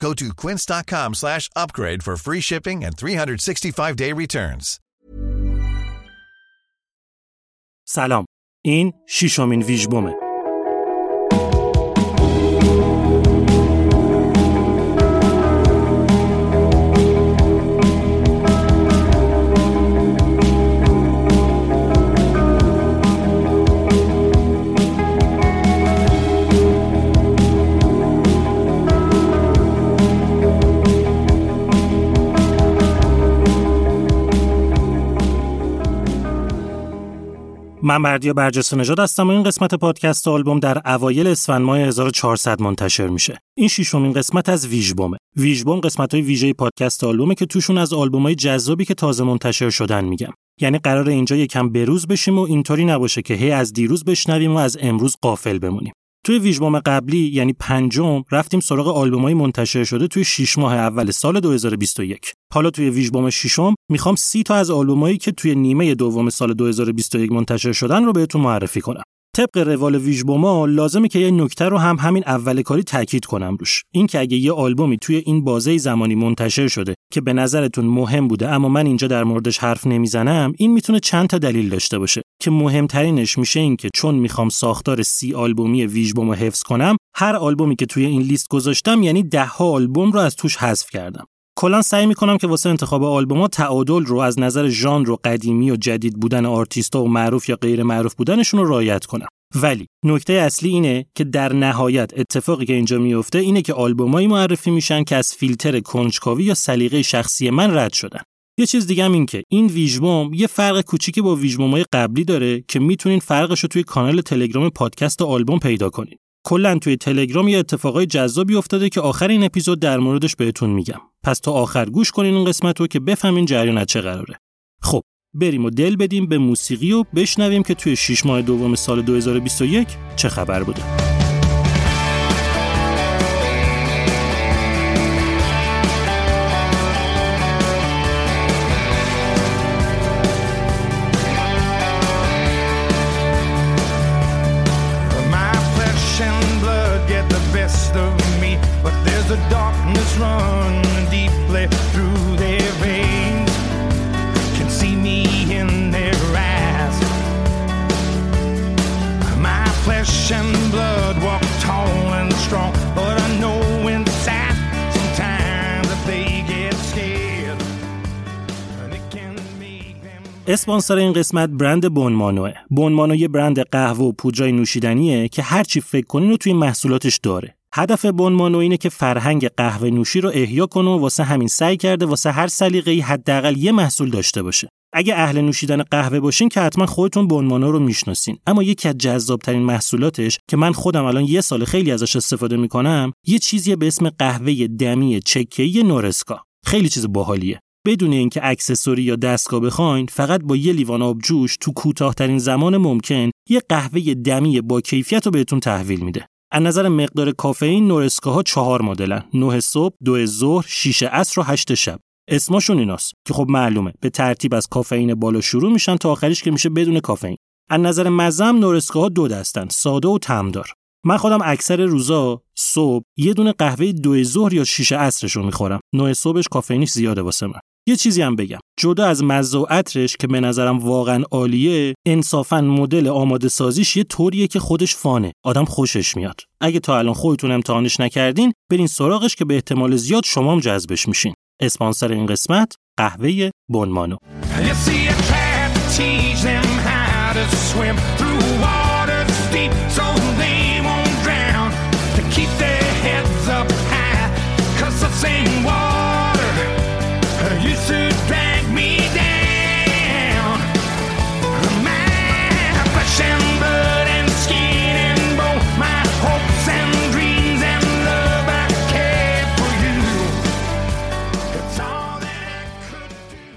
Go to quince.com slash upgrade for free shipping and 365-day returns. سلام این شیشمین ویژبومه من بردیا برجسته نژاد هستم و این قسمت پادکست آلبوم در اوایل اسفند ماه 1400 منتشر میشه. این ششمین قسمت از ویژبومه. ویژبوم قسمت های ویژه پادکست آلبومه که توشون از آلبوم های جذابی که تازه منتشر شدن میگم. یعنی قرار اینجا یکم بروز بشیم و اینطوری نباشه که هی از دیروز بشنویم و از امروز قافل بمونیم. توی ویژبوم قبلی یعنی پنجم رفتیم سراغ آلبومای منتشر شده توی 6 ماه اول سال 2021 حالا توی ویژبوم ششم می‌خوام سی تا از آلبومایی که توی نیمه دوم سال 2021 منتشر شدن رو بهتون معرفی کنم. طبق روال ویژبوما لازمه که یه نکته رو هم همین اول کاری تاکید کنم روش. این که اگه یه آلبومی توی این بازه زمانی منتشر شده که به نظرتون مهم بوده اما من اینجا در موردش حرف نمی‌زنم این می‌تونه چند تا دلیل داشته باشه. که مهمترینش میشه این که چون می‌خوام ساختار سی آلبومی ویژبوم رو حفظ کنم هر آلبومی که توی این لیست گذاشتم یعنی ده ها آلبوم رو از توش حذف کردم. کلا سعی می‌کنم که واسه انتخاب آلبوم‌ها تعادل رو از نظر ژانر و قدیمی و جدید بودن آرتیستا و معروف یا غیر معروف بودنشون رو رعایت کنم. ولی نکته اصلی اینه که در نهایت اتفاقی که اینجا میفته اینه که آلبومایی معرفی میشن که از فیلتر کنجکاوی یا سلیقه شخصی من رد شدن. یه چیز دیگه هم این که این ویژبوم یه فرق کوچیکی با ویژبومای قبلی داره که می‌تونین فرقش رو توی کانال تلگرام پادکست آلبوم پیدا کنین. کلا توی تلگرام یه اتفاقای جذابی افتاده که آخر این اپیزود در موردش بهتون میگم. پس تا آخر گوش کنین این قسمت رو که بفهمین جریان چه قراره. خب بریم و دل بدیم به موسیقی و بشنویم که توی 6 ماه دوم سال 2021 چه خبر بوده. Darkness running deeply through their veins. Can see me in their eyes. My flesh and blood walk tall and strong, but I know inside sometimes that they get scared. اسپانسر این قسمت برند بونمانوه. بونمانو یه برند قهوه و پودرای نوشیدنیه که هر چی فکر کنین رو توی محصولاتش داره. هدف بونمانو اینه که فرهنگ قهوه نوشی رو احیا کنه و واسه همین سعی کرده واسه هر سلیقه‌ای حداقل یه محصول داشته باشه. اگه اهل نوشیدن قهوه باشین که حتما خودتون بونمانو رو می‌شناسین. اما یکی از جذابترین محصولاتش که من خودم الان یه سال خیلی ازش استفاده می‌کنم یه چیزیه به اسم قهوه دمی چکه‌ای نورسکا. خیلی چیز باحالیه. بدون اینکه اکسسوری یا دستگاه بخواین فقط با یه لیوان آب جوش تو کوتاهترین زمان ممکن یه قهوه دمی با کیفیت رو بهتون تحویل میده. از نظر مقدار کافئین نورسکاها چهار مدلن. 9 صبح، 2 ظهر، 6 عصر و 8 شب. اسمشون ایناست که خب معلومه. به ترتیب از کافئین بالا شروع میشن تا آخریش که میشه بدون کافئین. از نظر مزم نورسکاها دو دستن ساده و تمدار من خودم اکثر روزا صبح یه دونه قهوه دو ظهر یا 6 عصرش رو می‌خورم. نوع صبحش کافئینش زیاده واسه من. یه چیزی هم بگم. جدا از مزه و عطرش که به نظرم واقعا عالیه انصافا مدل آماده سازیش یه طوریه که خودش فانه. آدم خوشش میاد. اگه تا الان خودتون امتحانش نکردین برین سراغش که به احتمال زیاد شما هم جذبش میشین. اسپانسر این قسمت قهوه they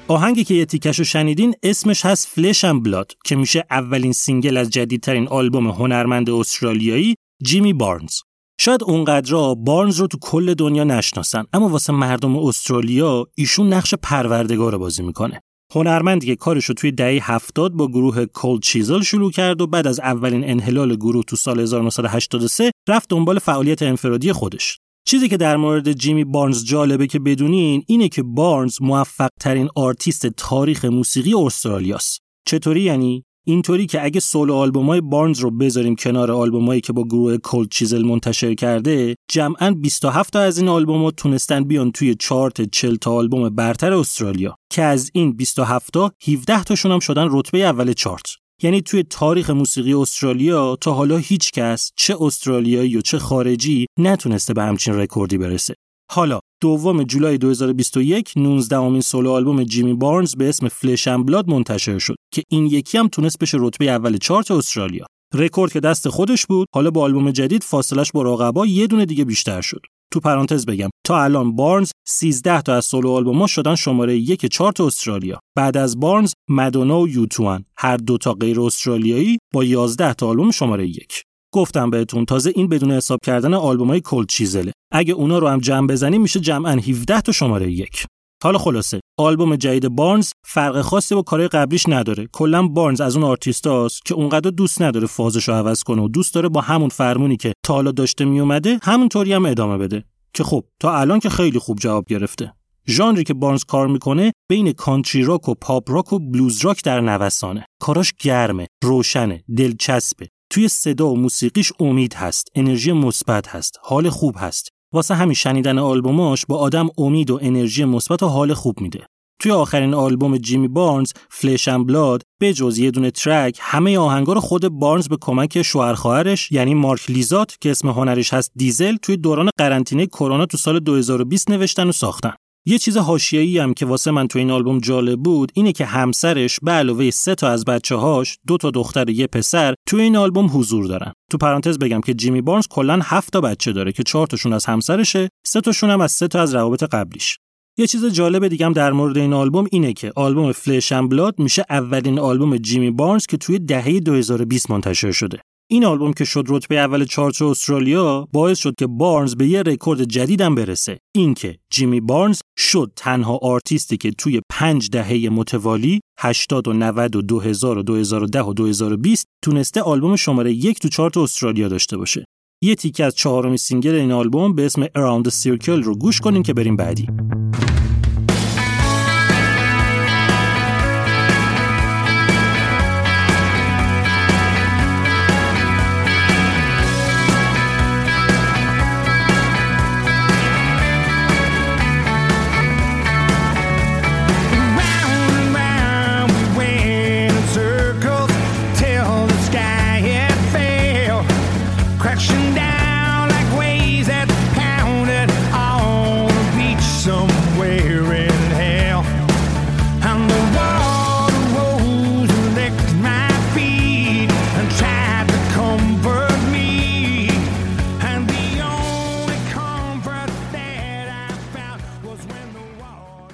آهنگی که یه تیکش رو شنیدین اسمش هست Flesh and Blood که میشه اولین single از جدیدترین آلبوم هنرمند استرالیایی جیمی بارنز. شاید اونقدرا بارنز رو تو کل دنیا نشناسن اما واسه مردم استرالیا ایشون نقش پروردگار رو بازی می‌کنه. هنرمندی که کارش رو توی دهه 70 با گروه کولد چیزل شروع کرد و بعد از اولین انحلال گروه تو سال 1983 رفت دنبال فعالیت انفرادی خودش. چیزی که در مورد جیمی بارنز جالبه که بدونین اینه که بارنز موفق ترین آرتیست تاریخ موسیقی استرالیاست. چطوری یعنی؟ اینطوری که اگه سولو آلبومای بارنز رو بذاریم کنار آلبومایی که با گروه کولد چیزل منتشر کرده، جمعاً 27 تا از این آلبوم‌ها تونستن بیان توی چارت 40 تا آلبوم برتر استرالیا که از این 27 تا 17 تاشون هم شدن رتبه اول چارت. یعنی توی تاریخ موسیقی استرالیا تا حالا هیچ کس چه استرالیایی و چه خارجی نتونسته به همچین رکوردی برسه. حالا دوم جولای 2021 19 امین سولو آلبوم جیمی بارنز به اسم Flesh and Blood منتشر شد که این یکی هم تونست بشه رتبه اول چارت استرالیا. رکورد که دست خودش بود حالا با آلبوم جدید فاصلش با رقبا یه دونه دیگه بیشتر شد. تو پرانتز بگم تا الان بارنز 13 تا از سولو آلبوم‌ها شدن شماره یک چارت استرالیا. بعد از بارنز مدونا و U2 ان هر دو تا غیر استرالیایی با 11 تا آلبوم شماره یک. گفتم بهتون تازه این بدون حساب کردن آلبومای کولد چیزله. اگه اونا رو هم جمع بزنیم میشه جمعا 17 تا شماره یک. حالا خلاصه آلبوم جدید بارنز فرق خاصی با کارهای قبلیش نداره. کلا بارنز از اون آرتیستاست که اونقدر دوست نداره فازش رو عوض کنه و دوست داره با همون فرمونی که تا حالا داشته میومده همونطوری هم ادامه بده. که خب تا الان که خیلی خوب جواب گرفته. ژانری که بارنز کار می‌کنه بین کانتری راک و پاپ راک و بلوز راک در نوسانه. کاراش گرمه روشنه دلچسبه. توی صدا و موسیقیش امید هست انرژی مثبت هست حال خوب هست. واسه همین شنیدن آلبوماش به آدم امید و انرژی مثبت و حال خوب میده. توی آخرین آلبوم جیمی بارنز Flesh and Blood به جز یه دونه track همه آهنگا رو خود بارنز به کمک شوهر خواهرش یعنی مارک لیزات که اسم هنریش هست دیزل توی دوران قرنطینه کرونا تو سال 2020 نوشتن و ساختن. یه چیز حاشیه‌ای هم که واسه من تو این آلبوم جالب بود اینه که همسرش به علاوه سه تا از بچه‌هاش دو تا دختر و یه پسر تو این آلبوم حضور دارن. تو پرانتز بگم که جیمی بارنز کلا هفت تا بچه داره که چهار تاشون از همسرشه، سه تاشون هم از سه تا از روابط قبلیش. یه چیز جالب دیگه هم در مورد این آلبوم اینه که آلبوم Flesh and Blood میشه اولین آلبوم جیمی بارنز که توی دهه 2020 منتشر شده. این آلبوم که شد رتبه اول چارت استرالیا باعث شد که بارنز به یه رکورد جدیدم برسه. اینکه جیمی بارنز شد تنها آرتیستی که توی پنج دهه متوالی 80 و 90 و 2000 و 2010 و 2020 تونسته آلبوم شماره یک تو چارت استرالیا داشته باشه. یه تیکه از چهارمین سینگل این آلبوم به اسم Around the Circle رو گوش کنین که بریم بعدی.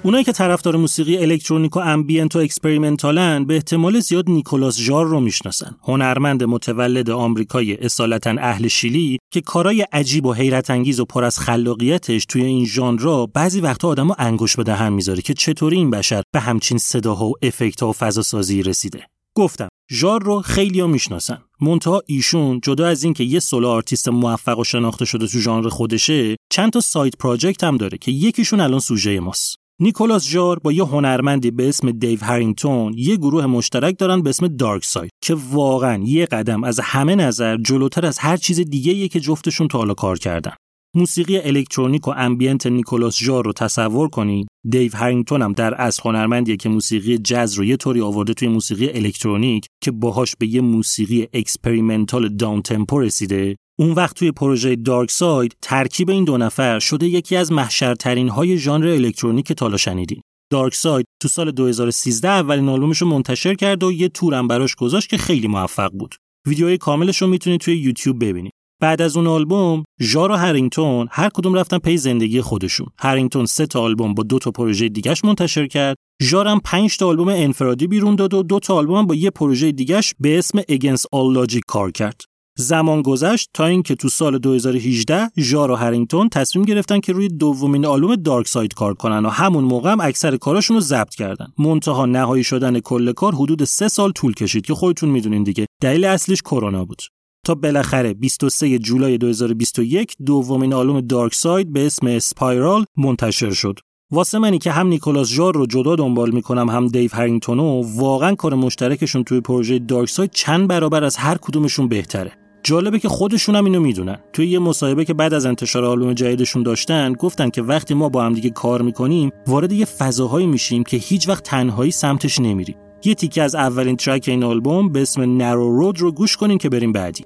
اونایی که طرفدار موسیقی الکترونیک و ambient و experimental ان به احتمال زیاد نیکولاس ژار رو می‌شناسن. هنرمند متولد آمریکای اصالتا اهل شیلی که کارای عجیب و حیرت انگیز و پر از خلاقیتش توی این ژانر بعضی وقتا آدمو انگشت به دهن می‌ذاره که چطوری این بشر به همچین صداها و effect ها و فضا سازی رسیده. گفتم ژار رو خیلیا می‌شناسن. منتها ایشون جدا از اینکه یه solo artist موفق و شناخته شده تو ژانر خودشه، چند تا side project هم داره که یکیشون الان سوژه ماست. نیکولاس ژار با یه هنرمندی به اسم دیو هرینگتون یه گروه مشترک دارن به اسم دارک ساید که واقعا یه قدم از همه نظر جلوتر از هر چیز دیگه که جفتشون تا حالا کار کردن. موسیقی الکترونیک و ambient نیکولاس ژار رو تصور کنید دیو هرینگتون هم در اصل هنرمندیه که موسیقی جز رو یه طوری آورده توی موسیقی الکترونیک که باهاش به یه موسیقی experimental downtempo رسیده اون وقت توی پروژه دارک ساید ترکیب این دو نفر شده یکی از محشرترین های ژانر الکترونیک تا حالا شنیدین. دارک ساید تو سال 2013 اولین آلبومش رو منتشر کرد و یه تورم براش گذاشت که خیلی موفق بود. ویدیوهای کاملش رو می‌تونید توی یوتیوب ببینید. بعد از اون آلبوم ژار و هرینگتون هر کدوم رفتن پی زندگی خودشون. هرینگتون سه تا آلبوم با دو تا پروژه دیگش منتشر کرد. ژار هم 5 تا آلبوم انفرادی بیرون داد و دو تا آلبوم با یه پروژه دیگش به اسم Against All Logic کار کرد. زمان گذشت تا اینکه تو سال 2018 ژار و هرینگتون تصمیم گرفتن که روی دومین آلبوم Darkside کار کنن و همون موقع هم اکثر کاراشون رو ضبط کردن. منتها نهایی شدن کل کار حدود سه سال طول کشید که خودتون می‌دونین دیگه. دلیل اصلیش کرونا بود. تا بالاخره 23 جولای 2021 دومین آلبوم Darkside به اسم Spiral منتشر شد. واسه منی که هم نیکولاس ژار رو جدا دنبال می‌کنم هم دیو هرینگتونو واقعا کار مشترکشون توی پروژه Darkside چند برابر از هر کدومشون بهتره. جالبه که خودشون هم اینو می‌دونن. توی یه مصاحبه که بعد از انتشار آلبوم جدیدشون داشتن گفتن که وقتی ما با هم دیگه کار می‌کنیم وارد یه فضاهایی میشیم که هیچ وقت تنهایی سمتش نمیریم. یه تیکه از اولین ترک این آلبوم به اسم نرو رود رو گوش کنین که بریم بعدی.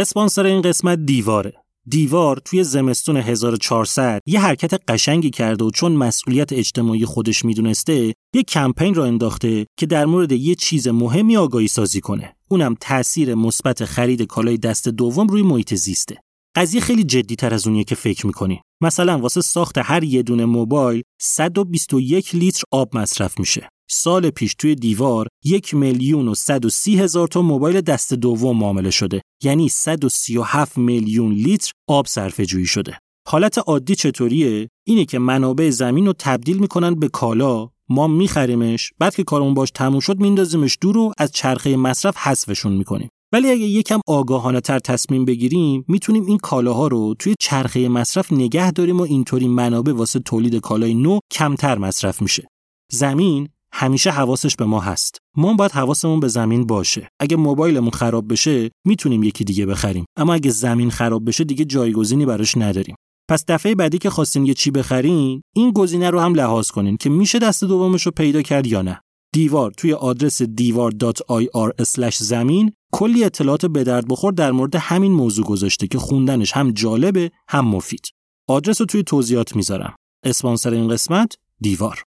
اسپانسر این قسمت دیواره. دیوار توی زمستون 1400 یه حرکت قشنگی کرده و چون مسئولیت اجتماعی خودش می‌دونسته یه کمپین را انداخته که در مورد یه چیز مهمی آگاهی سازی کنه. اونم تاثیر مثبت خرید کالای دست دوم روی محیط زیسته. قضیه خیلی جدی تر از اونیه که فکر می‌کنی. مثلا واسه ساخت هر یه دونه موبایل 121 لیتر آب مصرف میشه. سال پیش توی دیوار یک میلیون و 130 هزار تا موبایل دست دوم معامله شده. یعنی 137 میلیون لیتر آب صرفه جویی شده. حالت عادی چطوریه؟ اینه که منابع زمین رو تبدیل می‌کنن به کالا. ما میخریمش بعد که کارمون باش تموم شد میندازیمش دور و از چرخه مصرف حذفشون می‌کنیم. ولی اگه یکم آگاهانه تر تصمیم بگیریم می‌تونیم این کالاها رو توی چرخه مصرف نگه داریم و اینطوری منابع واسه تولید کالای نو کمتر مصرف میشه. زمین همیشه حواسش به ما هست. ما باید حواسمون به زمین باشه. اگه موبایلمون خراب بشه می‌تونیم یکی دیگه بخریم. اما اگه زمین خراب بشه دیگه جایگزینی براش نداریم. پس دفعه بعدی که خواستین یه چی بخرین این گزینه رو هم لحاظ کنین که میشه دست دومش رو پیدا کرد یا نه. دیوار توی آدرس دیوار.ir زمین کلی اطلاعات به درد بخور در مورد همین موضوع گذاشته که خوندنش هم جالبه هم مفید. آدرس رو توی توضیحات می‌ذارم. اسپانسر این قسمت دیوار.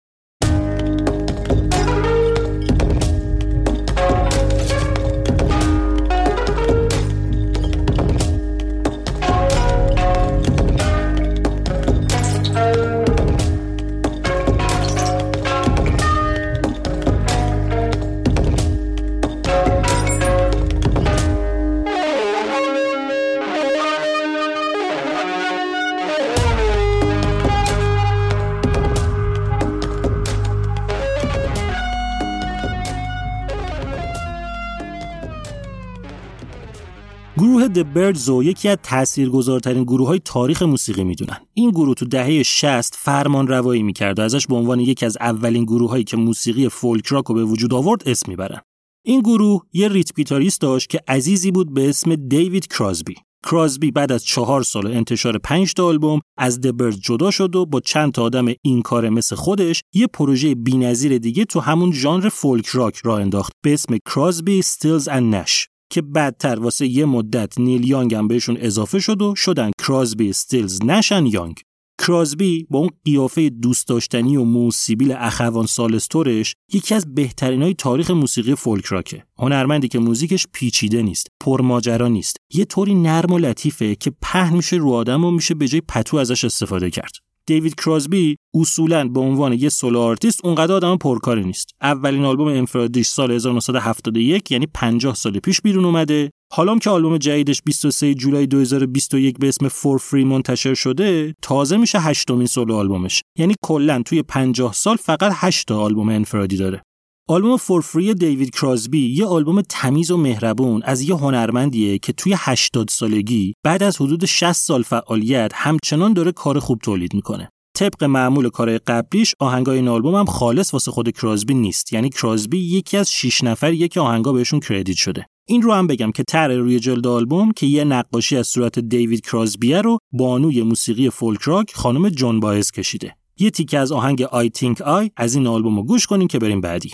گروه The Byrds و یکی از تاثیرگذارترین گروه های تاریخ موسیقی می‌دونن. این گروه تو دهه 60 فرمان روایی می‌کرد و ازش به عنوان یکی از اولین گروه هایی که موسیقی فولک راک رو به وجود آورد اسم می‌برن. این گروه یه rhythm guitarist داشت که عزیزی بود به اسم دیوید کراسبی. کراسبی بعد از چهار سال انتشار پنج تا آلبوم از The Byrds جدا شد و با چند تا آدم این کاره مثل خودش یه پروژه بی‌نظیر دیگه تو همون ژانر فولک راک راه انداخت به اسم Crosby, Stills & Nash که بعدتر واسه یه مدت نیل یانگ هم بهشون اضافه شد و شدن Crosby, Stills, Nash & Young. کراسبی با اون قیافه دوست داشتنی و مو و سیبیل اخوان ثالث طورش یکی از بهترین های تاریخ موسیقی فولک راکه. هنرمندی که موزیکش پیچیده نیست پرماجرا نیست. یه طوری نرم و لطیفه که پهن میشه رو آدم و میشه به جای پتو ازش استفاده کرد. دیوید کراسبی اصولا به عنوان یه solo artist اونقدر آدم پرکاری نیست. اولین آلبوم انفرادیش سال 1971 یعنی 50 سال پیش بیرون اومده. حالا که آلبوم جدیدش 23 جولای 2021 به اسم For Free منتشر شده تازه میشه هشتمین سولو آلبومش. یعنی کلا توی 50 سال فقط 8 تا آلبوم انفرادی داره. آلبوم فور دیوید کراسبی یه آلبوم تمیز و مهربون از یه هنرمندیه که توی 80 سالگی بعد از حدود 60 سال فعالیت همچنان داره کار خوب تولید می‌کنه. طبق معمول کارهای قبلیش آهنگای این آلبوم هم خالص واسه خود کراسبی نیست. یعنی کراسبی یکی از 6 نفریه که آهنگا بهشون کردیت شده. این رو هم بگم که تر روی جلد آلبوم که یه نقاشی از صورت دیوید کراسبیه رو بانوی موسیقی فولک راک خانم جون بایز کشیده. یه تیکه از آهنگ I Think I از این آلبوم رو گوش کنیم که بریم بعدی.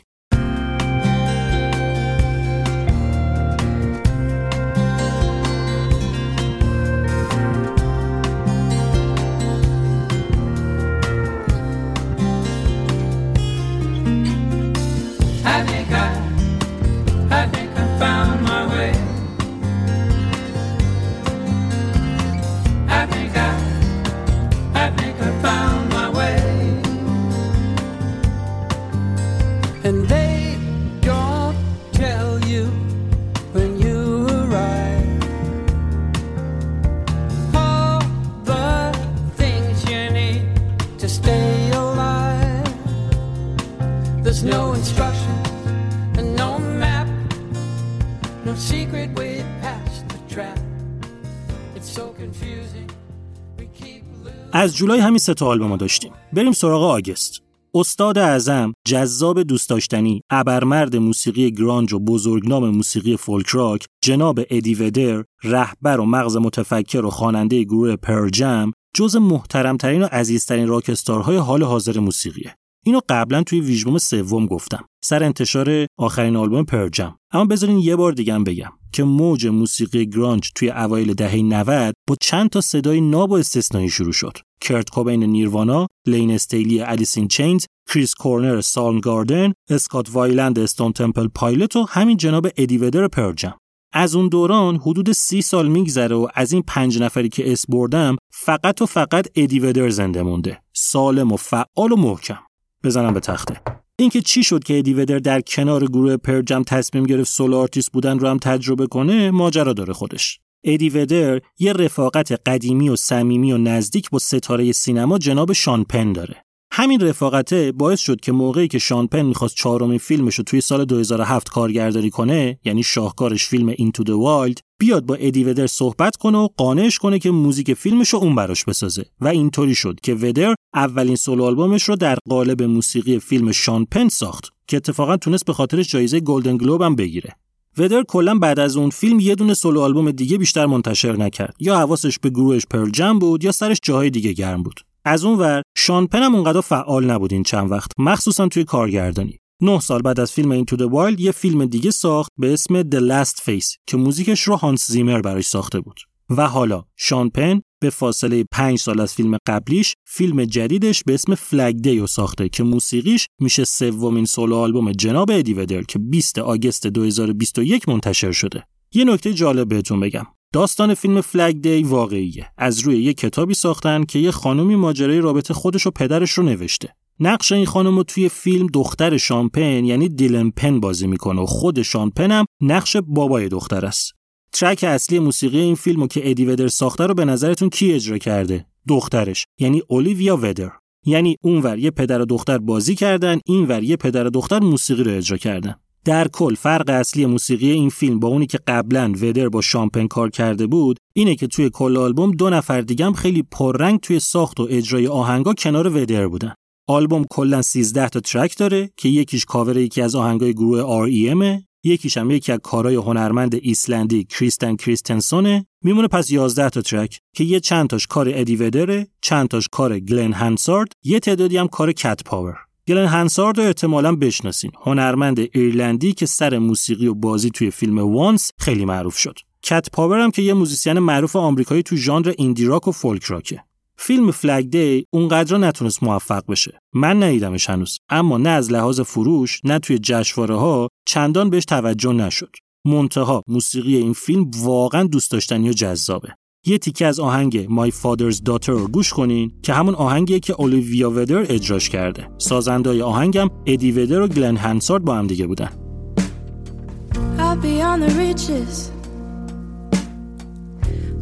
از جولای همین سه تا آلبوم داشتیم. بریم سراغ August. استاد اعظم جذاب دوست داشتنی ابرمرد موسیقی گرانج و بزرگنام موسیقی فولک راک جناب ادی ودر رهبر و مغز متفکر و خواننده گروه Pearl Jam جز محترمترین و عزیزترین rockstar های حال حاضر موسیقیه. اینو قبلا توی ویژبوم سوم گفتم. سر انتشار آخرین آلبوم Pearl Jam اما بذارین یه بار دیگه بگم. که موج موسیقی گرانج توی اوایل دهه 90 با چند تا صدای ناب و استثنایی شروع شد. کرت کوبین Nirvana، لین استیلی Alice in Chains، کریس کورنل Soundgarden، اسکات وایلند Stone Temple Pilots و همین جناب ادی ودر Pearl Jam از اون دوران حدود سی سال میگذره و از این پنج نفری که اسم بردم فقط و فقط ادی ودر زنده مونده. سالم و فعال و محکم. بزنم به تخته. اینکه چی شد که ادی ودر در کنار گروه Pearl Jam تصمیم گرفت solo artist بودن رو هم تجربه کنه ماجرا داره خودش. ادی ودر یه رفاقت قدیمی و صمیمی و نزدیک با ستاره سینما جناب شان پن داره. همین رفاقته باعث شد که موقعی که شان پن می‌خواست چهارمین فیلمش رو توی سال 2007 کارگردانی کنه یعنی شاهکارش فیلم Into the Wild بیاد با ادی ودر صحبت کنه و قانعش کنه که موزیک فیلمش رو اون براش بسازه. و اینطوری شد که ودر اولین سولو آلبومش رو در قالب موسیقی فیلم شان پن ساخت که اتفاقا تونست به خاطرش جایزه گلدن گلوب هم بگیره. ودر کلا بعد از اون فیلم یه دونه سولو آلبوم دیگه بیشتر منتشر نکرد. یا حواسش به گروهش Pearl بود یا سرش جاهای دیگه گرم بود. از اون ور شان پن هم اونقدر فعال نبود این چند وقت مخصوصا توی کارگردانی. نه سال بعد از فیلم Into the Wild یه فیلم دیگه ساخت به اسم The Last Face که موزیکش رو هانس زیمر براش ساخته بود. و حالا شان پن به فاصله 5 سال از فیلم قبلیش فیلم جدیدش به اسم Flag Day رو ساخته که موسیقیش میشه سومین سولو آلبوم جناب ادی ودر که 20 August 2021 منتشر شده. یه نکته جالب بهتون بگم. داستان فیلم فلگ دی واقعیه. از روی یه کتابی ساختن که یه خانومی ماجرای رابطه خودش و پدرش رو نوشته. نقش این خانم رو توی فیلم دختر شامپن یعنی دیلن پن بازی می‌کنه و خود شامپن هم نقش بابای دختر است. ترک اصلی موسیقی این فیلمو که ادی ودر ساخته رو به نظرتون کی اجرا کرده؟ دخترش یعنی اولیویا ودر. یعنی اونور یه پدر و دختر بازی کردن اینور یه پدر و دختر موسیقی رو اجرا کردن. در کل فرق اصلی موسیقی این فیلم با اونی که قبلا ودر با شان پن کار کرده بود اینه که توی کل آلبوم دو نفر دیگه خیلی پررنگ توی ساخت و اجرای آهنگا کنار ودر بودن. آلبوم کلا 13 تا track داره که یکیش کاور یکی از آهنگای گروه R.E.M. یکیش هم یکی از کارهای هنرمند ایسلندی کریستیان کریستیانسونه. میمونه پس 11 تا track که یه چند تاش کار ادی ودره چند تاش کار گلن هانسارد یه تعدادی هم کار کت پاور. گلن هانسارد رو احتمالا بشناسین. هنرمند ایرلندی که سر موسیقی و بازی توی فیلم Once خیلی معروف شد. کت پاور هم که یه musician معروف آمریکایی تو ژانر ایندی راک و فولک راکه. فیلم Flag Day اونقدر نتونست موفق بشه. من ندیدمش هنوز اما نه از لحاظ فروش نه توی جشنواره ها چندان بهش توجه نشد. منتها موسیقی این فیلم واقعا دوست داشتنی و جذابه. یه تیکه از آهنگ My Father's Daughter رو گوش کنین که همون آهنگیه که اولیویا ودر اجراش کرده. سازنده های آهنگم ادی ودر و گلن هنسارد با هم دیگه بودن.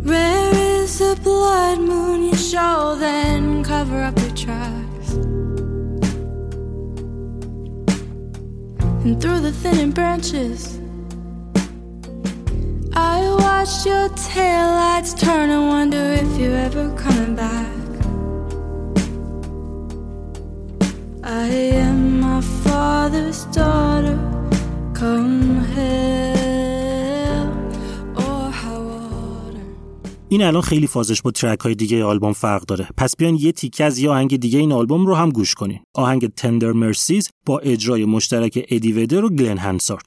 Rare is the blood moon you show, then cover up your tracks. And through the thinning branches, I watched your taillights turn and wonder if you're ever coming back. I am my father's daughter, come here. این الان خیلی فازش با ترک های دیگه آلبوم فرق داره. پس بیان یه تیکه از یه آهنگ دیگه این آلبوم رو هم گوش کنین آهنگ تندر مرسیز با اجرای مشترک ادی ودر و گلن هنسارت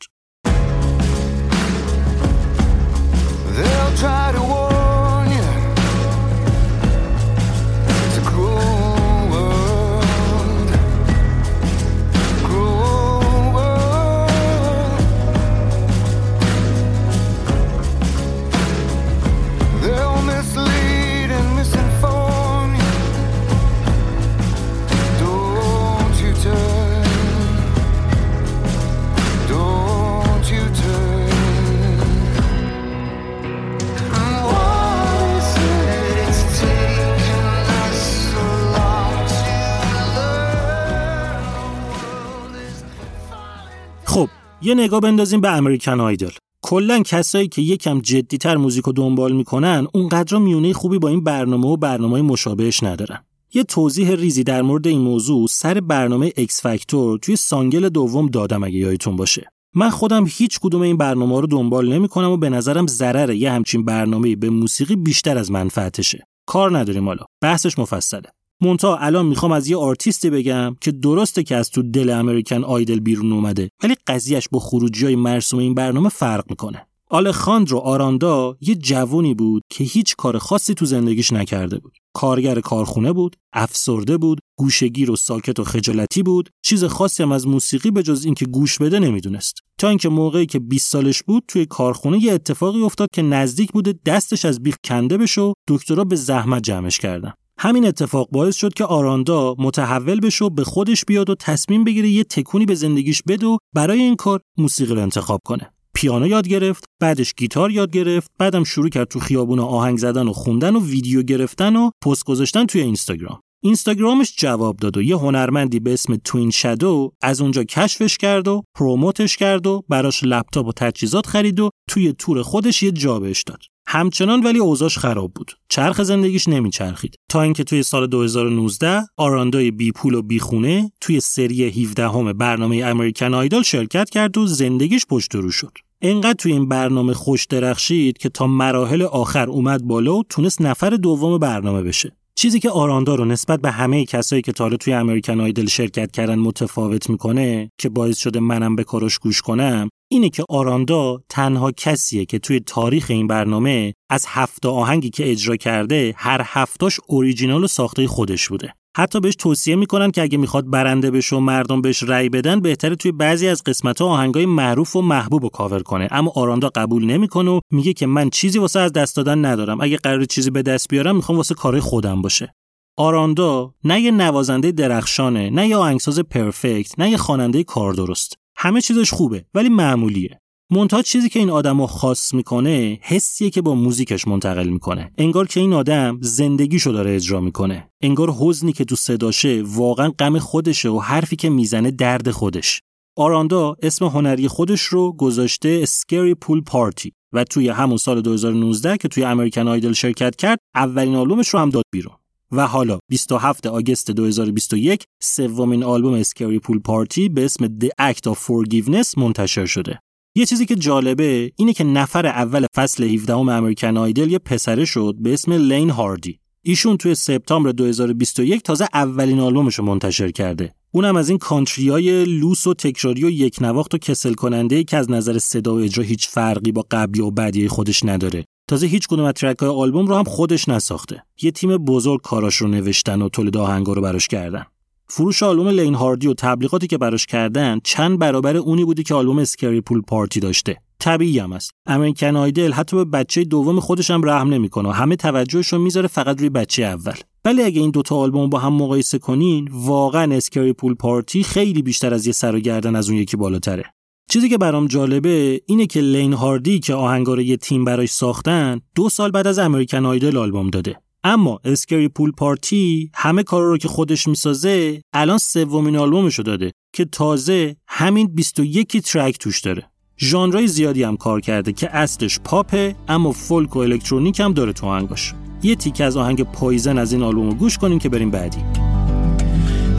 یه نگاه بندازیم به American Idol. کلا کسایی که یکم جدیتر موزیک رو دنبال می‌کنن اونقدر میونه خوبی با این برنامه و برنامه مشابهش ندارن. یه توضیح ریزی در مورد این موضوع سر برنامه X Factor توی سانگل دوم دادم اگه یادتون باشه. من خودم هیچ کدوم این برنامه رو دنبال نمی‌کنم و به نظرم ضرر یه همچین برنامه به موسیقی بیشتر از منفعتشه. کار نداریم حالا. بحثش مفصله. منتها الان می‌خوام از یه آرتیستی بگم که درسته که از تو دل American Idol بیرون اومده ولی قضیهش با خروجی های مرسوم این برنامه فرق می‌کنه آلخاندرو آراندا یه جوونی بود که هیچ کار خاصی تو زندگیش نکرده بود. کارگر کارخونه بود، افسرده بود، گوشگیر و ساکت و خجالتی بود، چیز خاصی هم از موسیقی به جز اینکه گوش بده نمی‌دونست. تا اینکه موقعی که 20 سالش بود توی کارخونه یه اتفاقی افتاد که نزدیک بوده دستش از بیخ کنده بشه و دکترا به زحمت جمعش کردن. همین اتفاق باعث شد که آراندا متحول بشه و به خودش بیاد و تصمیم بگیره یه تکونی به زندگیش بده و برای این کار موسیقی رو انتخاب کنه. پیانو یاد گرفت، بعدش گیتار یاد گرفت، بعدم شروع کرد تو خیابون آهنگ زدن و خوندن و ویدیو گرفتن و پست گذاشتن توی اینستاگرام. اینستاگرامش جواب داد و یه هنرمندی به اسم توین شادو از اونجا کشفش کرد و promote ش کرد و براش لپتاپ و تجهیزات خرید و توی تور خودش یه جا بهش داد. همچنان ولی اوضاعش خراب بود. چرخ زندگیش نمیچرخید. تا اینکه توی سال 2019 آراندای بی پول و بی خونه توی سری 17 همه برنامه American Idol شرکت کرد و زندگیش پشت رو شد. انقدر توی این برنامه خوش درخشید که تا مراحل آخر اومد بالا و تونست نفر دوم برنامه بشه. چیزی که آراندا رو نسبت به همه کسایی که تا حالا توی American Idol شرکت کردن متفاوت می‌کنه که باعث شده منم به کارش گوش کنم اینه که آراندا تنها کسیه که توی تاریخ این برنامه از هفت آهنگی که اجرا کرده هر هفتاش اوریجینال و ساخته خودش بوده. حتی بهش توصیه می‌کنن که اگه می‌خواد برنده بشه و مردم بهش رأی بدن بهتره توی بعضی از قسمت ها آهنگای معروف و محبوب رو کاور کنه. اما آراندا قبول نمی‌کنه و میگه که من چیزی واسه از دست دادن ندارم. اگه قرار چیزی به دست بیارم می‌خوام واسه کار خودم باشه. آراندا نه یه نوازنده درخشانه نه یه آهنگساز پرفکت نه یه خواننده کار درست. همه چیزش خوبه ولی معمولیه. منتها چیزی که این آدم رو خاص می‌کنه حسیه که با موزیکش منتقل می‌کنه. انگار که این آدم زندگیشو داره اجرا می‌کنه. انگار حزنی که تو صداشه واقعا غم خودشه و حرفی که می‌زنه درد خودش. آراندا اسم هنری خودش رو گذاشته Scary Pool Party و توی همون سال 2019 که توی American Idol شرکت کرد اولین آلبومش رو هم داد بیرون. و حالا 27 August 2021 سومین آلبوم Scary Pool Party به اسم The Act of Forgiveness منتشر شده. یه چیزی که جالبه اینه که نفر اول فصل 17 American Idol یه پسره شد به اسم لین هاردی. ایشون توی سپتامبر 2021 تازه اولین آلبومش رو منتشر کرده. اونم از این country ای لوس و تکراری و یک نواخت و کسل کننده که از نظر صدا و اجرا هیچ فرقی با قبلی و بعدی خودش نداره. تازه هیچ کدوم از track های آلبوم رو هم خودش نساخته. یه تیم بزرگ کاراش رو نوشتن و تولید آهنگا رو براش کردن. فروش آلبوم لین هاردی و تبلیغاتی که براش کردن چند برابر اونی بوده که آلبوم Scary Pool Party داشته طبیعی هم است American Idol حتی به بچه دوم خودش هم رحم نمی‌کنه و همه توجهش رو می‌ذاره فقط روی بچه اول ولی اگه این دوتا آلبوم با هم مقایسه کنین واقعا Scary Pool Party خیلی بیشتر از یه سر و گردن از اون یکی بالاتره چیزی که برام جالبه اینه که لین هاردی که آهنگا یه تیم براش ساختن دو سال بعد از American Idol آلبوم داده. اما Scary Pool Party همه کارا رو که خودش می‌سازه الان سومین آلبومشو داده که تازه همین 21 track توش داره. ژانرهای زیادی هم کار کرده که اصلش پاپه اما فولک و الکترونیک هم داره تو آهنگاش. یه تیک از آهنگ Poison از این آلبوم رو گوش کنیم که بریم بعدی.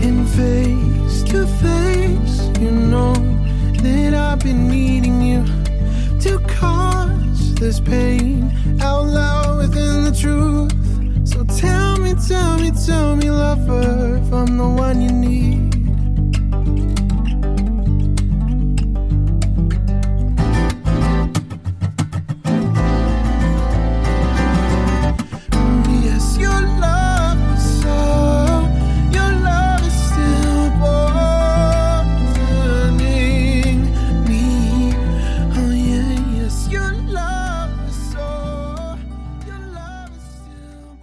In face to face, you know. That I've been needing you to cause this pain out loud within the truth. So tell me, tell me, tell me, lover, if I'm the one you need.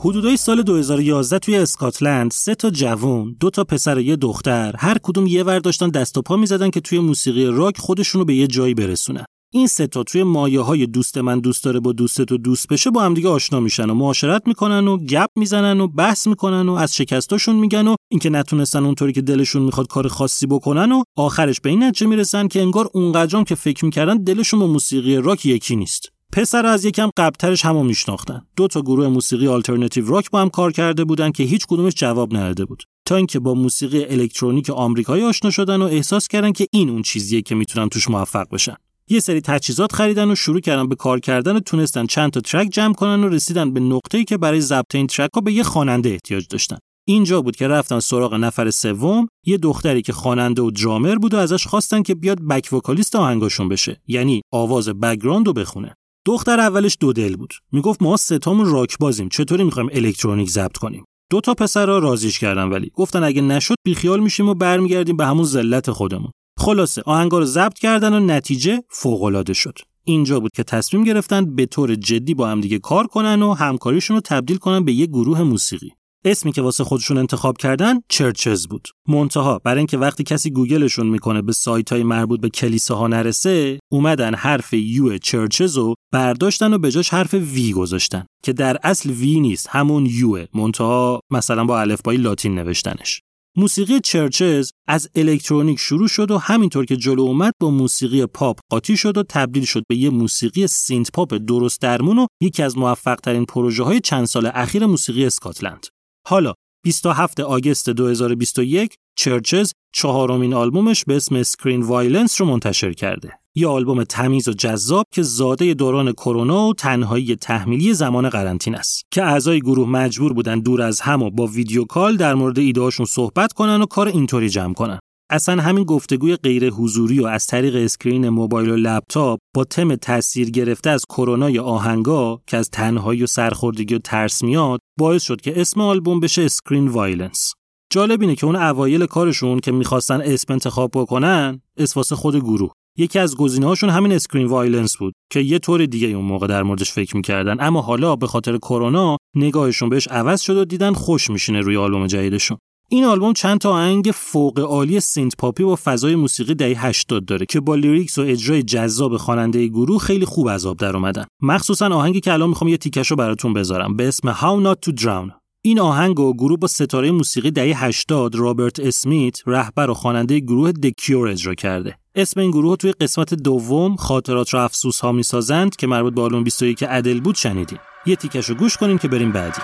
حدودای سال 2011 توی اسکاتلند سه تا جوون، دو تا پسر و یه دختر، هر کدوم یه ور داشتن دست و پا می‌زدن که توی موسیقی راک خودشونو به یه جایی برسونن. این سه تا توی مایه های دوست من دوست داره با دوست تو دوست بشه با همدیگه آشنا میشن و معاشرت می‌کنن و گپ می‌زنن و بحث می‌کنن و از شکستاشون میگن و اینکه نتونستن اونطوری که دلشون می‌خواد کار خاصی بکنن و آخرش به این نتیجه می‌رسن که انگار اونقدرام که فکر می‌کردن دلشون با موسیقی راک یکی نیست. پسر از یکم قبلترش همو میشناختن. دو تا گروه موسیقی آلترناتیو راک با هم کار کرده بودن که هیچ کدومش جواب نداده بود. تا اینکه با موسیقی الکترونیک آمریکایی آشنا شدن و احساس کردن که این اون چیزیه که می‌تونن توش موفق بشن. یه سری تجهیزات خریدن و شروع کردن به کار کردن و تونستن چند تا track جمع کنن و رسیدن به نقطه‌ای که برای ضبط این track ها به یه خواننده احتیاج داشتن. اینجا بود که رفتن سراغ نفر سوم یه دختری که خواننده و درامر بود و ازش خواستن که بیاد back vocalist آهنگاشون بشه یعنی آواز background بخونه دختر اولش دو دل بود. می‌گفت ما ستامون راک بازیم. چطوری می‌خوایم الکترونیک ضبط کنیم؟ دو تا پسرا راضیش کردن ولی. گفتن اگه نشد بیخیال میشیم و برمیگردیم به همون ذلت خودمون. خلاصه آهنگا رو ضبط کردن و نتیجه فوق‌العاده شد. اینجا بود که تصمیم گرفتن به طور جدی با هم دیگه کار کنن و همکاریشون رو تبدیل کنن به یه گروه موسیقی. اسمی که واسه خودشون انتخاب کردن چرچز بود. منتها برای اینکه وقتی کسی گوگلشون می‌کنه به سایت های مربوط به کلیساها نرسه، اومدن حرف یو چرچز رو برداشتن و به جاش حرف وی گذاشتن که در اصل وی نیست، همون یو منتها مثلا با الفبای لاتین نوشتنش. موسیقی Chvrches از الکترونیک شروع شد و همینطور که جلو اومد با موسیقی پاپ قاطی شد و تبدیل شد به یه موسیقی synth-pop درست درمون و یکی از موفق ترین پروژه های چند سال اخیر موسیقی اسکاتلند. حالا 27 August 2021 Chvrches چهارمین آلبومش به اسم Screen Violence رو منتشر کرده. یه آلبوم تمیز و جذاب که زاده دوران کرونا و تنهایی تحمیلی زمان قرنطینه است که اعضای گروه مجبور بودن دور از هم و با video call در مورد ایدهاشون صحبت کنن و کار اینطوری جمع کنن. اصلا همین گفتگوی غیر حضوری و از طریق screen موبایل و لپتاپ با تم تاثیر گرفته از کرونا تا آهنگا که از تنهایی و سرخوردگی و ترس میاد باعث شد که اسم آلبوم بشه Screen Violence جالب اینه که اون اوایل کارشون که می‌خواستن اسم انتخاب بکنن واسه خود گروه. یکی از گزینه‌هاشون همین Screen Violence بود که یه طور دیگه اون موقع در موردش فکر می‌کردن اما حالا به خاطر کرونا نگاهشون بهش عوض شد و دیدن خوش میشینه روی آلبوم جدیدشون. این آلبوم چند تا آهنگ فوق عالی synth-pop ی و فضای موسیقی دهه 80 داره که با lyrics و اجرای جذاب خواننده گروه خیلی خوب از آب در اومدن. مخصوصا آهنگی که الان می‌خوام یه تیکشو براتون بذارم به اسم How Not to Drown. این آهنگو گروه با ستاره موسیقی دهه 80 رابرت اسمیت رهبر و خواننده گروه The Cure اجرا کرده. اسم این گروه توی قسمت دوم خاطرات و افسوس ها می‌سازند که مربوط به آلبوم 21 ادل بود شنیدین. یه تیکشو گوش کنیم که بریم بعدی.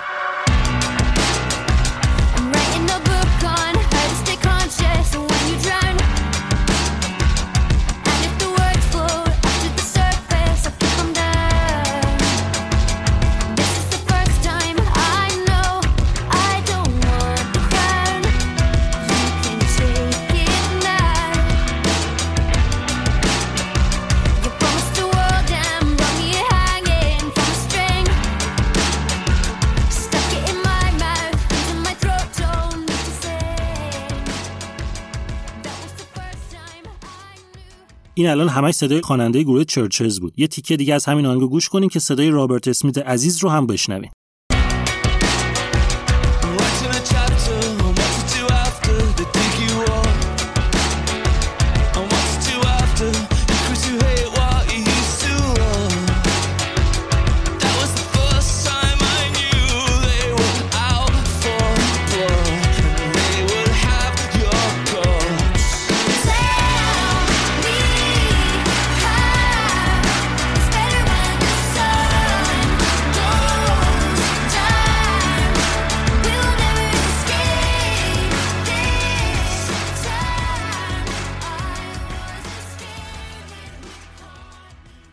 این الان همش صدای خواننده گروه چرچز بود. یه تیکه دیگه از همین آهنگ گوش کنیم که صدای رابرت اسمیت عزیز رو هم بشنویم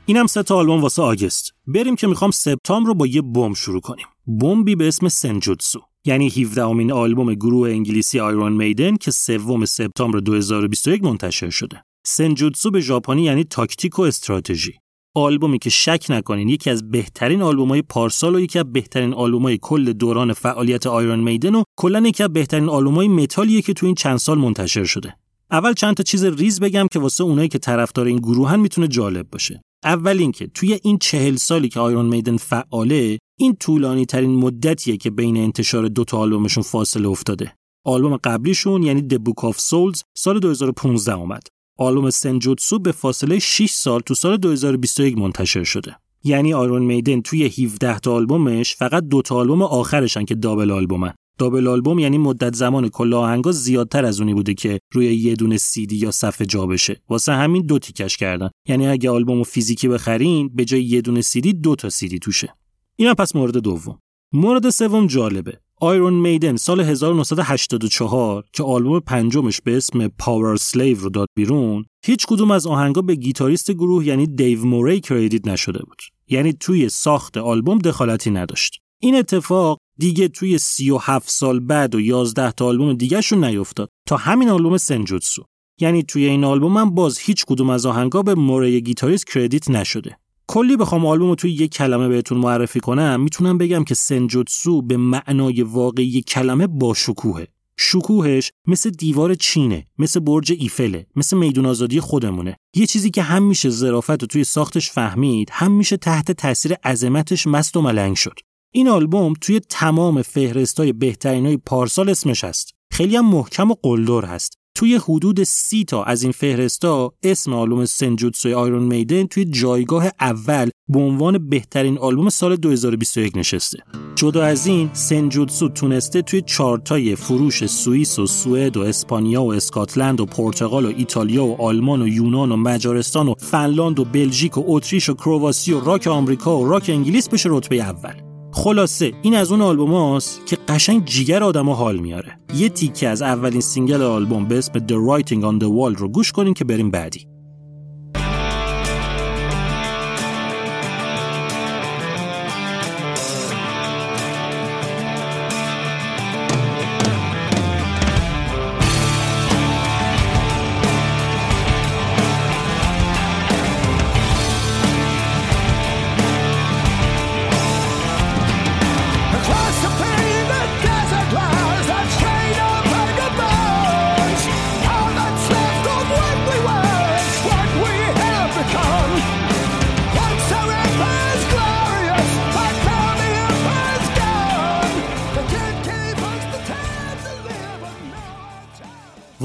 اینم سه تا آلبوم واسه آگست. بریم که می‌خوام سپتامبر رو با یه بمب شروع کنیم. بمبی به اسم سنجوتسو. یعنی 17 امین آلبوم گروه انگلیسی آیرون میدن که سوم سپتامبر 2021 منتشر شده. سنجوتسو به ژاپنی یعنی تاکتیک و استراتژی. آلبومی که شک نکنین یکی از بهترین آلبوم‌های پارسال و یکی از بهترین آلبوم‌های کل دوران فعالیت آیرون میدن و کلا یکی از بهترین آلبوم‌های متالیه که تو این چند سال منتشر شده. اول چند تا چیز ریز بگم که واسه اونایی که طرفدار این گروهن می‌تونه جالب باشه. اول اینکه توی این چهل سالی که Iron Maiden فعاله این طولانی ترین مدتیه که بین انتشار دو تا آلبومشون فاصله افتاده. آلبوم قبلیشون یعنی The Book of Souls سال 2015 اومد. آلبوم Senjutsu به فاصله 6 سال تو سال 2021 منتشر شده. یعنی Iron Maiden توی 17 تا آلبومش فقط دو تا آلبوم آخرشن که double album ن. double album یعنی مدت زمان کل آهنگا زیادتر از اونی بوده که روی یه دونه سیدی یا صفحه جا بشه. واسه همین دو تیکش کردن. یعنی اگه آلبوم فیزیکی بخرین به جای یه دونه سیدی دو تا سیدی توشه. اینا پس مورد دوم. مورد سوم جالبه. آیرون میدن سال 1984 که آلبوم پنجمش به اسم پاور سلیو رو داد بیرون هیچ کدوم از آهنگا به گیتاریست گروه یعنی دیو موری کردیت نشده بود. یعنی توی ساخت آلبوم دخالتی نداشت. این اتفاق دیگه توی 37 سال بعد و 11 تا آلبوم دیگهشون نیفتاد. تا همین آلبوم سنجوتسو یعنی توی این آلبوم هم باز هیچ کدوم از آهنگا به موری گیتاریست کردیت نشده. کلی بخوام آلبوم رو توی یک کلمه بهتون معرفی کنم می‌تونم بگم که سنجوتسو به معنای واقعی کلمه با شکوهه. شکوهش مثل دیوار چینه مثل برج ایفله مثل میدون آزادی خودمونه. یه چیزی که هم میشه ظرافت رو توی ساختش فهمید هم میشه تحت تاثیر عظمتش مست و ملنگ شد. این آلبوم توی تمام فهرستای بهترینای پارسال اسمش هست خیلی هم محکم و قلدر هست توی حدود سی تا از این فهرستا اسم آلبوم سنجوتسوی آیرون میدن توی جایگاه اول به عنوان بهترین آلبوم سال 2021 نشسته. جدا از این سنجوتسو تونسته توی چارتای فروش سوئیس و سوئد و اسپانیا و اسکاتلند و پرتغال و ایتالیا و آلمان و یونان و مجارستان و فنلاند و بلژیک و اتریش و کرواسی و راک آمریکا و راک انگلیس بشه رتبه اول. خلاصه این از اون آلبوم هاست که قشنگ جیگر آدم حال میاره. یه تیکه از اولین سینگل آلبوم به اسم The Writing on the Wall رو گوش کنین که بریم بعدی.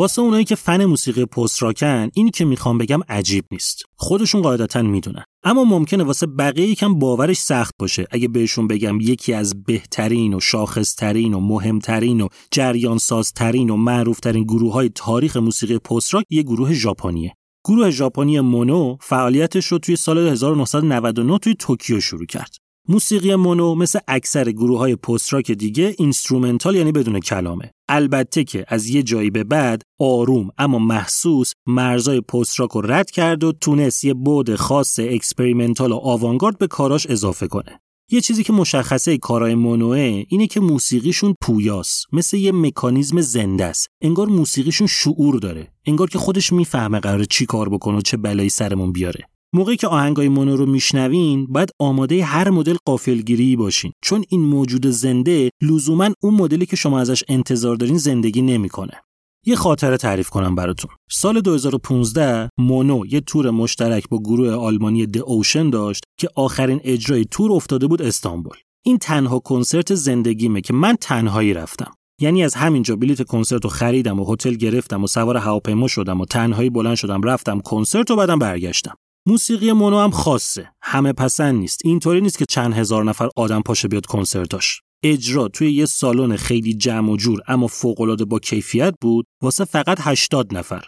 واسه اونایی که فن موسیقی پست راکن اینی که می‌خوام بگم عجیب نیست. خودشون قاعدتا می‌دونن. اما ممکنه واسه بقیه یکم باورش سخت باشه. اگه بهشون بگم یکی از بهترین و شاخصترین و مهمترین و جریان سازترین و معروفترین گروه های تاریخ موسیقی پست راک یه گروه ژاپنیه. گروه ژاپنی مونو فعالیتش رو توی سال 1999 توی توکیو شروع کرد. موسیقی مونو مثل اکثر گروه های پست راک دیگه اینسترومنتال یعنی بدون کلامه. البته که از یه جایی به بعد آروم اما محسوس مرزای پست راک رو رد کرد و تونست یه بعد خاص اکسپریمنتال و آوانگارد به کاراش اضافه کنه. یه چیزی که مشخصه کارهای مونوه اینه که موسیقیشون پویاست. مثل یه مکانیزم زنده است. انگار موسیقیشون شعور داره. انگار که خودش می‌فهمه قراره چی کار بکنه و چه بلایی سرمون بیاره. موقعی که آهنگای مونو رو میشنوین باید آماده هر مدل قافلگیری باشین چون این موجود زنده لزوما اون مدلی که شما ازش انتظار دارین زندگی نمی‌کنه یه خاطره تعریف کنم براتون. سال 2015 مونو یه تور مشترک با گروه آلمانی د اوشن داشت که آخرین اجرای تور افتاده بود استانبول. این تنها کنسرت زندگیمه که من تنهایی رفتم. یعنی از همینجا بلیت کنسرت رو خریدم و هتل گرفتم و سوار هواپیما شدم و تنهایی بلند شدم رفتم کنسرت و بعدم برگشتم. موسیقی مونو هم خاصه. همه پسند نیست. اینطوری نیست که چند هزار نفر آدم پاشه بیاد کنسرتاش. اجرا توی یه سالن خیلی جمع و جور اما فوق‌العاده با کیفیت بود واسه فقط 80 نفر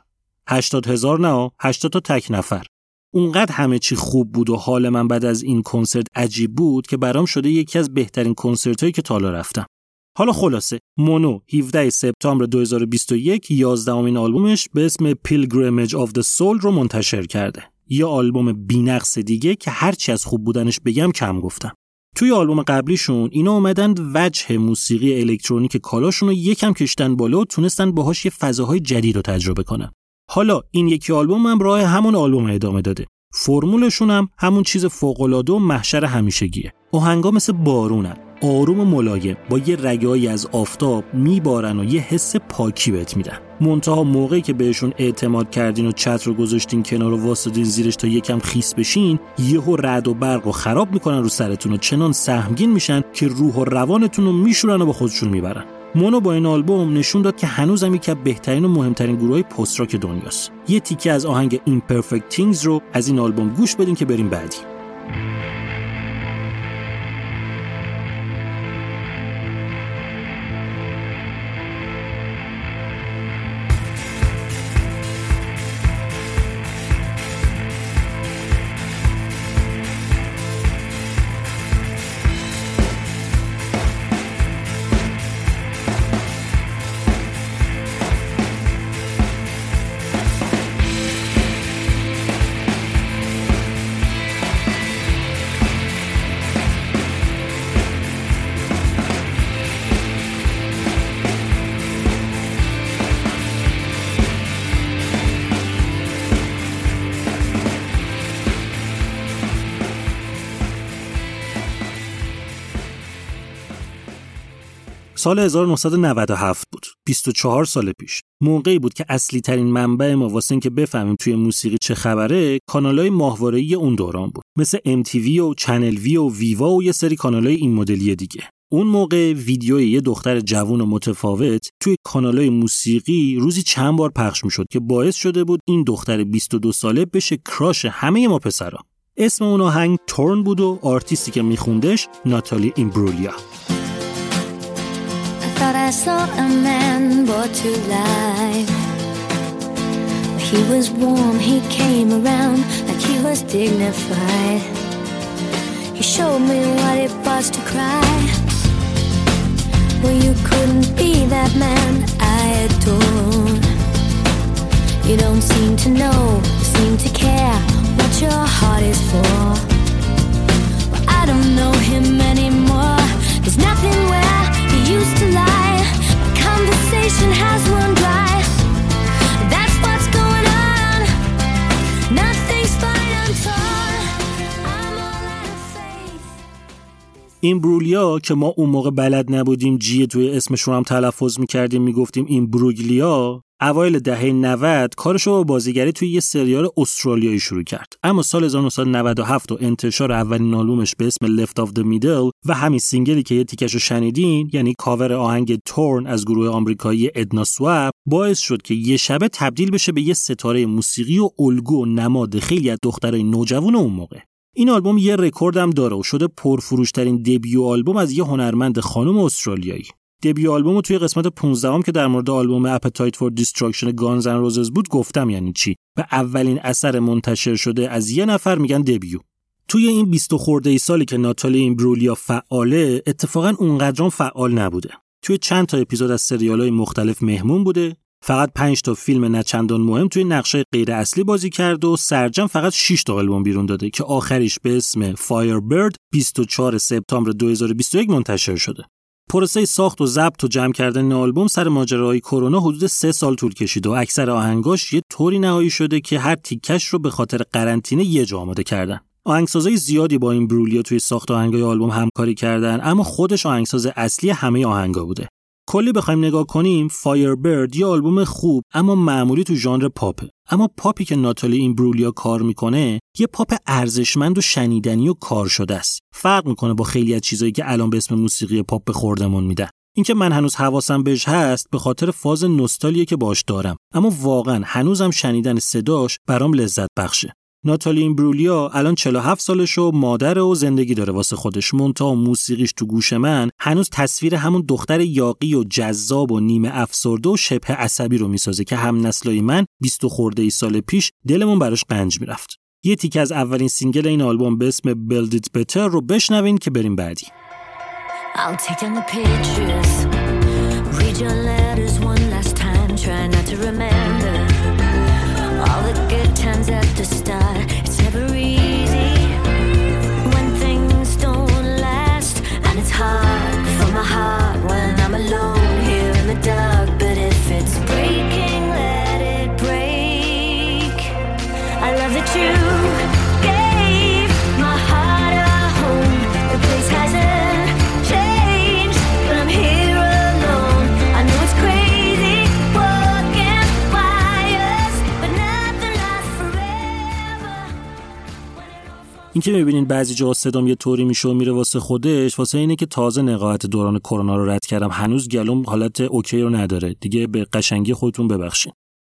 80 هزار نه 80 تا تک نفر اونقدر همه چی خوب بود و حال من بعد از این کنسرت عجیب بود که برام شده یکی از بهترین کنسرت هایی که تا حالا رفتم حالا خلاصه مونو 17 سپتامبر 2021 11 امین آلبومش به اسم Pilgrimage of the Soul رو منتشر کرده یه آلبوم بی‌نقص دیگه که هرچی از خوب بودنش بگم کم گفتم توی آلبوم قبلیشون اینا اومدن وجه موسیقی الکترونیک کالاشون رو یکم کشتن بالا و تونستن باهاش یه فضاهای جدید رو تجربه کنن. حالا این یکی آلبوم هم راه همون آلبوم ادامه داده. فرمولشون هم همون چیز فوق‌العاده و محشر همیشگیه. آهنگا مثل بارونن. آروم و ملایم با یه رگایی از آفتاب میبارن و یه حس پاکی بهت میدن. منتها موقعی که بهشون اعتماد کردین و چتر رو گذاشتین کنار و واسطین زیرش تا یکم خیس بشین یهو رد و برق و خراب می‌کنن رو سرتون و چنان سهمگین میشن که روح و روانتون رو میشورن و با خودشون می‌برن. مونو با این آلبوم نشون داد که هنوزم یکی از بهترین و مهمترین گروه های پست راک دنیاست. یه تیکه از آهنگ Imperfect Things رو از این آلبوم گوش بدین که بریم بعدی. سال 1997 بود. 24 سال پیش. موقعی بود که اصلی ترین منبع ما واسه اینکه بفهمیم توی موسیقی چه خبره کانالای ماهواره‌ای اون دوران بود. مثل MTV و چنل وی و ویوا و یه سری کانالای این مدلی دیگه. اون موقع ویدیوی یه دختر جوون و متفاوت توی کانالای موسیقی روزی چند بار پخش می‌شد که باعث شده بود این دختر 22 ساله بشه کراش همه ما پسرا. اسم اون آهنگ تورن بود و آرتیستی که میخوندش ناتالی ایمبرولیا thought I saw a man brought to life. He was warm, he came around like he was dignified. He showed me what it was to cry. Well, you couldn't be that man I adored. You don't seem to know, seem to care what your heart is for. Well, I don't know him anymore. There's nothing این برولیا که ما اون موقع بلد نبودیم جیه توی اسمش رو هم تلفظ می‌کردیم می‌گفتیم این بروگلیا اوایل دهه 90 کارش رو با بازیگری توی یه سریال استرالیایی شروع کرد. اما سال 1997 و انتشار اولین آلبومش به اسم Left of the Middle و همین سینگلی که یه تیکش رو شنیدین یعنی کاور آهنگ تورن از گروه آمریکایی ادنا سواب باعث شد که یه شبه تبدیل بشه به یه ستاره موسیقی و الگو و نماد خیلی از دخترای نوجوان اون موقع. این آلبوم یه رکورد هم داره و شده پرفروشترین دبیو آلبوم از یه هنرمند خانم استرالیایی. دبیو آلبوم توی قسمت 15 هم که در مورد آلبوم اپتایت فور دیستراکشن گانز ان روزز بود گفتم یعنی چی؟ به اولین اثر منتشر شده از یه نفر میگن دبیو. توی این 20 خورده ای سالی که ناتالی ایمبرولیا فعاله اتفاقا اونقدرام فعال نبوده. توی چند تا اپیزود از سریال‌های مختلف مهمون بوده. فقط 5 تا فیلم نچندان مهم توی نقشه غیر اصلی بازی کرد و سرجم فقط 6 تا آلبوم بیرون داده که آخریش به اسم Firebird 24 سپتامبر 2021 منتشر شده. پروسه ساخت و ضبط و جمع کردن آلبوم سر ماجراهای کرونا حدود سه سال طول کشید و اکثر آهنگاش یه طوری نهایی شده که هر تیکش رو به خاطر قرنطینه یه جا آماده کردن. آهنگسازای زیادی با این برولیا توی ساخت آهنگای آلبوم همکاری کردن اما خودش آهنگساز اصلی همه آهنگا بوده. کلی بخوایم نگاه کنیم فایربرد یه آلبوم خوب اما معمولی تو ژانر پاپه اما پاپی که ناتالی این برولیا کار می‌کنه یه پاپ ارزشمند و شنیدنی و کار شده است. فرق می‌کنه با خیلی از چیزایی که الان به اسم موسیقی پاپ به خوردمون میدن اینکه من هنوز حواسم بهش هست به خاطر فاز نوستالیه که باش دارم. اما واقعا هنوزم شنیدن صداش برام لذت بخشه. ناتالی ایمبرولیا الان 47 سالش و مادر و زندگی داره واسه خودش. مونتا و موسیقیش تو گوش من هنوز تصویر همون دختر یاقی و جذاب و نیمه افسرده و شبه عصبی رو می‌سازه که هم نسلای من 20 خورده ای سال پیش دلمون براش قنج می‌رفت. یه تیکه از اولین سینگل این آلبوم به اسم Build It Better رو بشنوین که بریم بعدی. I'll take down the pictures, read your letters one last time, try to remember all the good times at the. این که می‌بینین بعضی جا صدام یه طوری میشه و میره واسه خودش واسه اینه که تازه نقاهت دوران کرونا رو رد کردم. هنوز گلوم حالت اوکی رو نداره. دیگه به قشنگی خودتون ببخشین.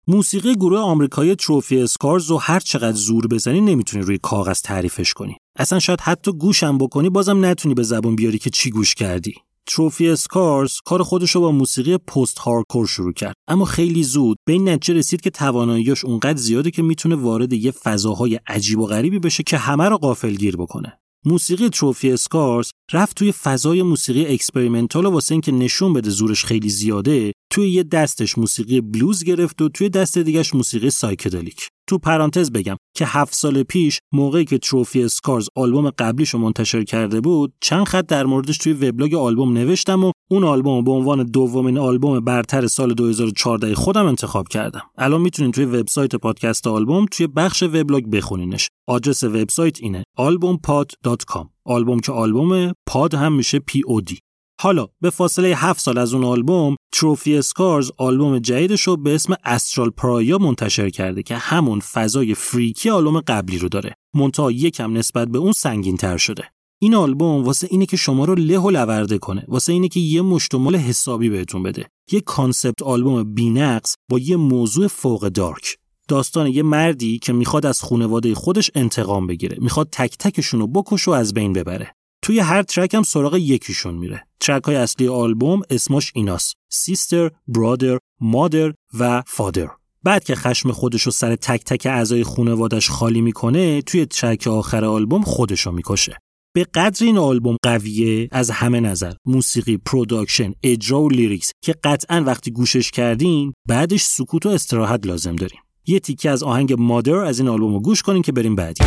موسیقی گروه آمریکایی تروفی اسکارز رو هر چقدر زور بزنی نمی‌تونی روی کاغذ تعریفش کنی. اصلا شاید حتی گوشم بکنی بازم نتونی به زبون بیاری که چی گوش کردی. تروفی اسکارز کار خودش رو با موسیقی پست هارکور شروع کرد. اما خیلی زود به این نتیجه رسید که تواناییاش اونقدر زیاده که می‌تونه وارد یه فضاهای عجیب و غریبی بشه که همه رو غافلگیر بکنه. موسیقی تروفی اسکارز رفت توی فضای موسیقی اکسپریمنتال واسه اینکه نشون بده زورش خیلی زیاده توی یه دستش موسیقی بلوز گرفت و توی دست دیگش موسیقی سایکدلیک. تو پرانتز بگم که هفت سال پیش موقعی که تروفی اسکارز آلبوم قبلیش رو منتشر کرده بود چند خط در موردش توی وبلاگ آلبوم نوشتم و اون آلبوم به عنوان دومین آلبوم برتر سال 2014 خودم انتخاب کردم. الان می‌تونین توی وبسایت پادکست آلبوم توی بخش وبلاگ بخونینش. آدرس وبسایت اینه albumpod.com آلبوم که آلبوم پاد هم میشه پی او دی حالا به فاصله 7 سال از اون آلبوم تروفی اسکارز آلبوم جدیدش رو به اسم استرال پرایا منتشر کرده که همون فضای فریکی آلبوم قبلی رو داره. منتها یکم نسبت به اون سنگین تر شده. این آلبوم واسه اینه که شما رو له و لورده کنه. واسه اینه که یه مشتمل حسابی بهتون بده. یه کانسپت آلبوم بی‌نقص با یه موضوع فوق دارک. داستان یه مردی که می‌خواد از خانواده خودش انتقام بگیره. می‌خواد تک تکشون رو بکشه و از بین ببره. توی هر ترک هم سراغ یکیشون میره. ترک های اصلی آلبوم اسمش ایناست. Sister، Brother، Mother و Father بعد که خشم خودش رو سر تک تک اعضای خانوادش خالی می‌کنه توی ترک آخر آلبوم خودش رو می‌کشه. انقدر این آلبوم قویه از همه نظر. موسیقی، production، اجرا و lyrics که قطعا وقتی گوشش کردین بعدش سکوت و استراحت لازم داریم. یه تیکه از آهنگ Mother از این آلبوم رو گوش کنین که بریم بعدی.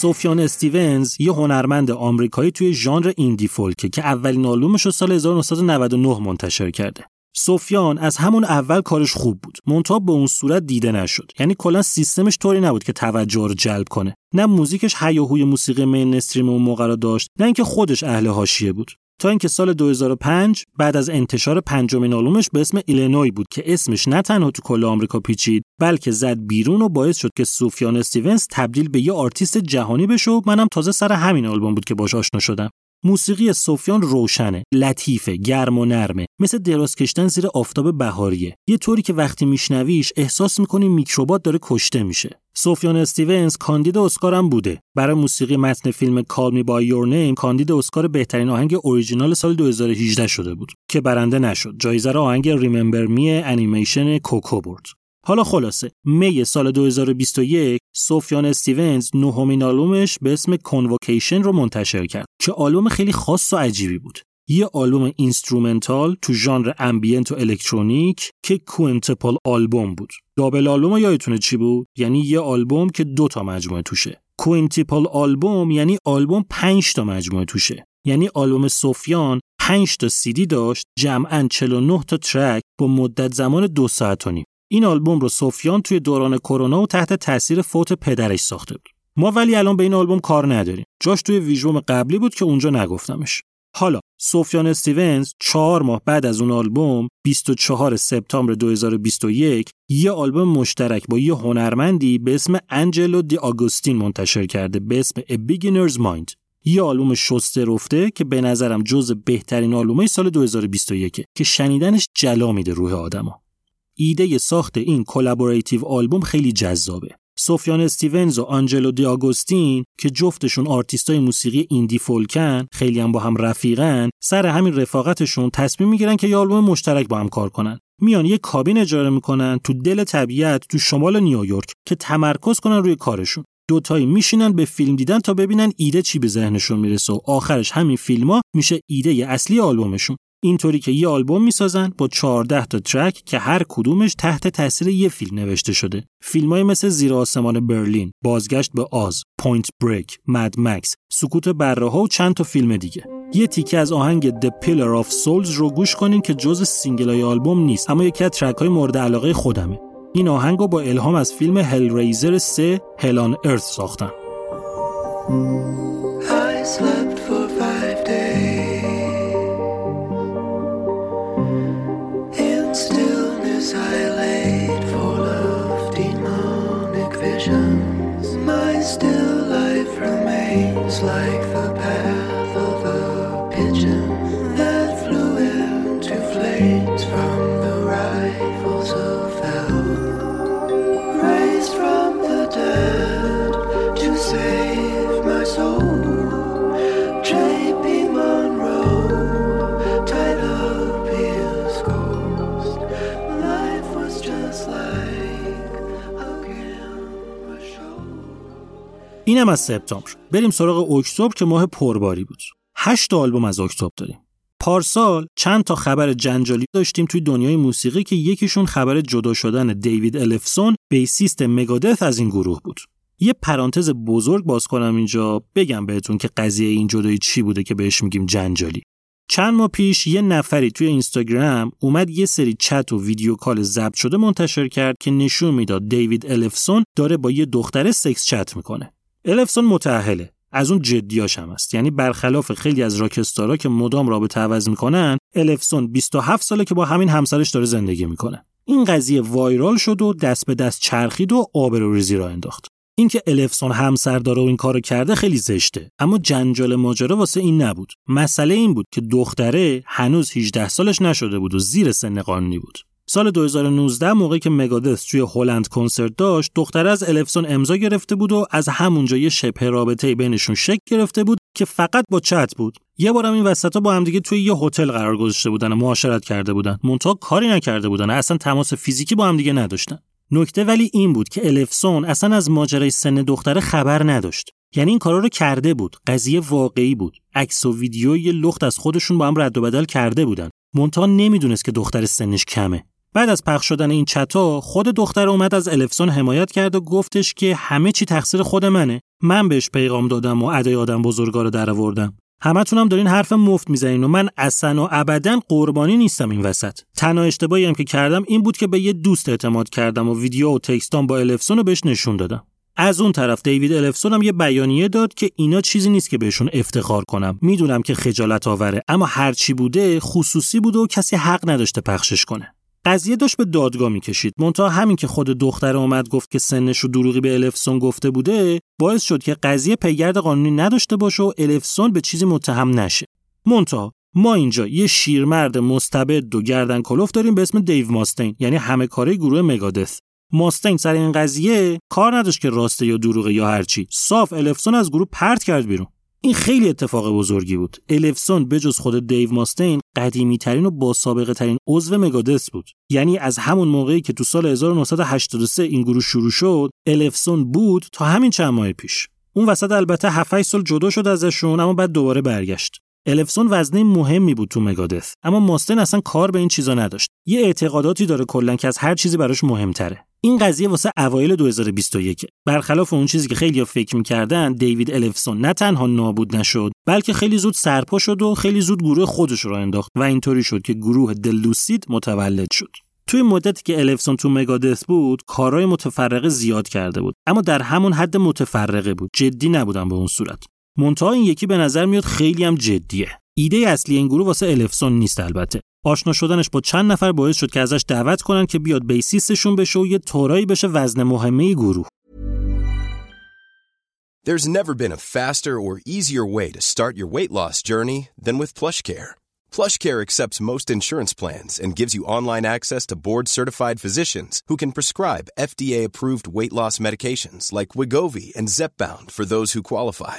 سوفیان استیونز یه هنرمند آمریکایی توی ژانر indie folk ه که اولین آلبومش رو سال 1999 منتشر کرده. سوفیان از همون اول کارش خوب بود. منتها به اون صورت دیده نشد. یعنی کلا سیستمش طوری نبود که توجه رو جلب کنه. نه موزیکش هیاهوی موسیقی mainstream اون موقع رو داشت، نه اینکه خودش اهل حاشیه بود. تا اینکه سال 2005 بعد از انتشار پنجمین آلبومش به اسم ایلینوی بود که اسمش نه تنها تو کل آمریکا پیچید بلکه زد بیرون و باعث شد که سوفیان استیونز تبدیل به یه آرتیست جهانی بشه و منم تازه سر همین آلبوم بود که باش آشنا شدم. موسیقی سفیان روشنه، لطیفه، گرم و نرمه، مثل دراز کشتن زیر آفتاب بهاریه. یه طوری که وقتی میشنویش احساس می‌کنی میکروبات داره کشته میشه. سفیان استیونز کاندید اسکار هم بوده. برای موسیقی متن فیلم Call Me By Your Name کاندید اسکار بهترین آهنگ اوریجینال سال 2018 شده بود که برنده نشد. جایزه رو آهنگ Remember Me انیمیشن کوکو برد. حالا خلاصه می سال 2021 سفیان استیونز نهمین آلبومش به اسم Convocation رو منتشر کرد که آلبوم خیلی خاص و عجیبی بود. یه آلبوم instrumental تو ژانر ambient و الکترونیک که quintuple album بود. double album یادتونه چی بود؟ یعنی یه آلبوم که دو تا مجموعه توشه. quintuple album یعنی آلبوم 5 تا مجموعه توشه. یعنی آلبوم سفیان 5 تا سیدی داشت جمعا 49 تا ترک با مدت زمان دو ساعت و نیم. این آلبوم رو سفیان توی دوران کرونا و تحت تاثیر فوت پدرش ساخته بود. ما ولی الان به این آلبوم کار نداریم. جاش توی ویژبوم قبلی بود که اونجا نگفتمش. حالا سفیان استیونز چهار ماه بعد از اون آلبوم 24 سپتامبر 2021 یه آلبوم مشترک با یه هنرمندی به اسم انجلو دی آگوستین منتشر کرده به اسم A Beginner's Mind. یه آلبوم شسته رفته که به نظرم جز بهترین آلبومای سال 2021 که شنیدنش جلا میده روح آدما. ایده ساخت این collaborative album خیلی جذابه. سوفیان استیونز و آنجلو دی آگوستین که جفتشون آرتیستای موسیقی indie folk ن خیلی هم با هم رفیقن سر همین رفاقتشون تصمیم می‌گیرن که یه آلبوم مشترک با هم کار کنن. میان یه کابین اجاره می‌کنن تو دل طبیعت تو شمال نیویورک که تمرکز کنن روی کارشون. دوتایی میشینن به فیلم دیدن تا ببینن ایده چی به ذهنشون می‌رسه و آخرش همین فیلما میشه ایده اصلی آلبومشون. اینطوری که یه آلبوم می‌سازن با 14 تا ترک که هر کدومش تحت تاثیر یه فیلم نوشته شده. فیلمای مثل زیر آسمان برلین، بازگشت به آز، Point Break، Mad Max، سکوت بره ها و چند تا فیلم دیگه. یه تیکه از آهنگ The Pillar of Souls رو گوش کنین که جز single ای آلبوم نیست اما یکی از ترک های مورد علاقه خودمه. این آهنگ رو با الهام از فیلم هل ریزر 3 هلان ارث ساختن. I like اینم از سپتامبر. بریم سراغ اکتبر که ماه پرباری بود. هشت آلبوم از اکتبر داریم. پارسال چند تا خبر جنجالی داشتیم توی دنیای موسیقی که یکیشون خبر جدا شدن دیوید الفسون بیسیست مگادث از این گروه بود. یه پرانتز بزرگ باز کنم اینجا بگم بهتون که قضیه این جدایی چی بوده که بهش میگیم جنجالی. چند ماه پیش یه نفری توی اینستاگرام اومد یه سری چت و ویدیو کال ضبط شده منتشر کرد که نشون می‌داد دیوید الفسون داره با یه دختر سکس چت می‌کنه. الفسون متأهله. از اون جدیاش هم است یعنی برخلاف خیلی از راکستارا که مدام رابطه عوض می‌کنن الفسون 27 ساله که با همین همسرش داره زندگی می‌کنه. این قضیه وایرال شد و دست به دست چرخید و آبروریزی را انداخت. اینکه الفسون همسر داره و این کارو کرده خیلی زشته. اما جنجال ماجرا واسه این نبود. مسئله این بود که دختره هنوز 18 سالش نشده بود و زیر سن قانونی بود. سال 2019 موقعی که مگادث توی هلند کنسرت داشت دختر از الفسون امضا گرفته بود و از همونجا یه شبه رابطه بینشون شکل گرفته بود که فقط با چت بود. یه بارم این وسطا با همدیگه توی یه هتل قرار گذاشته بودن و معاشرت کرده بودن. منتها کاری نکرده بودن اصلا تماس فیزیکی با همدیگه نداشتن. نکته ولی این بود که الفسون اصلا از ماجرای سن دختره خبر نداشت. یعنی این کارا رو کرده بود. قضیه واقعی بود. عکس و ویدیو یه لخت از خودشون با هم رد و بدل کرده بودن. مونتا نمی‌دونست که دختر سنش کمه. بعد از پخش شدن این چتا خود دختر اومد از الفسون حمایت کرد و گفتش که همه چی تقصیر خود منه. من بهش پیغام دادم و ادای آدم بزرگا رو در آوردم همتونم دارین حرف مفت می‌زنین و من اصلا و ابدا قربانی نیستم این وسط. تنها اشتباهی هم که کردم این بود که به یه دوست اعتماد کردم و ویدیو و تکستان با الفسون رو بهش نشون دادم. از اون طرف دیوید الفسون هم یه بیانیه داد که اینا چیزی نیست که بهشون افتخار کنم. می‌دونم که خجالت آوره اما هرچی بوده خصوصی بوده و کسی حق نداشته پخشش کنه. قضیه داشت به دادگاه می‌کشید. منتها همین که خود دختر اومد گفت که سنش رو دروغی به الفسون گفته بوده باعث شد که قضیه پیگرد قانونی نداشته باشه و الفسون به چیزی متهم نشه. منتها ما اینجا یه شیرمرد مستبد و گردن کلوف داریم به اسم دیو ماستین یعنی همه کاره گروه مگادث. ماستین سر این قضیه کار نداشت که راسته یا دروغه یا هرچی. صاف الفسون از گروه پرت کرد بیرون. این خیلی اتفاق بزرگی بود. الفسون بجز خود دیو ماستین قدیمی ترین و با سابقه ترین عضو مگادس بود. یعنی از همون موقعی که تو سال 1983 این گروه شروع شد الفسون بود تا همین چند ماه پیش. اون وسط البته 7 سال جدا شد ازشون اما بعد دوباره برگشت. الفسون وزنه مهمی بود تو مگادث اما ماستن اصلا کار به این چیزا نداشت. یه اعتقاداتی داره کلا که از هر چیزی براش مهمتره. این قضیه واسه اوایل 2021 برخلاف اون چیزی که خیلی فکر می‌کردن دیوید الفسون نه تنها نابود نشد بلکه خیلی زود سرپا شد و خیلی زود گروه خودش رو انداخت و اینطوری شد که گروه دلوسید متولد شد. توی مدتی که الفسون تو مگادث بود کارهای متفرقه زیاد کرده بود اما در همون حد متفرقه بود. جدی نبودن به اون صورت. منتها این یکی به نظر میاد خیلی هم جدیه. ایده اصلی این گروه واسه الفسون نیست البته آشنا شدنش با چند نفر باعث شد که ازش دعوت کنن که بیاد بیسیستشون بشه و یه طورایی بشه وزن مهمه گروه There's never been a faster or easier way to start your weight loss journey than with PlushCare. PlushCare accepts most insurance plans and gives you online access to board-certified physicians who can prescribe FDA-approved weight loss medications like Wigovi and Zepbound for those who qualify.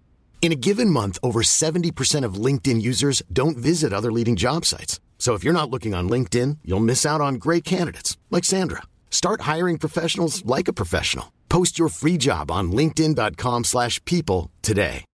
In a given month, over 70% of LinkedIn users don't visit other leading job sites. So if you're not looking on LinkedIn, you'll miss out on great candidates like Sandra. Start hiring professionals like a professional. Post your free job on linkedin.com/people slash people today.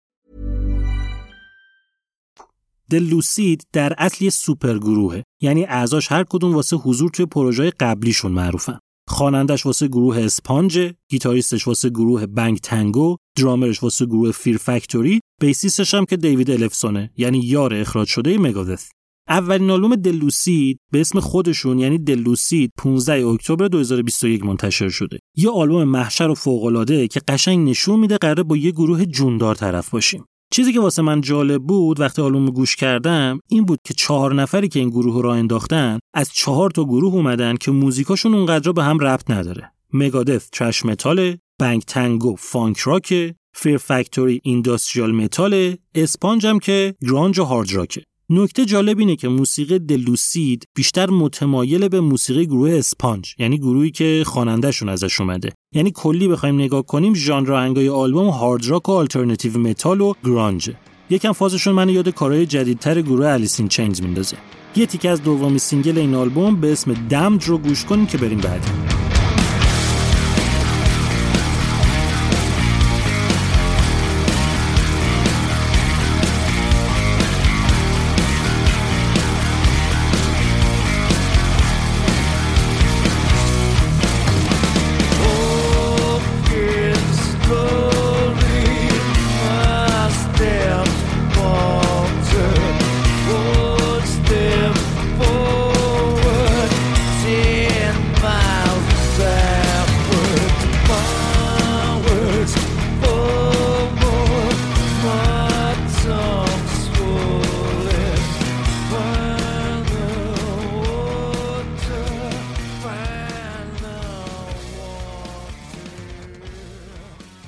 دلوسید در اصل یه سوپر گروهه یعنی اعضاش هر کدوم واسه حضور توی پروژه قبلیشون معروفن خوانندش واسه گروه Sponge، گیتاریستش واسه گروه Bang Tango، drummer ش واسه گروه Fear Factory، bassist ش هم که دیوید الفسونه یعنی یار اخراج شده مگادث. اولین آلبوم The Lucid به اسم خودشون یعنی The Lucid 15 اکتبر 2021 منتشر شده. یه آلبوم محشر و فوق‌العاده که قشنگ نشون میده قراره با یه گروه جوندار طرف باشیم. چیزی که واسه من جالب بود وقتی آلبوم گوش کردم این بود که چهار نفری که این گروه رو انداختن از چهار تا گروه اومدن که موزیکاشون اونقدر به هم ربط نداره. مگادث thrash metal Bang Tango funk rock Fear Factory industrial metal Sponge هم که grunge و hard rock ه نکته جالب اینه که موسیقی The Lucid بیشتر متمایل به موسیقی گروه Sponge یعنی گروهی که خوانندهشون ازش اومده. یعنی کلی بخوایم نگاه کنیم ژانر آهنگای آلبوم hard rock و alternative metal و grunge. یکم فازشون منو یاد کارهای جدیدتر گروه Alice in Chains میندازه. یه تیکه از دومی single این آلبوم به اسم Damage رو گوش کنیم که بریم بعدی.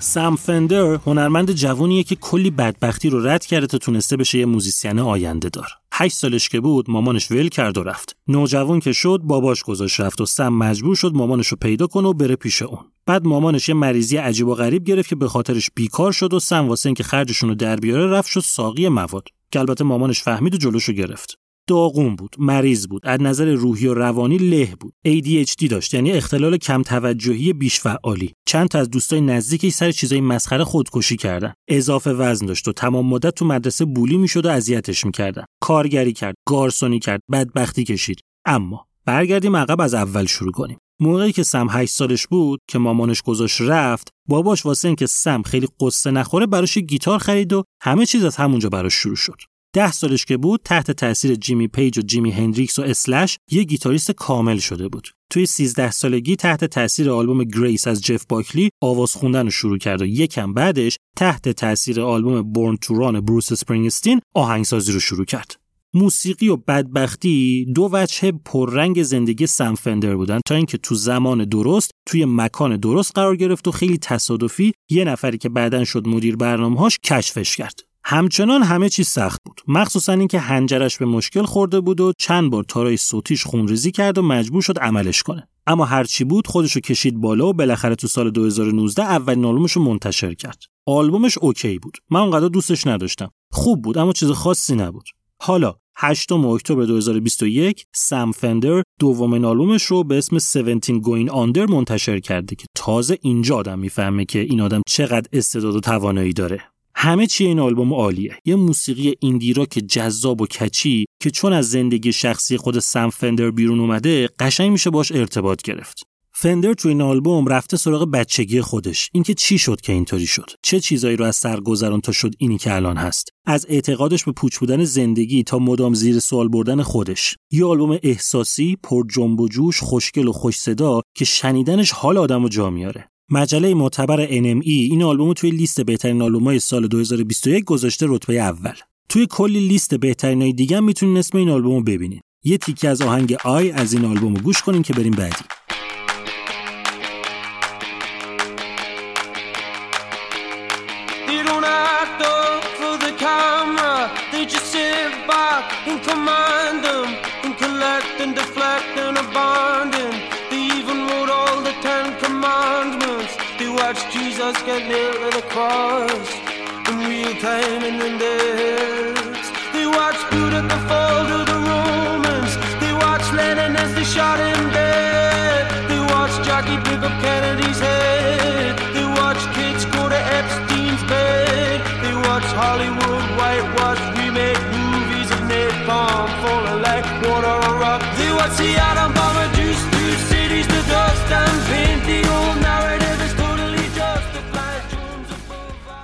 سم فندر هنرمند جوونیه که کلی بدبختی رو رد کرده تا تونسته بشه یه موزیسین آینده دار. هشت سالش که بود مامانش ول کرد و رفت. نوجوان که شد باباش گذاشت رفت و سم مجبور شد مامانش رو پیدا کنه و بره پیش اون. بعد مامانش یه مریضی عجیب و غریب گرفت که به خاطرش بیکار شد و سم واسه اینکه خرجشون رو در بیاره رفت شد ساقی مواد. که البته مامانش فهمید و جلوشو گرفت. داغون بود، مریض بود، از نظر روحی و روانی له بود. ADHD داشت یعنی اختلال کم توجهی بیش فعالی. چند تا از دوستای نزدیکش سر چیزای مسخره خودکشی کردن. اضافه وزن داشت و تمام مدت تو مدرسه بولی می‌شد و اذیتش می‌کردن. کارگری کرد، گارسونی کرد، بدبختی کشید. اما برگردیم عقب از اول شروع کنیم. موقعی که سم 8 سالش بود که مامانش گذاشت رفت باباش واسه اینکه سم خیلی غصه نخوره براش گیتار خرید و همه چیز از همونجا براش شروع شد ده سالش که بود تحت تاثیر جیمی پیج و جیمی هندریکس و اسلش یه گیتاریست کامل شده بود. توی 13 سالگی تحت تاثیر آلبوم Grace از جف باکلی آواز خوندن رو شروع کرد و یکم بعدش تحت تاثیر آلبوم Born to Run بروس اسپرینگستین آهنگسازی رو شروع کرد. موسیقی و بدبختی دو وجه پررنگ زندگی سم فندر بودن تا اینکه تو زمان درست توی مکان درست قرار گرفت و خیلی تصادفی یه نفری که بعدن شد مدیر برنامه‌هاش کشفش کرد. همچنان همه چیز سخت بود. مخصوصا اینکه هنجرش به مشکل خورده بود و چند بار تارای صوتیش خونریزی کرد و مجبور شد عملش کنه. اما هرچی بود خودشو کشید بالا و بالاخره تو سال 2019 اولین آلبومش رو منتشر کرد. آلبومش اوکی بود. من اونقدر دوستش نداشتم. خوب بود اما چیز خاصی نبود. حالا 8 اکتبر 2021 سم فندر دومین آلبومش رو به اسم 17 Going Under منتشر کرده که تازه اینجا آدم می‌فهمه که این آدم چقدر استعداد و توانایی داره. همه چی این آلبوم عالیه. یه موسیقی ایندی راک جذاب و کچی که چون از زندگی شخصی خود سم فندر بیرون اومده قشنگ میشه باش ارتباط گرفت. فندر تو این آلبوم رفته سراغ بچگی خودش. اینکه چی شد که اینطوری شد؟ چه چیزایی رو از سر گذران تا شد اینی که الان هست؟ از اعتقادش به پوچ بودن زندگی تا مدام زیر سوال بردن خودش. یه آلبوم احساسی پر جنب و جوش خوشگل و خوش صدا که شنیدنش حال آدمو جا میاره. مجله معتبر NME این آلبوم توی لیست بهترین آلبومای سال 2021 گذاشته رتبه اول. توی کلی لیست بهترینای دیگه می‌تونین اسم این آلبومو ببینین. یه تیکه از آهنگ آی از این آلبوم رو گوش کنین که بریم بعدی. Deflect and abandon. Jesus get nailed to the cross real time and. They Buddha the fall to the Romans. They watched Lenin as they shot him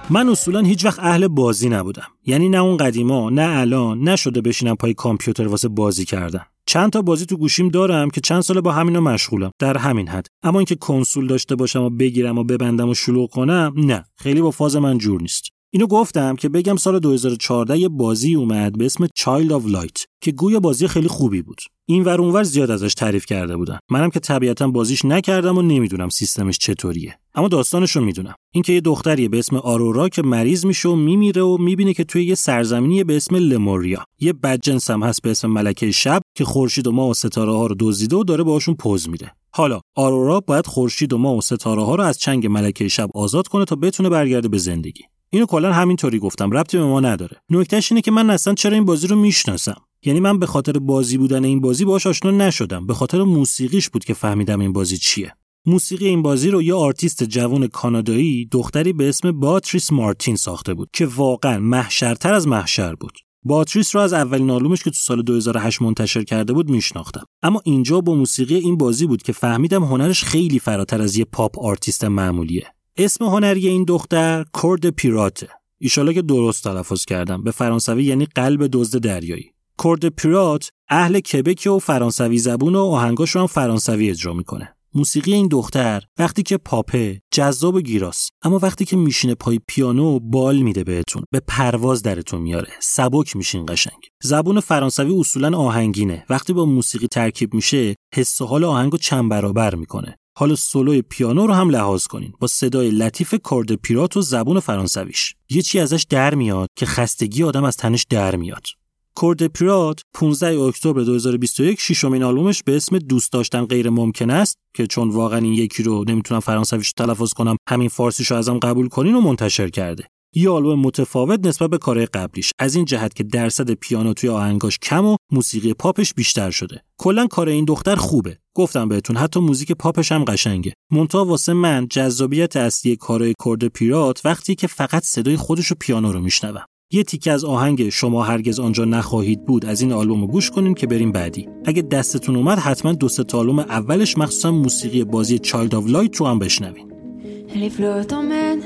من اصولا هیچ وقت اهل بازی نبودم. یعنی نه اون قدیما نه الان نشده بشینم پای کامپیوتر واسه بازی کردن. چند تا بازی تو گوشیم دارم که چند ساله با همینا مشغولم. در همین حد. اما اینکه کنسول داشته باشم و بگیرم و ببندم و شلوغ کنم نه. خیلی با فاز من جور نیست. اینو گفتم که بگم سال 2014 یه بازی اومد به اسم Child of Light که گویا بازی خیلی خوبی بود. این ور اونور زیاد ازش تعریف کرده بودن. منم که طبیعتا بازیش نکردم و نمی‌دونم سیستمش چطوریه. اما داستانش رو می‌دونم. اینکه یه دختریه به اسم آرورا که مریض میشه و میمیره و می‌بینه که توی یه سرزمینی به اسم لموریا. یه بدجنس هم هست به اسم ملکه شب که خورشید و ماه و ستاره ها رو دزدیده و داره باهاشون پوز میده. حالا آرورا باید خورشید و ماه و ستاره ها رو از چنگ ملکه شب آزاد کنه تا بتونه برگرده به زندگی. اینو کلا همینطوری گفتم ربطی به ما نداره. نکتهش اینه که من اصلا چرا این بازی رو می‌شناسم؟ یعنی من به خاطر بازی بودن این بازی باهاش آشنا نشدم به خاطر موسیقیش بود که فهمیدم این بازی چیه. موسیقی این بازی رو یه آرتیست جوان کانادایی دختری به اسم باتریس مارتین ساخته بود که واقعا محشرتر از محشر بود. باتریس رو از اولین آلبومش که تو سال 2008 منتشر کرده بود میشناختم. اما اینجا با موسیقی این بازی بود که فهمیدم هنرش خیلی فراتر از یه pop artist معمولیه. اسم هنری این دختر Coeur de pirate ه ایشالا که درست تلفظ کردم. به فرانسوی یعنی قلب دزد دریایی. کورد پیرات اهل کبک و فرانسوی زبون و آهنگاش رو هم فرانسوی اجرا می‌کنه. موسیقی این دختر وقتی که پاپه جذاب و گیراست اما وقتی که میشینه پای پیانو بال میده بهتون. به پرواز درتون میاره سبک میشین قشنگ. زبون فرانسوی اصولا آهنگینه. وقتی با موسیقی ترکیب میشه حس و حال آهنگو چند برابر می‌کنه. حالا سولوی پیانو رو هم لحاظ کنین. با صدای لطیف کارد پیرات و زبون فرانسویش. یه چی ازش در میاد که خستگی آدم از تنش در میاد. کورد پیرات 15 اکتبر 2021 ششمین آلبومش به اسم دوست داشتن غیر ممکن است که چون واقعا این یکی رو نمی‌تونم فرانسویش تلفظ کنم همین فارسیشو ازم قبول کنین و منتشر کرده. یه آلبوم متفاوت نسبت به کارهای قبلیش. از این جهت که درصد پیانو توی آهنگاش کم و موسیقی پاپش بیشتر شده. کلا کار این دختر خوبه. گفتم بهتون حتی موزیک پاپش هم قشنگه. مونتا واسه من جذابیت اصلی کارهای کرد پیرات وقتی که فقط صدای خودش و پیانو رو میشنوم. یه تیکه از آهنگ شما هرگز آنجا نخواهید بود از این آلبوم رو گوش کنیم که بریم بعدی. اگه دستتون اومد حتما دو سه تا آلبوم اولش مخصوصا موسیقی بازی Child of Light رو هم بشنوین.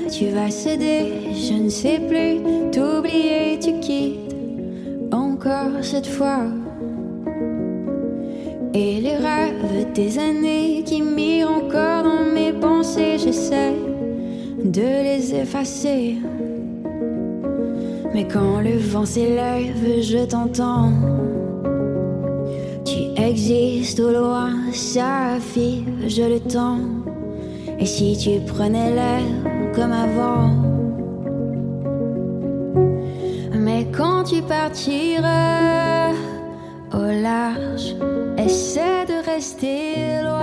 Tu vas céder, je ne sais plus t'oublier, tu quittes encore cette fois. Et les rêves des années qui mirent encore dans mes pensées, j'essaie de les effacer. Mais quand le vent s'élève, je t'entends. Tu existes au loin, ça fige le temps. Et si tu prenais l'air comme avant. Mais quand tu partiras au large Essaie de rester loin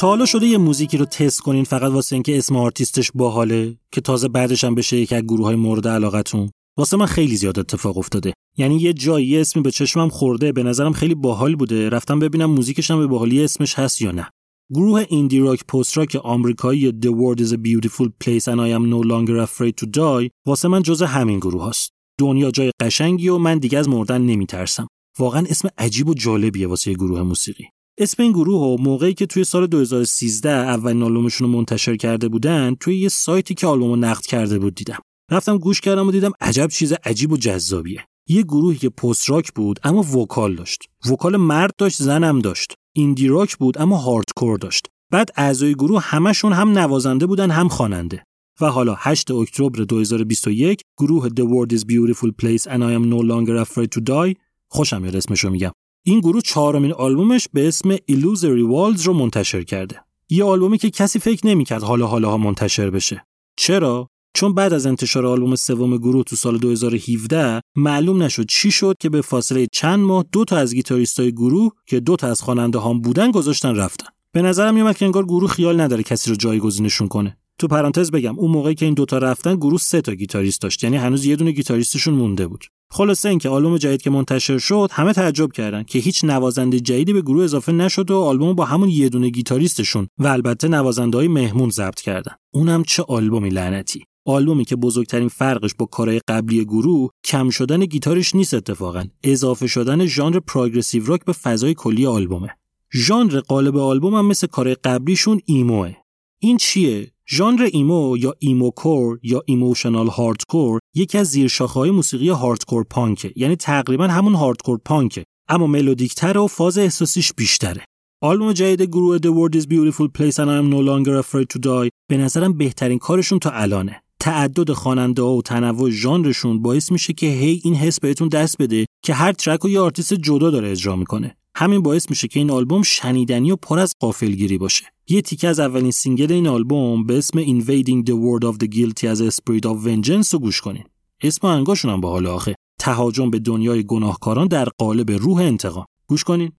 تا حالا شده یه موزیکی رو تست کنین فقط واسه اینکه اسم آرتیستش باحاله که تازه بعدش هم بشه یک از گروه های مورد علاقتون. واسه من خیلی زیاد اتفاق افتاده. یعنی یه جایی اسمی به چشمم خورده به نظرم خیلی باحال بوده رفتم ببینم موزیکش هم به باحالی اسمش هست یا نه گروه ایندی راک پست راک آمریکایی The World is a Beautiful Place and I am no longer afraid to die واسه من جز همین گروه هست. دنیا جای قشنگی و من دیگه از مردن نمیترسم. واقعا اسم عجیب و جالبیه واسه گروه موسیقی. اسم این گروه ها موقعی که توی سال 2013 اولین آلبومشون رو منتشر کرده بودن توی یه سایتی که آلبومو نقد کرده بود دیدم. رفتم گوش کردم و دیدم عجب چیز عجیب و جذابیه. یه گروهی که post rock بود اما vocal داشت. vocal مرد داشت زنم داشت. indie rock بود اما hardcore داشت. بعد اعضای گروه همشون هم نوازنده بودن هم خواننده. و حالا 8 اکتبر 2021 گروه The World is Beautiful Place and I am no longer afraid to die خوشم میاد اسمشو میگم. این گروه چهارمین آلبومش به اسم Illusory Walls رو منتشر کرده. یه آلبومی که کسی فکر نمی‌کرد حالا حالا ها منتشر بشه. چرا؟ چون بعد از انتشار آلبوم سوم گروه تو سال 2017 معلوم نشد چی شد که به فاصله چند ماه دو تا از گیتاریستای گروه که دو تا از خواننده هم بودن گذاشتن رفتن. به نظرم میومد که انگار گروه خیال نداره کسی رو جایگزینشون کنه. تو پرانتز بگم اون موقعی که این دوتا رفتن گروه سه تا گیتاریست داشت یعنی هنوز یه دونه گیتاریستشون مونده بود خلاصه اینکه آلبوم جدید که منتشر شد همه تعجب کردن که هیچ نوازنده جدیدی به گروه اضافه نشد و آلبوم با همون یه دونه گیتاریستشون و البته نوازنده های مهمون ضبط کردن اونم چه آلبومی لعنتی آلبومی که بزرگترین فرقش با کارهای قبلی گروه کم شدن گیتارش نیست اتفاقا. اضافه شدن ژانر progressive rock به فضای کلی آلبومه. ژانر غالب آلبوم هم مثل کارهای قبلیشون emo ه. این چیه؟ ژانر emo یا emocore یا emotional hardcore یکی از زیرشاخه‌های موسیقی hardcore punk ه. یعنی تقریبا همون hardcore punk ه. اما melodic تر و فاز احساسیش بیشتره. آلبوم جدید گروه The World is Beautiful Place and I am no longer afraid to die به نظرم بهترین کارشون تا الانه. تعدد خواننده و تنوع ژانرشون باعث میشه که هی این حس بهتون دست بده که هر track و یه آرتیست جدا داره اجرا می‌کنه. همین باعث میشه که این آلبوم شنیدنی و پر از غافلگیری باشه. یه تیکه از اولین single این آلبوم به اسم Invading the World of the Guilty as a Spirit of Vengeance رو گوش کنین. اسم آهنگاشون هم باحال آخه. تهاجم به دنیای گناهکاران در قالب روح انتقام. گوش کنین.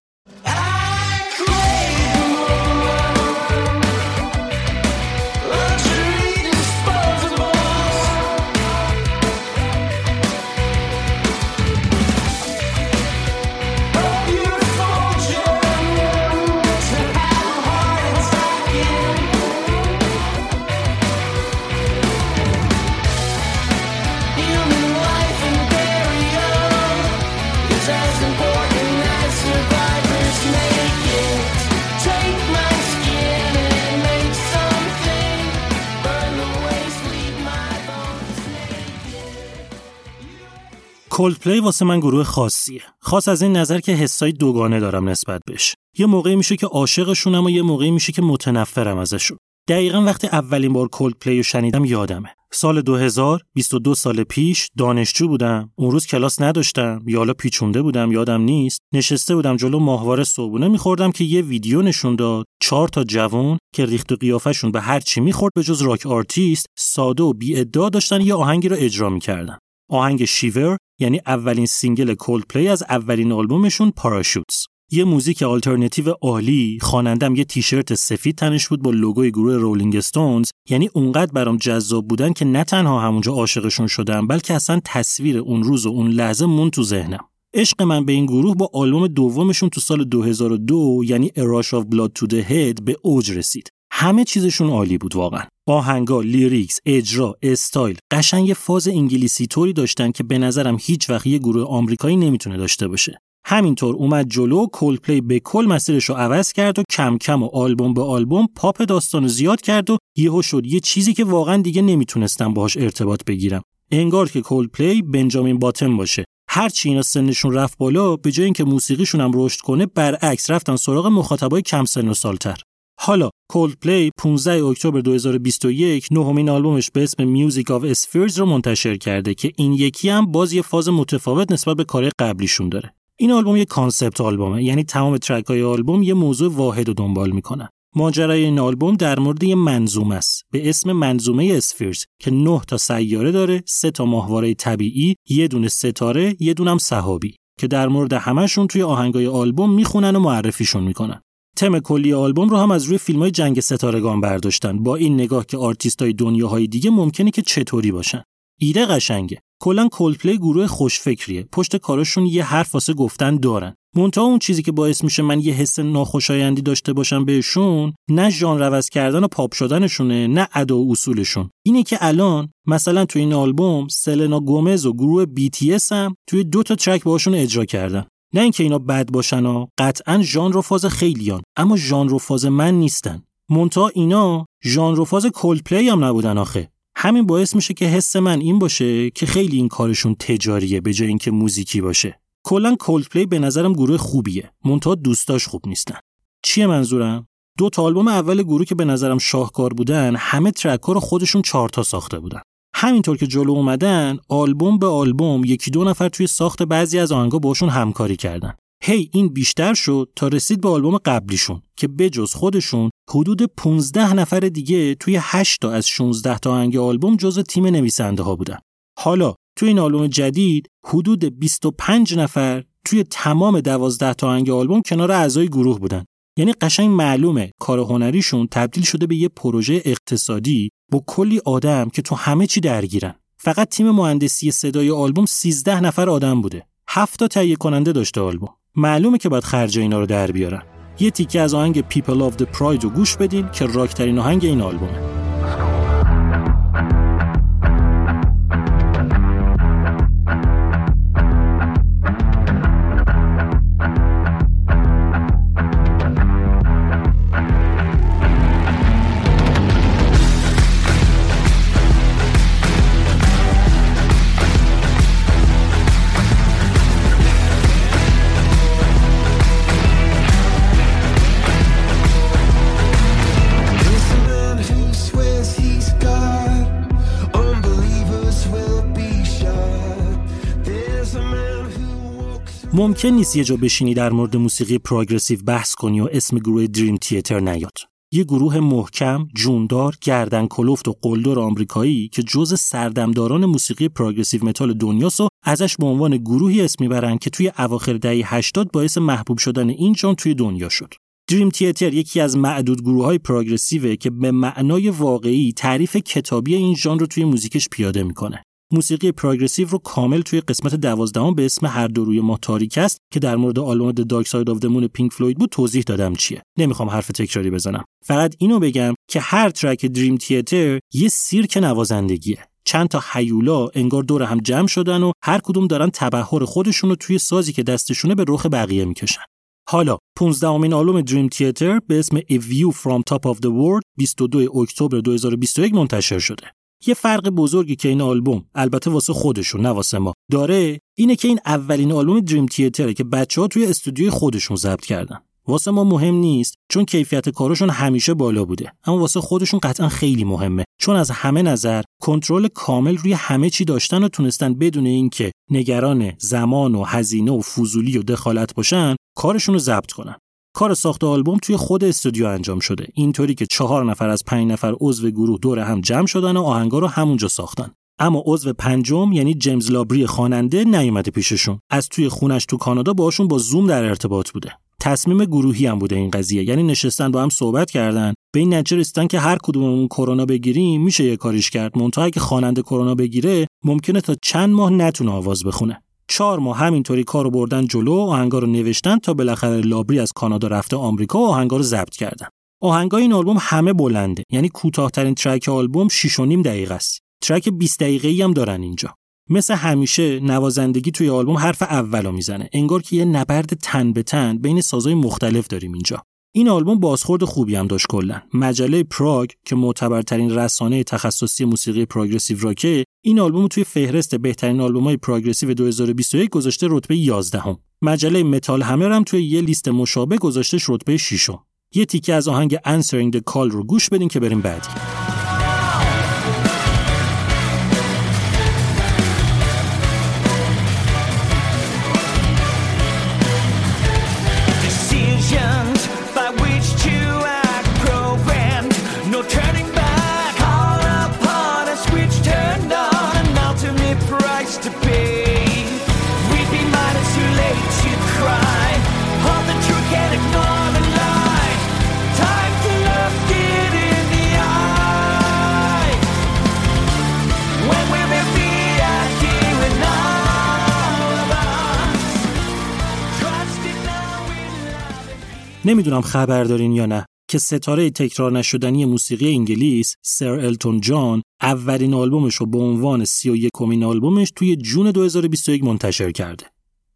کولدپلی واسه من گروه خاصیه. خاص از این نظر که حسای دوگانه دارم نسبت بهش. یه موقعی میشه که عاشقشونم و یه موقعی میشه که متنفرم ازشون. دقیقا وقتی اولین بار کولدپلی رو شنیدم یادمه. سال 2000 22 سال پیش دانشجو بودم. اون روز کلاس نداشتم. یا حالا پیچونده بودم یادم نیست. نشسته بودم جلو ماهواره صبحونه میخوردم که یه ویدیو نشون داد. چهار تا جوون که ریخت و قیافشون به هر چی می‌خورد به جز rock artist ساده و بی ادعا داشتن یه آهنگی رو اجرا می‌کردن. آهنگ Shiver یعنی اولین single کولدپلی از اولین آلبومشون Parachutes. یه موزیک آلترنتیو عالی خوانندم یه تیشرت سفید تنش بود با لوگوی گروه رولینگ استونز یعنی اونقدر برام جذاب بودن که نه تنها همونجا عاشقشون شدم بلکه اصلا تصویر اون روز و اون لحظه موند تو ذهنم. عشق من به این گروه با آلبوم دومشون تو سال 2002 یعنی A Rush of Blood to the Head به اوج رسید. همه چیزشون عالی بود واقعا. آهنگا، lyrics، اجرا، استایل قشنگ فاز انگلیسی طوری داشتن که به نظرم هیچ وقت یه گروه آمریکایی نمی‌تونه داشته باشه. همینطور اومد جلو کولدپلی به کل مسیرش رو عوض کرد و کم کم و آلبوم به آلبوم پاپ داستان زیاد کرد و یهو شد یه چیزی که واقعا دیگه نمی‌تونستم باهاش ارتباط بگیرم. انگار که کولدپلی بنجامین باتن باشه. هرچی اینا سنشون رفت بالا به جای اینکه موسیقیشون هم رشد کنه برعکس رفتن سراغ مخاطبای کم سن و سالتر. حالا کولدپلی 15 اکتبر 2021 نهمین آلبومش به اسم Music of Spheres رو منتشر کرده که این یکی هم باز یه فاز متفاوت نسبت به کارهای قبلیشون داره. این آلبوم یه concept album ه یعنی تمام track های آلبوم یه موضوع واحد رو دنبال می‌کنن. ماجرای این آلبوم در مورد یه منظومه است به اسم منظومه Spheres که 9 تا سیاره داره، سه تا ماهواره طبیعی، یه دونه ستاره، یه دونم سحابی که در مورد همشون توی آهنگای آلبوم می‌خونن و معرفیشون می‌کنن. تم کلی آلبوم رو هم از روی فیلم های جنگ ستارگان برداشتن. با این نگاه که آرتیست های دنیاهای دیگه ممکنه که چطوری باشن. ایده قشنگه. کلا کولدپلی گروه خوشفکریه. پشت کاراشون یه حرف واسه گفتن دارن. منتها اون چیزی که باعث میشه من یه حس ناخوشایندی داشته باشم بهشون نه ژانر عوض کردن و پاپ شدنشونه نه ادا و اصولشون. اینه که الان مثلا تو این آلبوم سلنا گومز و گروه BTS هم توی دو تا track باشون اجرا کردن. نه اینکه اینا بد باشن و قطعا ژانر و فاز خیلیان اما ژانر و من نیستن. مونتا اینا ژانر و فاز کولپلی هم نبودن آخه. همین باعث میشه که حس من این باشه که خیلی این کارشون تجاریه به جای اینکه موزیکی باشه. کلا کولپلی به نظرم گروه خوبیه. مونتا دوستاش خوب نیستن. چیه منظورم؟ دو تا آلبوم اول گروه که به نظرم شاهکار بودن همه ترک رو خودشون چهار تا ساخته بودن. همینطور که جلو اومدن آلبوم به آلبوم یکی دو نفر توی ساخت بعضی از آهنگا باشون همکاری کردن. هی این بیشتر شد تا رسید به آلبوم قبلیشون که بجز خودشون حدود 15 نفر دیگه توی 8 تا از 16 تا آهنگ آلبوم جزو تیم نویسنده ها بودن. حالا توی این آلبوم جدید حدود 25 نفر توی تمام 12 تا آهنگ آلبوم کنار اعضای گروه بودن. یعنی قشنگ معلومه کار هنریشون تبدیل شده به یه پروژه اقتصادی با کلی آدم که تو همه چی درگیرن. فقط تیم مهندسی صدای آلبوم 13 نفر آدم بوده. 7 تا تهیه کننده داشته آلبوم. معلومه که باید خرج اینا رو در بیارن. یه تیکه از آهنگ People of the Pride رو گوش بدین که راکترین آهنگ این آلبومه. ممکن نیست یه جا بشینی در مورد موسیقی پروگرسیو بحث کنی و اسم گروه دریم تیتر نیاد. یه گروه محکم، جوندار، گردن کلفت و قلدر آمریکایی که جز سردمداران موسیقی پروگرسیو متال دنیاست و ازش به عنوان گروهی اسم می‌برن که توی اواخر دهه 80 باعث محبوب شدن این ژانر توی دنیا شد. دریم تیتر یکی از معدود گروه های پروگرسیوه که به معنای واقعی تعریف کتابی این ژانر رو توی موزیکش پیاده می‌کنه. موسیقی progressive رو کامل توی قسمت دوازدهم به اسم هر دو روی ما تاریک است که در مورد آلبوم The Dark Side of the Moon پینک فلوید بود توضیح دادم چیه. نمی‌خوام حرف تکراری بزنم. فقط اینو بگم که هر track دریم تیتر یه سیرک نوازندگیه. چند تا هیولا انگار دور هم جمع شدن و هر کدوم دارن تبحر خودشون رو توی سازی که دستشونه به رخ بقیه می‌کشن. حالا 15 امین آلبوم دریم تیتر به اسم A View From Top of the World 22 اکتبر 2021 منتشر شده. یه فرق بزرگی که این آلبوم البته واسه خودشون نه واسه ما داره اینه که این اولین آلبوم دریم تیتره که بچه ها توی استودیوی خودشون ضبط کردن. واسه ما مهم نیست چون کیفیت کارشون همیشه بالا بوده اما واسه خودشون قطعا خیلی مهمه چون از همه نظر کنترل کامل روی همه چی داشتن و تونستن بدون اینکه نگران زمان و هزینه و فضولی و دخالت باشن کارشون رو ضبط کنن کار ساخت آلبوم توی خود استودیو انجام شده. اینطوری که چهار نفر از پنج نفر عضو گروه دور هم جمع شدن و آهنگا رو همونجا ساختن. اما عضو پنجم یعنی جیمز لابری خواننده نیومده پیششون. از توی خونش تو کانادا باشون با زوم در ارتباط بوده. تصمیم گروهی هم بوده این قضیه. یعنی نشستن با هم صحبت کردن. به این نتیجه رسیدن که هر کدوممون کرونا بگیریم میشه یه کاریش کرد. منتها اگه خواننده کرونا بگیره ممکنه تا چند ماه نتونه آواز بخونه. چهار ماه همینطوری کارو بردن جلو آهنگا رو نوشتن تا بالاخره لابری از کانادا رفته آمریکا و آهنگا رو ضبط کردن. آهنگای این آلبوم همه بلنده یعنی کوتاهترین ترک آلبوم 6 و نیم دقیقه است. ترک 20 دقیقه‌ای هم دارن اینجا. مثل همیشه نوازندگی توی آلبوم حرف اولو می‌زنه انگار که یه نبرد تن به تن بین سازهای مختلف داریم اینجا. این آلبوم بازخورد خوبی هم داشت کلا مجله پراگ که معتبرترین رسانه تخصصی موسیقی پروگرسیو راکه این آلبوم توی فهرست بهترین آلبوم‌های پروگرسیو 2021 گذاشته رتبه 11 هم. مجله متال همر هم توی یه لیست مشابه گذاشتش رتبه 6 هم. یه تیکه از آهنگ Answering the Call رو گوش بدین که بریم بعدی نمی‌دونم خبر دارین یا نه که ستاره تکرار نشدنی موسیقی انگلیس سر التون جان اولین آلبومش رو به عنوان 31 کمین آلبومش توی جون 2021 منتشر کرده.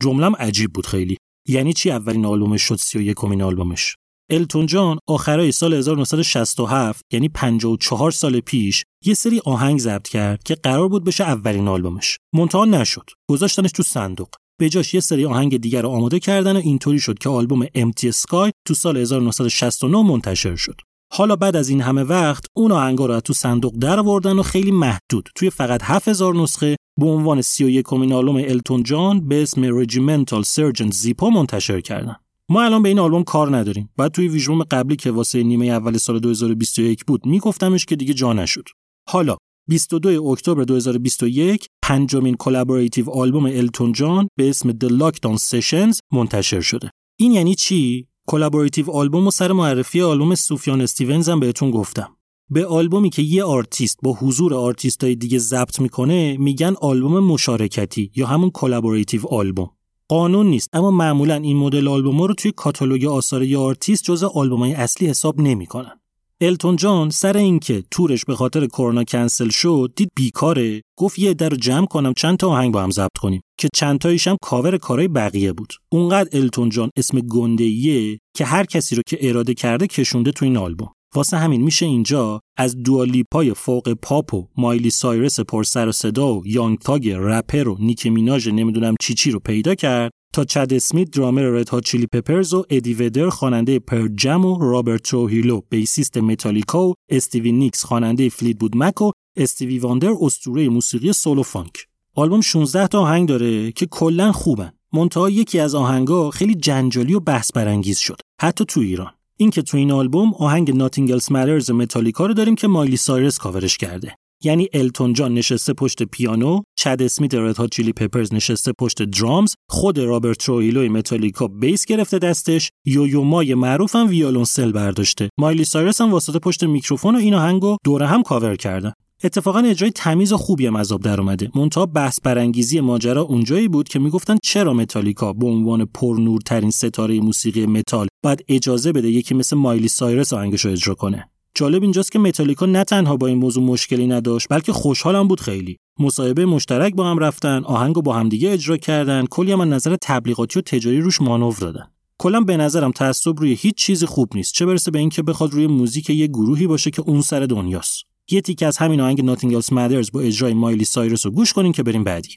جملم عجیب بود خیلی. یعنی چی اولین آلبومش شد 31 کمین آلبومش؟ التون جان آخرای سال 1967 یعنی 54 سال پیش یه سری آهنگ ضبط کرد که قرار بود بشه اولین آلبومش. منتها نشد. گذاشتنش تو صندوق. به جاش یه سری آهنگ دیگر رو آماده کردن و اینطوری شد که آلبوم امتی سکای تو سال 1969 منتشر شد. حالا بعد از این همه وقت اون آهنگا رو تو صندوق در و خیلی محدود توی فقط 7000 نسخه به عنوان 31 کمین آلبوم التون جان به اسم رجیمنتال سرجنت زیپا منتشر کردن. ما الان به این آلبوم کار نداریم. بعد توی ویژوم قبلی که واسه نیمه اول سال 2021 بود میگفتمش که دیگه جا نشد. حالا 22 اکتبر 2021 پنجمین collaborative album التون جان به اسم The Lockdown Sessions منتشر شده. این یعنی چی؟ collaborative album و سر معرفی آلبوم سوفیان استیونز هم بهتون گفتم. به آلبومی که یه آرتیست با حضور آرتیستای دیگه ضبط می‌کنه میگن آلبوم مشارکتی یا همون collaborative album. قانون نیست اما معمولا این مدل آلبوم رو توی کاتالوگ آثار یه آرتیست جزء آلبومای اصلی حساب نمی‌کنن. التون جان سر اینکه تورش به خاطر کرونا کنسل شد دید بیکاره. گفت یه دور جمع کنم چند تا آهنگ با هم ضبط کنیم که چند تاییش هم کاور کارهای بقیه بود. اونقدر التون جان اسم گندهیه که هر کسی رو که اراده کرده کشونده تو این آلبوم. واسه همین میشه اینجا از دوا لیپای فوق پاپ و مایلی سایرس پر سر و صدا و یانگ تاگ رپر و نیکی میناژ نمی‌دونم چی چی رو پیدا کرد تا چد اسمیت درامر رد هات چیلی پپرز و ادی ودر خواننده پرل جم و رابرت تروهیلو bassist متالیکا و استیوی نیکس خواننده فلیتوود مک و استیوی واندر اسطوره موسیقی سول و فانک. آلبوم 16 تا آهنگ داره که کلا خوبن منتها یکی از آهنگا خیلی جنجالی و بحث برانگیز شد حتی تو ایران. اینکه تو این آلبوم آهنگ Else Matters متالیکا رو داریم که مایلی سایرس کاورش کرده. یعنی التون جان نشسته پشت پیانو، چد اسمیت رد هات چیلی پپرز نشسته پشت drums، خود رابرت تروهیلو متالیکا bass گرفته دستش، یویومای معروف هم ویولونسل برداشته. مایلی سایرس هم وایساده پشت میکروفون و این آهنگو دور هم کاور کردن. اتفاقا اجرای تمیز و خوبی هم از در اومده منتها بحث برانگیزی ماجرا اونجایی بود که می‌گفتن چرا متالیکا به عنوان پرنورترین ستاره موسیقی متال باید اجازه بده یکی مثل مایلی سایرس آهنگش رو اجرا کنه جالب اینجاست که متالیکا نه تنها با این موضوع مشکلی نداشت بلکه خوشحالم بود خیلی. مصاحبه مشترک با هم رفتن آهنگو با همدیگه اجرا کردن کلی هم نظر تبلیغاتی و تجاری روش مانور دادن. کلا به نظرم تعصب روی هیچ چیزی خوب نیست چه برسه به اینکه بخواد روی موزیک یه گروهی باشه که اون سر دنیاست. یه تیکه از همین آهنگ Else Matters با اجرای مایلی سایرس رو گوش کنین که بریم بعدی.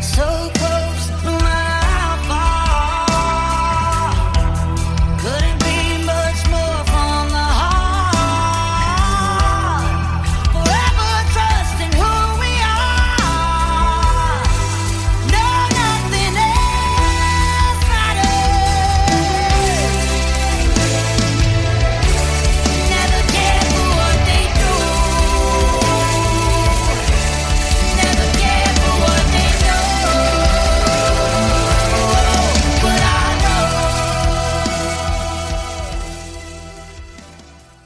So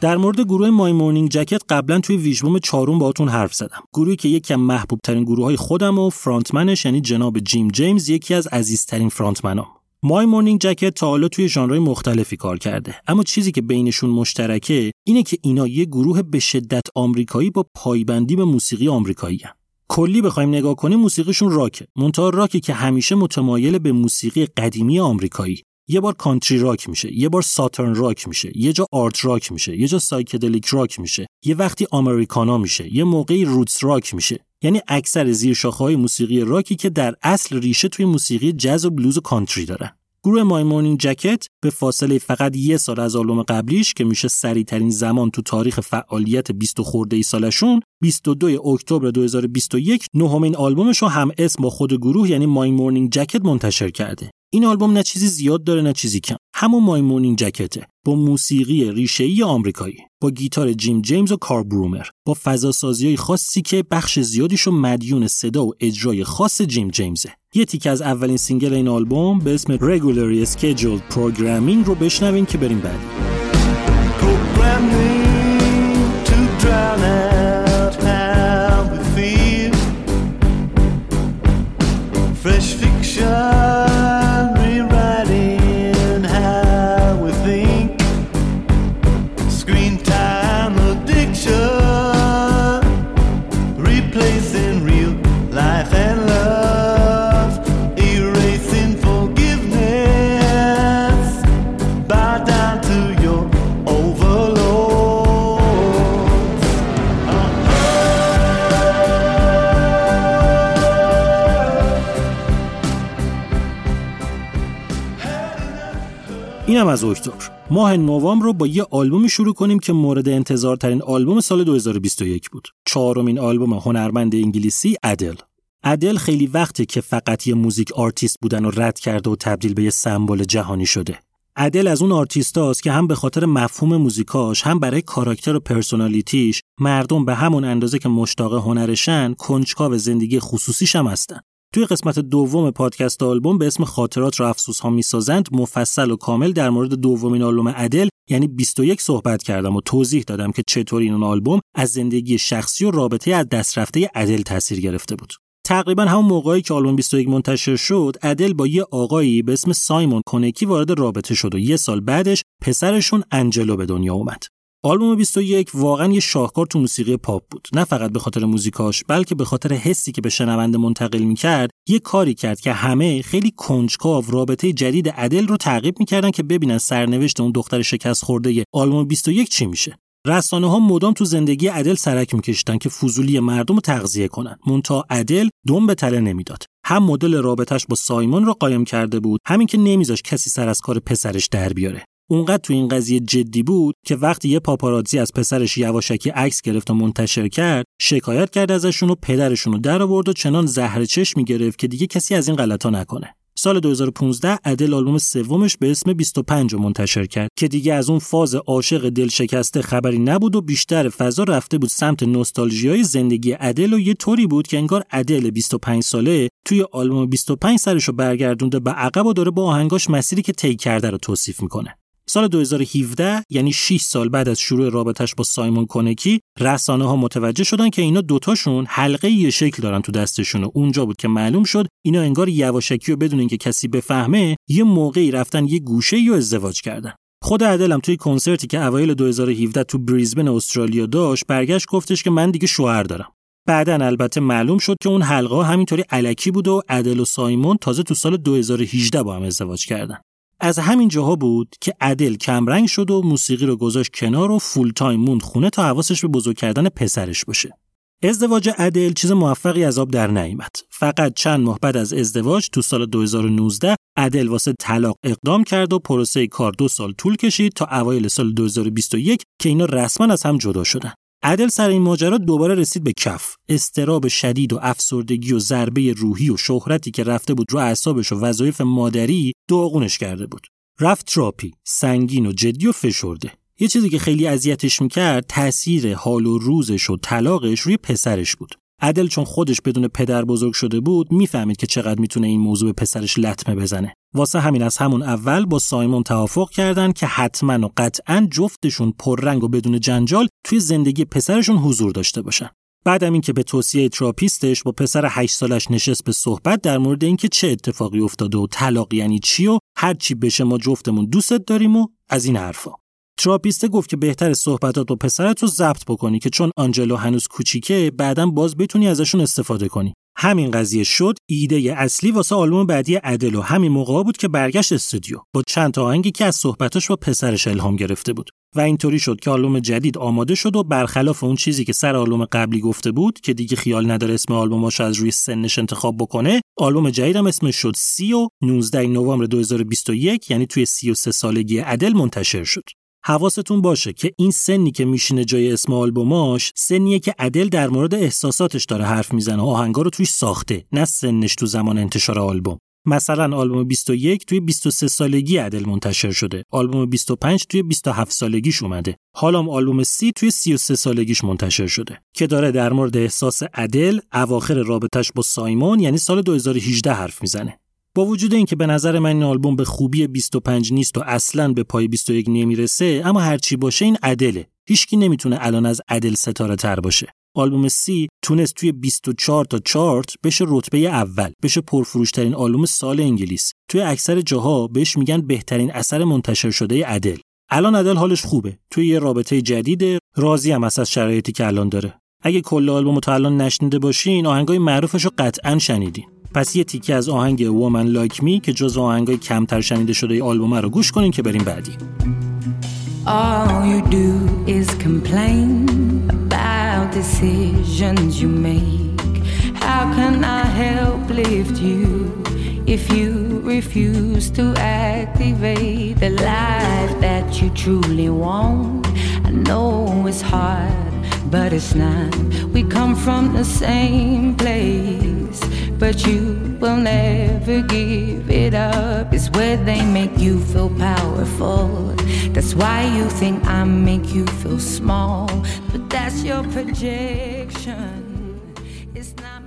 در مورد گروه مای مورنینگ جکت قبلا توی ویژبوم چهارم باهاتون حرف زدم. گروهی که یکی از محبوب ترین گروه های خودم و فرانتمنش یعنی جناب جیم جیمز یکی از عزیزترین فرانتمنام. مای مورنینگ جکت تا حالا توی ژانرهای مختلفی کار کرده. اما چیزی که بینشون مشترکه اینه که اینا یه گروه به شدت آمریکایی با پایبندی به موسیقی آمریکایی هن. کلی بخوایم نگاه کنیم موسیقیشون راکه. منتها راکی که همیشه متمایل به موسیقی قدیمی آمریکایی. یه بار country rock میشه یه بار southern rock میشه یه جا art rock میشه یه جا psychedelic rock میشه یه وقتی Americana میشه یه موقعی roots rock میشه. یعنی اکثر زیرشاخه‌های موسیقی راکی که در اصل ریشه توی موسیقی جاز و بلوز و کانتری دارن. گروه مای مورنینگ جکت به فاصله فقط یه سال از آلبوم قبلیش که میشه سریع ترین زمان تو تاریخ فعالیت 20 خورده ای سالشون 22 اکتبر 2021 نهمین آلبومش رو هم اسم با خود گروه یعنی مای مورنینگ جکت منتشر کرده. این آلبوم نه چیزی زیاد داره نه چیزی کم. همون مای مورنینگ جکته با موسیقی ریشه‌ای آمریکایی با گیتار جیم جیمز و کارل برومل با فضا های خاصی که بخش زیادیشو مدیون صدا و اجرای خاص جیم جیمزه. یه تیکه از اولین single این آلبوم به اسم Regularly Scheduled Programming رو بشنوین که بریم بعدی. اینم از اکتبر ماه نوامبر رو با یه آلبومی شروع کنیم که مورد انتظارترین آلبوم سال 2021 بود. چهارمین آلبوم هنرمند انگلیسی ادل. ادل خیلی وقته که فقط یه music artist بودن و رد کرده و تبدیل به یه سمبل جهانی شده. ادل از اون آرتیستاست که هم به خاطر مفهوم موزیکاش هم برای کاراکتر و personality ش مردم به همون اندازه که مشتاق هنرشن کنجکاو زندگی خصوصیش هم هستن. توی قسمت دوم پادکست آلبوم به اسم خاطرات و افسوس ها می‌سازند مفصل و کامل در مورد دومین آلبوم ادل یعنی 21 صحبت کردم و توضیح دادم که چطور این آلبوم از زندگی شخصی و رابطه از دست رفته ادل تاثیر گرفته بود. تقریبا همون موقعی که آلبوم 21 منتشر شد ادل با یه آقایی به اسم سایمون کنکی وارد رابطه شد و یه سال بعدش پسرشون انجلو به دنیا اومد. آلبوم 21 واقعا یه شاهکار تو موسیقی پاپ بود. نه فقط به خاطر موزیکاش بلکه به خاطر حسی که به شنونده منتقل می‌کرد یه کاری کرد که همه خیلی کنجکاو رابطه جدید ادل رو تعقیب می‌کردن که ببینن سرنوشت اون دختر شکست خورده آلبوم 21 چی میشه. رسانه ها مدام تو زندگی ادل سرک میکشیدن که فضولی مردم رو تغذیه کنن. مونتا ادل دم به تله نمی‌داد. هم مدل رابطش با سایمون رو قایم کرده بود همین که نمیذاش کسی سر از کار پسرش در بیاره. اونقدر تو این قضیه جدی بود که وقتی یه پاپاراتزی از پسرش یواشکی عکس گرفت و منتشر کرد شکایت کرد ازشون و پدرشون رو در آورد و چنان زهر چشم گرفت که دیگه کسی از این غلطا نکنه. سال 2015 ادل آلبوم سومش به اسم 25 رو منتشر کرد که دیگه از اون فاز عاشق دل شکسته خبری نبود و بیشتر فضا رفته بود سمت نوستالژیای زندگی ادل و یه طوری بود که انگار ادل 25 ساله توی آلبوم 25 سرشو برگردونده به عقب و داره با آهنگاش مسیری که طی کرده رو توصیف می‌کنه. سال 2017 یعنی 6 سال بعد از شروع رابطش با سایمون کنکی رسانه ها متوجه شدن که اینا دوتاشون حلقه یه شکل دارن تو دستشون و اونجا بود که معلوم شد اینا انگار یواشکی و بدون اینکه کسی بفهمه یه موقعی رفتن یه گوشه و ازدواج کردن. خود عدلم توی کنسرتی که اوایل 2017 تو بریزبن استرالیا داشت برگشت گفتش که من دیگه شوهر دارم. بعدا البته معلوم شد که اون حلقه همینطوری علکی بود و عدل و سایمون تازه تو سال 2018 با هم ازدواج کردن. از همین جاها بود که ادل کمرنگ شد و موسیقی رو گذاشت کنار و full time موند خونه تا حواسش به بزرگ کردن پسرش باشه. ازدواج ادل چیز موفقی از آب در نیامد. فقط چند ماه بعد از ازدواج تو سال 2019 ادل واسه طلاق اقدام کرد و پروسه کار دو سال طول کشید تا اوایل سال 2021 که اینا رسما از هم جدا شدن. ادل سر این ماجرا دوباره رسید به کف. اضطراب شدید و افسردگی و ضربه روحی و شهرتی که رفته بود رو اعصابش و وظایف مادری داغونش کرده بود. رفت تراپی سنگین و جدی و فشرده. یه چیزی که خیلی اذیتش می‌کرد تاثیر حال و روزش و طلاقش روی پسرش بود. عدل چون خودش بدون پدر بزرگ شده بود می‌فهمید که چقدر می‌تونه این موضوع به پسرش لطمه بزنه. واسه همین از همون اول با سایمون توافق کردن که حتما و قطعا جفتشون پررنگ و بدون جنجال توی زندگی پسرشون حضور داشته باشن. بعدم اینکه به توصیه تراپیستش با پسر 8 سالش نشست به صحبت در مورد اینکه چه اتفاقی افتاده و طلاق یعنی چی و هر چی بشه ما جفتمون دوستت داریم و از این حرفا. تراپیسته گفت که بهتر صحبتات با پسرت رو ضبط بکنی که چون آنجلو هنوز کوچیکه بعدا باز بتونی ازشون استفاده کنی. همین قضیه شد ایده اصلی واسه آلبوم بعدی ادل و همین موقع بود که برگشت استودیو. با چند تا آهنگی که از صحبتاش با پسرش الهام گرفته بود. و اینطوری شد که آلبوم جدید آماده شد و برخلاف اون چیزی که سر آلبوم قبلی گفته بود که دیگه خیال نداره اسم آلبوماش از روی سنش انتخاب بکنه آلبوم جدیدم اسمش شد سی و 19 نوامبر 2021 یعنی توی 33 سالگی ادل منتشر شد. حواستون باشه که این سنی که میشینه جای اسم آلبوماش سنیه که ادل در مورد احساساتش داره حرف می‌زنه آهنگا رو توش ساخته نه سنش تو زمان انتشار آلبوم. مثلا آلبوم 21 توی 23 سالگی ادل منتشر شده. آلبوم 25 توی 27 سالگیش اومده. حالا آلبوم 30 توی 33 سالگیش منتشر شده. که داره در مورد احساس ادل اواخر رابطش با سایمون یعنی سال 2018 حرف می‌زنه. با وجود اینکه به نظر من این آلبوم به خوبی 25 نیست و اصلا به پای 21 نمی‌رسه اما هرچی باشه این ادله هیچکی نمی‌تونه الان از ادل ستاره تر باشه. آلبوم سی تونست توی 24 تا چارت بشه رتبه اول بشه پرفروشترین آلبوم سال انگلیس. توی اکثر جاها بهش میگن بهترین اثر منتشر شده ادل الان ادل حالش خوبه. توی یه رابطه جدیده راضی هم از شرایطی که الان داره. اگه کل آلبوم تا الان نشنیده باشین آهنگای معروفش رو قطعا شنیدین. پس یه تیکه از آهنگ Woman Like Me که جز آهنگای کمتر شنیده شده ای آلبوم رو گوش کنین که بریم بعدی All you do is complain about decisions you make. How can I help lift you if you refuse to activate the life that you truly want? I know it's hard, but it's not. We come from the same place, but you will never give it up. It's where they make you feel powerful. That's why you think I make you feel small, but that's your projection.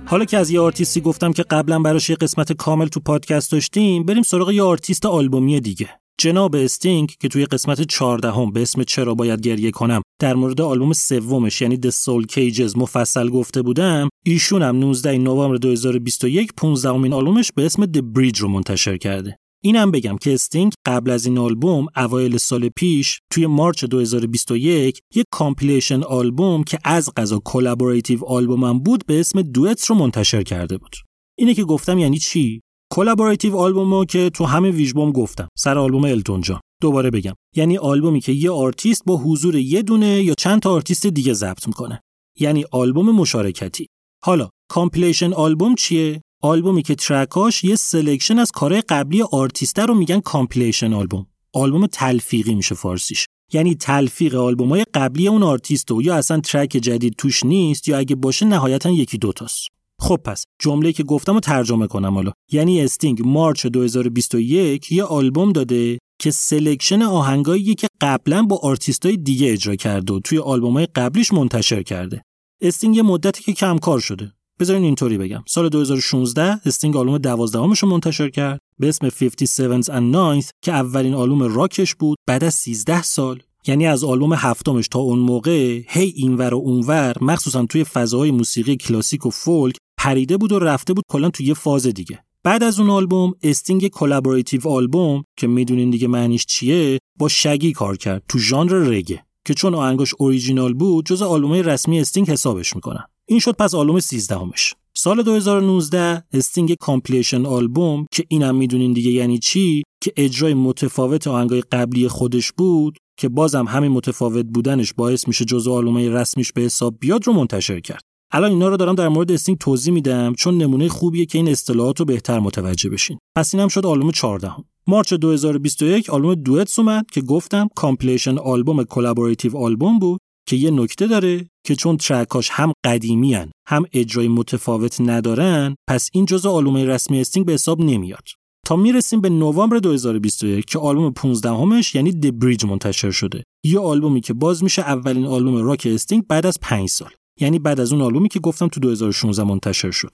حالا که از یه آرتیستی گفتم که قبلا براش یه قسمت کامل تو پادکست داشتیم بریم سراغ یه آرتیست آلبومی دیگه جناب استینگ که توی قسمت 14 هم به اسم چرا باید گریه کنم در مورد آلبوم سومش یعنی The Soul Cages مفصل گفته بودم ایشون هم 19 نوامبر 2021 15 امین آلبومش به اسم The Bridge رو منتشر کرده. اینم بگم که استینگ قبل از این آلبوم اوایل سال پیش توی March 2021 یک compilation album که از قضا collaborative album م بود به اسم Duets رو منتشر کرده بود. اینه که گفتم یعنی چی؟ collaborative album و که تو همه ویژبوم گفتم. سر آلبوم التون جان. دوباره بگم. یعنی آلبومی که یه آرتیست با حضور یه دونه یا چند تا آرتیست دیگه ضبط می‌کنه. یعنی آلبوم مشارکتی. حالا compilation album چیه؟ آلبومی که track اش یه selection از کارهای قبلی آرتیسته رو میگن compilation album. آلبوم تلفیقی میشه فارسیش. یعنی تلفیق آلبومای قبلی اون آرتیست و یا اصلا track جدید توش نیست یا اگه باشه نهایتا یکی دوتاست. خب پس جمله که گفتم رو ترجمه کنم حالا. یعنی استینگ March 2021 یه آلبوم داده که selection آهنگایی که قبلا با آرتیستای دیگه اجرا کرده و توی آلبومای قبلیش منتشر کرده. استینگ یه مدتی که کم کار شده. بذارین اینطوری بگم. سال 2016 استینگ آلبوم 12 رو منتشر کرد به اسم 57 and 9 که اولین آلبوم راکش بود بعد از 13 سال. یعنی از آلبوم هفتمش تا اون موقع هی اینور و اونور مخصوصا توی فضاهای موسیقی کلاسیک و فولک پریده بود و رفته بود کلا توی یه فاز دیگه. بعد از اون آلبوم استینگ collaborative album که می‌دونین دیگه معنیش چیه با شگی کار کرد تو ژانر رگه که چون آهنگاش اوریجینال بود جز آلبومای رسمی استینگ حسابش می‌کنن. این شد پس آلبوم 13 همش. سال 2019 استینگ compilation album که اینم می‌دونین دیگه یعنی چی که اجرای متفاوت آهنگای قبلی خودش بود که بازم همین متفاوت بودنش باعث میشه جزو آلبومای رسمیش به حساب بیاد رو منتشر کرد. الان اینا رو دارم در مورد استینگ توضیح میدم چون نمونه خوبیه که این اصطلاحات رو بهتر متوجه بشین. پس اینم شد آلبوم 14 هم. March 2021 آلبوم Duets اومد که گفتم compilation album collaborative album بود که یه نکته داره که چون ترکاش هم قدیمی هن، هم اجرای متفاوت ندارن پس این جزء آلبوم رسمی استینگ به حساب نمیاد. تا می‌رسیم به نوامبر 2021 که آلبوم 15 همش یعنی The Bridge منتشر شده. یه آلبومی که باز میشه اولین آلبوم راک استینگ بعد از 5 سال. یعنی بعد از اون آلبومی که گفتم تو 2016 منتشر شد.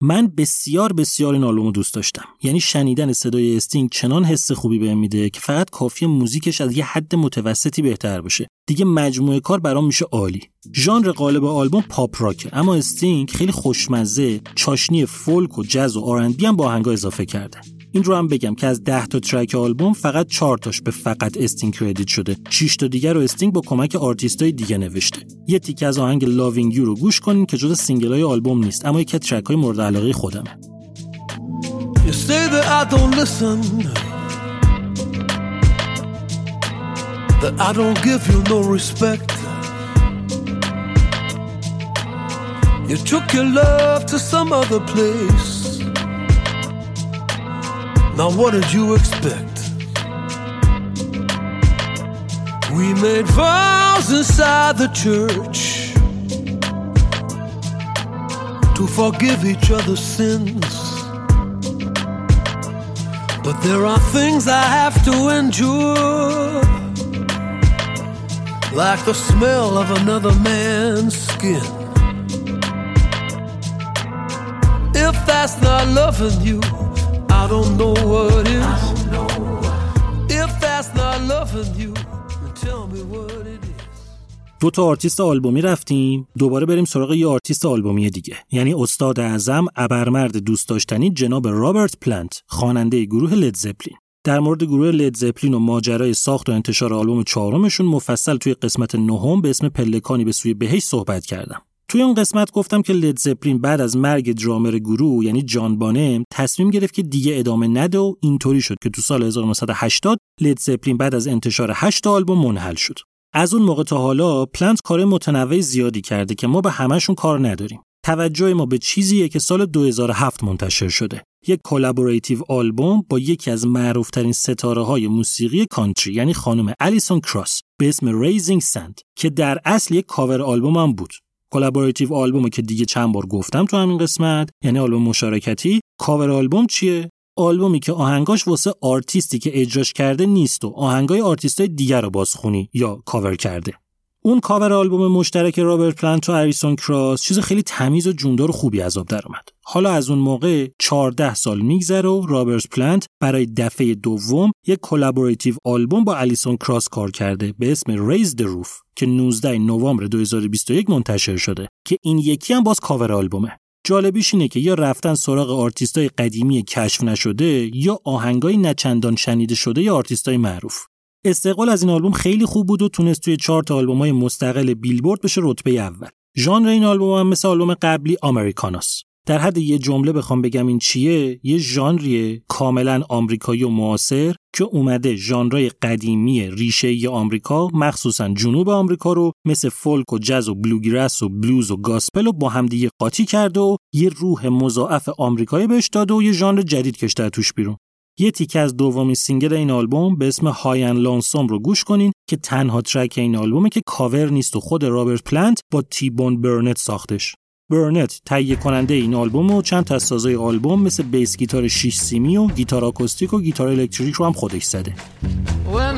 من بسیار بسیار این آلبوم دوست داشتم. یعنی شنیدن صدای استینگ چنان حس خوبی بهم میده که فقط کافی موزیکش از یه حد متوسطی بهتر بشه دیگه مجموعه کار برام میشه عالی. ژانر غالب آلبوم پاپ راکه. اما استینگ خیلی خوشمزه چاشنی فولک و جز و R&B هم به آهنگا اضافه کرده. این رو هم بگم که از 10 تا ترک آلبوم فقط 4 تاش به فقط استینگ credit شده. 6 تا دیگر رو استینگ با کمک آرتیستای دیگه نوشته. یه تیکه از آهنگ Loving You رو گوش کنین که جز سینگل های آلبوم نیست اما یکی ترک های مورد علاقه خودمه. You give you no respect. You took your love to some other place. Now, what did you expect? We made vows inside the church to forgive each other's sins. But there are things I have to endure, like the smell of another man's skin. If that's not loving you, I don't know what is. If that's not loving you, tell me what it is. دو تا آرتیست آلبومی رفتیم دوباره بریم سراغ یه آرتیست آلبومی دیگه یعنی استاد اعظم ابرمرد دوست داشتنی جناب رابرت پلنت خواننده گروه لید زپلین در مورد گروه لید زپلین و ماجرای ساخت و انتشار آلبوم چهارمشون مفصل توی قسمت نهم به اسم پلکانی به سوی بهشت صحبت کردم توی اون قسمت گفتم که لید زپلین بعد از مرگ درامر گروه یعنی جان بانم تصمیم گرفت که دیگه ادامه نده و اینطوری شد که تو سال 1980 لید زپلین بعد از انتشار 8 آلبوم منحل شد از اون موقع تا حالا پلنت کار متنوع زیادی کرده که ما به همشون کار نداریم. توجه ما به چیزیه که سال 2007 منتشر شده. یک collaborative album با یکی از معروفترین ستاره های موسیقی کانتری یعنی خانم الیسون کراس به اسم Raising Sand که در اصل یک cover album هم بود. collaborative album که دیگه چند بار گفتم تو همین قسمت یعنی آلبوم مشارکتی cover album چیه؟ آلبومی که آهنگاش واسه آرتیستی که اجراش کرده نیست و آهنگای آرتیستای دیگر رو بازخونی یا کاور کرده. اون cover album مشترک رابرت پلنت و الیسون کراس چیز خیلی تمیز و جوندار و خوبی از آب در اومد. حالا از اون موقع 14 سال میگذره و رابرت پلنت برای دفعه دوم یک collaborative album با الیسون کراس کار کرده به اسم Raise the Roof که 19 نوامبر 2021 منتشر شده که این یکی هم باز cover album ه. جالبیش اینه که یا رفتن سراغ آرتیستای قدیمی کشف نشده یا آهنگای نچندان شنیده شده از آرتیستای معروف. استقبال از این آلبوم خیلی خوب بود و تونست توی چارت آلبومای مستقل بیلبورد بشه رتبه اول. ژانر این آلبوم هم مثل آلبوم قبلی Americana س در حد یه جمله بخوام بگم این چیه؟ یه ژانریه کاملا آمریکایی و معاصر که اومده ژانرهای قدیمی ریشه آمریکا مخصوصا جنوب آمریکا رو مثل فولک و جز و bluegrass و بلوز و gospel و با همدیگه قاطی کرده و یه روح مضاعف آمریکایی بهش داده و یه ژانر جدید کشیده توش بیرون. یه تیکه از دومین سینگل این آلبوم به اسم High and Lonesome رو گوش کنین که تنها ترک این آلبومه که کاور نیست و خود رابرت پلنت با تی بون برنت ساختش. برنت تهیه کننده این آلبوم و چند تا از سازای آلبوم مثل bass guitar 6 سیمی و گیتار آکوستیک و گیتار الکتریک رو هم خودش زده. Well,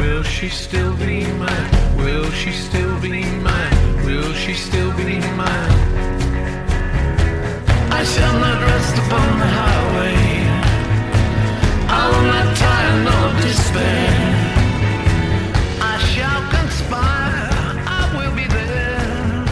Will she still be mine? Will she still be mine? Will she still be mine? I shall not rest upon the highway. I will not tire nor despair. I shall conspire. I will be there.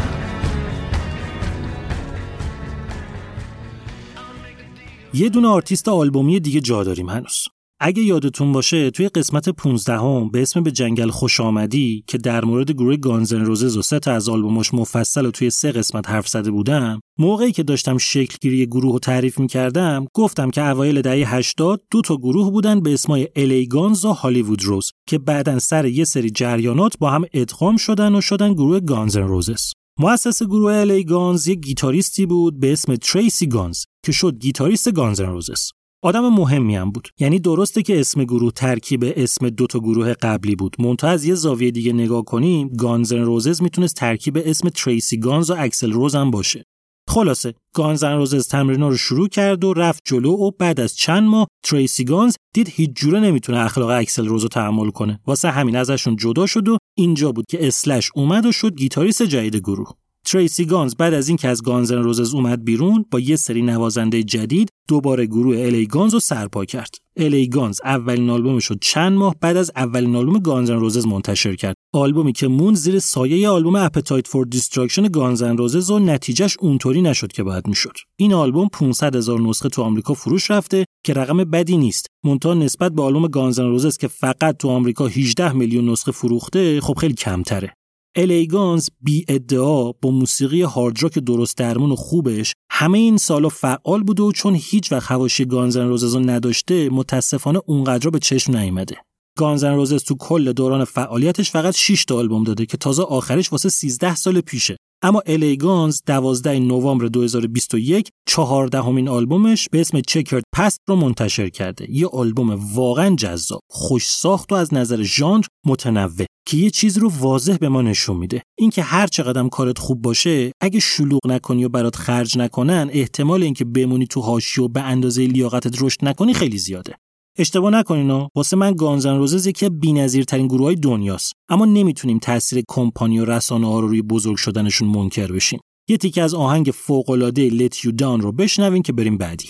یه دونه آرتیست آلبومی دیگه جا داریم هنوز اگه یادتون باشه توی قسمت 15 هم به اسم به جنگل خوش آمدی که در مورد گروه گانزن روزز و سه تا از آلبوماش مفصل و توی سه قسمت حرف زده بودم موقعی که داشتم شکلگیری گروه رو تعریف می‌کردم گفتم که اوایل دهه 80 دو تا گروه بودن به اسمای الی گانز و هالیوود روز که بعدا سر یه سری جریانات با هم ادغام شدن و شدن گروه گانزن روزز مؤسس گروه الی گانز یک گیتاریستی بود به اسم تریسی گانز که شد گیتاریست گانزن روزز آدم مهمی هم بود. یعنی درسته که اسم گروه ترکیب اسم دو تا گروه قبلی بود. منتها از یه زاویه دیگه نگاه کنیم گانزن روزز می‌تونست ترکیب اسم تریسی گانز و اکسل روز هم باشه. خلاصه گانزن روزز تمرینا رو شروع کرد و رفت جلو و بعد از چند ماه تریسی گانز دید هیچ جوره نمی‌تونه اخلاق اکسل روز رو تحمل کنه. واسه همین ازشون جدا شد و اینجا بود که اسلش اومد و شد گیتاریست جدید گروه. تریسی گانز بعد از اینکه از گانزن روزز اومد بیرون با یه سری نوازنده جدید دوباره گروه ال‌ای گانز رو سرپا کرد. ال‌ای گانز اولین آلبومش رو چند ماه بعد از اولین آلبوم گانزن روزز منتشر کرد. آلبومی که موند زیر سایه آلبوم Appetite for Destruction گانزن روزز و نتیجهش اونطوری نشد که باید می‌شد. این آلبوم 500 هزار نسخه تو آمریکا فروش رفته که رقم بدی نیست. مونتا نسبت به آلبوم گانزن روزز که فقط تو آمریکا 18 میلیون نسخه فروخته خب خیلی کمتره. الیگانز بی ادعا با موسیقی هارد راک درست درمون و خوبش همه این سالا فعال بوده و چون هیچ وقت حواشی گانزن روزز رو نداشته متاسفانه اونقدر به چشم نیومده. گانزن روزز تو کل دوران فعالیتش فقط 6 تا آلبوم داده که تازه آخرش واسه 13 سال پیشه. اما الیگانز 12 نوامبر 2021 چهاردهمین آلبومش به اسم چکرد پست رو منتشر کرده. یه آلبوم واقعا جذاب، خوش ساخت و از نظر ژانر متنوع که یه چیز رو واضح به ما نشون میده. اینکه هر چقدر کارت خوب باشه، اگه شلوغ نکنی و برات خرج نکنن، احتمال اینکه بمونی تو حاشیه و به اندازه لیاقتت رشد نکنی خیلی زیاده. اشتباه نکنین ها. واسه من گانزن روزز یکی بی‌نظیرترین گروهای دنیاست. اما نمی‌تونیم تاثیر کمپانی و رسانه ها رو روی بزرگ شدنشون منکر بشیم. یه تیکه از آهنگ فوق‌العاده Let You Down رو بشنوین که بریم بعدی.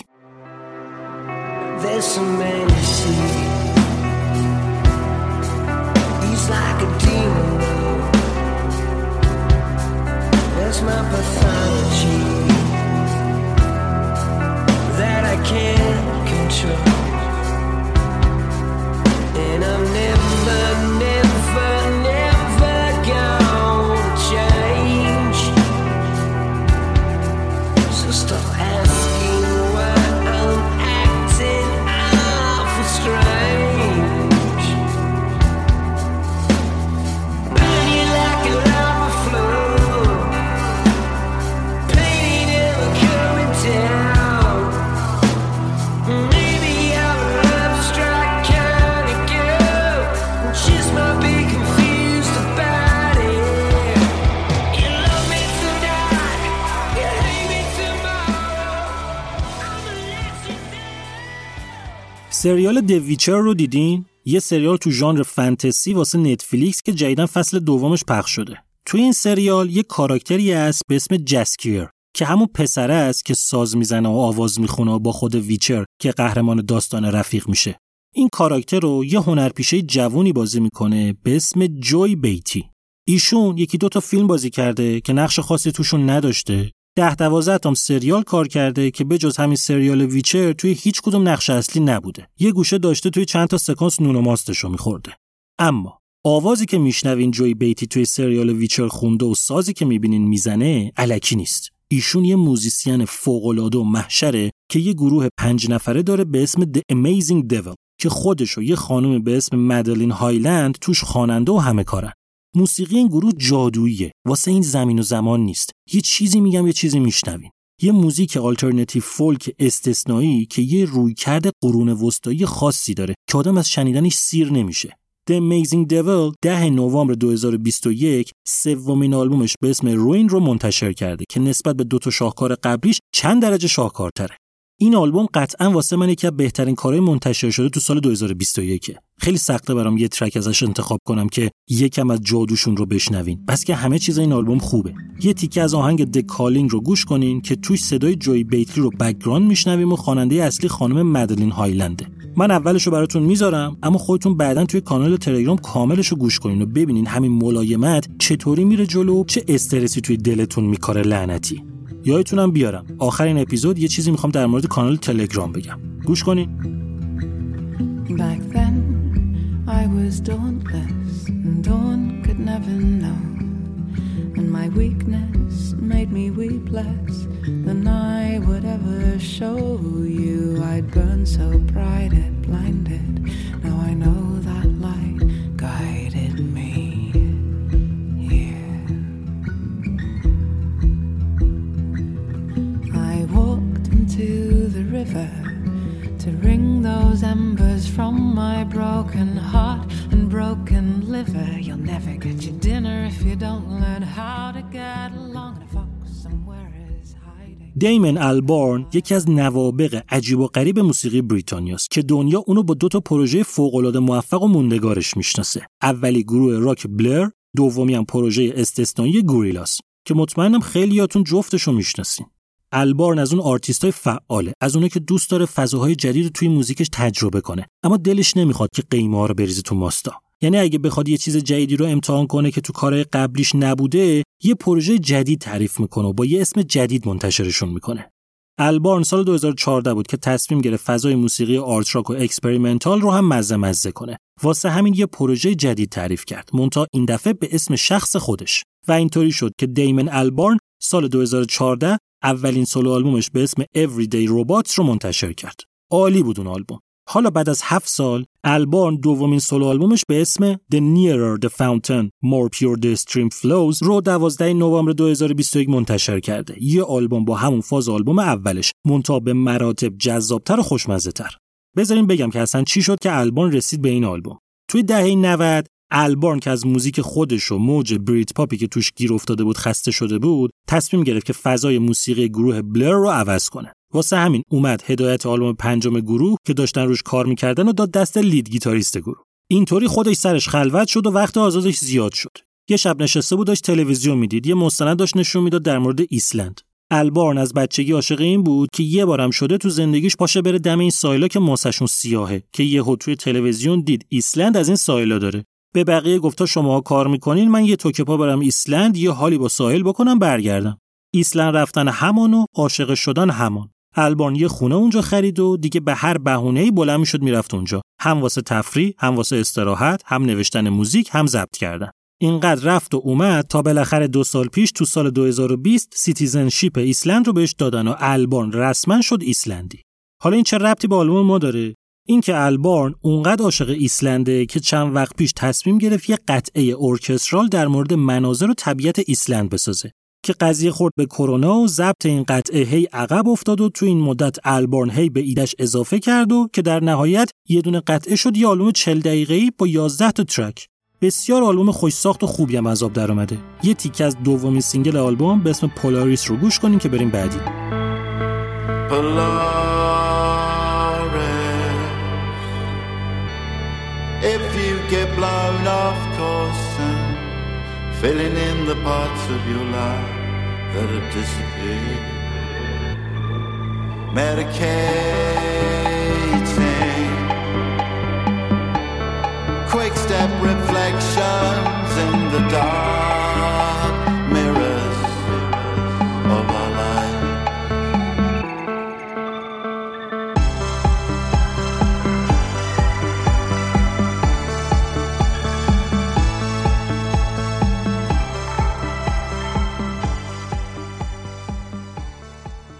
island سریال The Witcher رو دیدین؟ یه سریال تو ژانر فانتزی واسه نتفلیکس که جدیداً فصل دومش پخش شده. تو این سریال یه کاراکتری هست به اسم جسکیر که همون پسره است که ساز می‌زنه و آواز می‌خونه و با خود Witcher که قهرمان داستان رفیق میشه. این کاراکتر رو یه هنرپیشه جوونی بازی می‌کنه به اسم جوی بیتی. ایشون یکی دو تا فیلم بازی کرده که نقش خاصی توشون نداشته ده دوازده تا هم سریال کار کرده که بجز همین سریال Witcher توی هیچ کدوم نقش اصلی نبوده. یه گوشه داشته توی چند تا سکانس نون و ماستشو میخورده. اما آوازی که میشنوین جوی بیتی توی سریال Witcher خونده و سازی که می‌بینین می‌زنه الکی نیست. ایشون یه موزیسین فوق‌العاده و محشره که یه گروه پنج نفره داره به اسم The Amazing Devil که خودش و یه خانم به اسم مدلین هایلند توش خواننده و همه کاره‌ن. موسیقی این گروه جادوییه. واسه این زمین و زمان نیست. یه چیزی میگم یه چیزی میشنوین. یه موزیک alternative folk استثنایی که یه رویکرد قرون وسطایی خاصی داره که آدم از شنیدنش سیر نمیشه. The Amazing Devil 10 نوامبر 2021 سومین آلبومش به اسم Ruin رو منتشر کرده که نسبت به دو تا شاهکار قبلیش چند درجه شاهکارتره. این آلبوم قطعا واسه من یکی از بهترین کارهای منتشر شده تو سال 2021 خیلی سخته برام یه ترک ازش انتخاب کنم که یکم از جادوشون رو بشنوین. بس که همه چیز این آلبوم خوبه. یه تیکه از آهنگ The Calling رو گوش کنین که توش صدای جوی بیتی رو background میشنویم و خواننده اصلی خانم مدلین هایلنده. من اولش رو براتون می‌ذارم اما خودتون بعدا توی کانال تلگرام کاملش رو گوش کنین و ببینین همین ملایمت چطوری میره جلو چه استرسی توی دلتون میکاره لعنتی. یادتونم بیارم آخرین اپیزود یه چیزی می‌خوام در مورد کانال تلگرام بگم گوش کنین Back then, I was dauntless, and dawn could never know. And my weakness made me weep less than I would ever show you. I'd burn so it blinded. Now I know into the river to wring those embers from my broken heart and broken liver. You'll never get your dinner if you don't learn how to get along. A fox somewhere is hiding. دیمن البارن یکی از نوابغ عجیب و غریب موسیقی بریتانیاست که دنیا اونو با دو تا پروژه فوق‌العاده موفق و موندگارش می‌شناسه. اولی گروه راک بلر، دومی هم پروژه استثنایی گوریلاس که مطمئنم خیلیاتون جفتشو می‌شناسین. البارن از اون آرتیستای فعاله از اونه که دوست داره فضاهای جدید توی موزیکش تجربه کنه. اما دلش نمی‌خواد که قیمه ها رو بریزه تو ماستا. یعنی اگه بخواد یه چیز جدیدی رو امتحان کنه که تو کارهای قبلیش نبوده یه پروژه جدید تعریف می‌کنه و با یه اسم جدید منتشرشون می‌کنه. البارن سال 2014 بود که تصمیم گرفت فضای موسیقی art rock و experimental رو هم مزه مزه کنه. واسه همین یه پروژه جدید تعریف کرد. منتها این دفعه به اسم شخص خودش. و اینطوری شد که دیمن البارن سال 2014 اولین سولو آلبومش به اسم Everyday Robots رو منتشر کرد. عالی بود اون آلبوم. حالا بعد از هفت سال البارن دومین سولو آلبومش به اسم The Nearer the Fountain More Pure the Stream Flows رو 12 نوامبر 2021 منتشر کرده. یه آلبوم با همون فاز آلبوم اولش منتها به مراتب جذابتر و خوشمزه تر. بذارین بگم که اصلا چی شد که البارن رسید به این آلبوم. توی دهه 90 البارن که از موزیک خودش و موج بریت پاپی که توش گیر افتاده بود خسته شده بود تصمیم گرفت که فضای موسیقی گروه بلر رو عوض کنه. واسه همین اومد هدایت آلبوم پنجم گروه که داشتن روش کار می‌کردن رو داد دست lead گیتاریست گروه. اینطوری خودش سرش خلوت شد و وقت آزادش زیاد شد. یه شب نشسته بود داشت تلویزیون می‌دید. یه مستند داشت نشون می‌داد در مورد ایسلند. البارن از بچگی عاشق این بود که یه بارم شده تو زندگیش پاشه بره دم این ساحلا که ماسه‌شون سیاهه که یهو توی تلویزیون دید ایسلند از این ساحلا داره. به بقیه گفتا شما کار می‌کنین من یه تک پا برم ایسلند یه حالی با ساحل بکنم برگردم. ایسلند رفتن همان و عاشق شدن همان. البارن یه خونه اونجا خرید و دیگه به هر بهونه‌ای بلند می‌شد می‌رفت اونجا. هم واسه تفریح هم واسه استراحت هم نوشتن موزیک هم ضبط کردن. اینقدر رفت و اومد تا بالاخره دو سال پیش تو سال 2020 citizenship ایسلند رو بهش دادن و البارن رسما شد ایسلندی. حالا این چه ربطی به آلبوم ما داره؟ اینکه البارن اونقدر عاشق ایسلنده که چند وقت پیش تصمیم گرفت یه قطعه orchestral در مورد مناظر و طبیعت ایسلند بسازه که قضیه خورد به کرونا و ضبط این قطعه هی عقب افتاد و تو این مدت البارن هی به ایدش اضافه کرد و که در نهایت یه دونه قطعه شد یه آلبوم 40 دقیقه‌ای با 11 تا ترک. بسیار آلبوم خوش ساخت و خوبی هم از آب در اومده. یه تیکه از دومین single آلبوم به اسم Polaris رو گوش کنین که بریم بعدی. Get blown off course and filling in the parts of your life that have disappeared, medicating, quick step reflections in the dark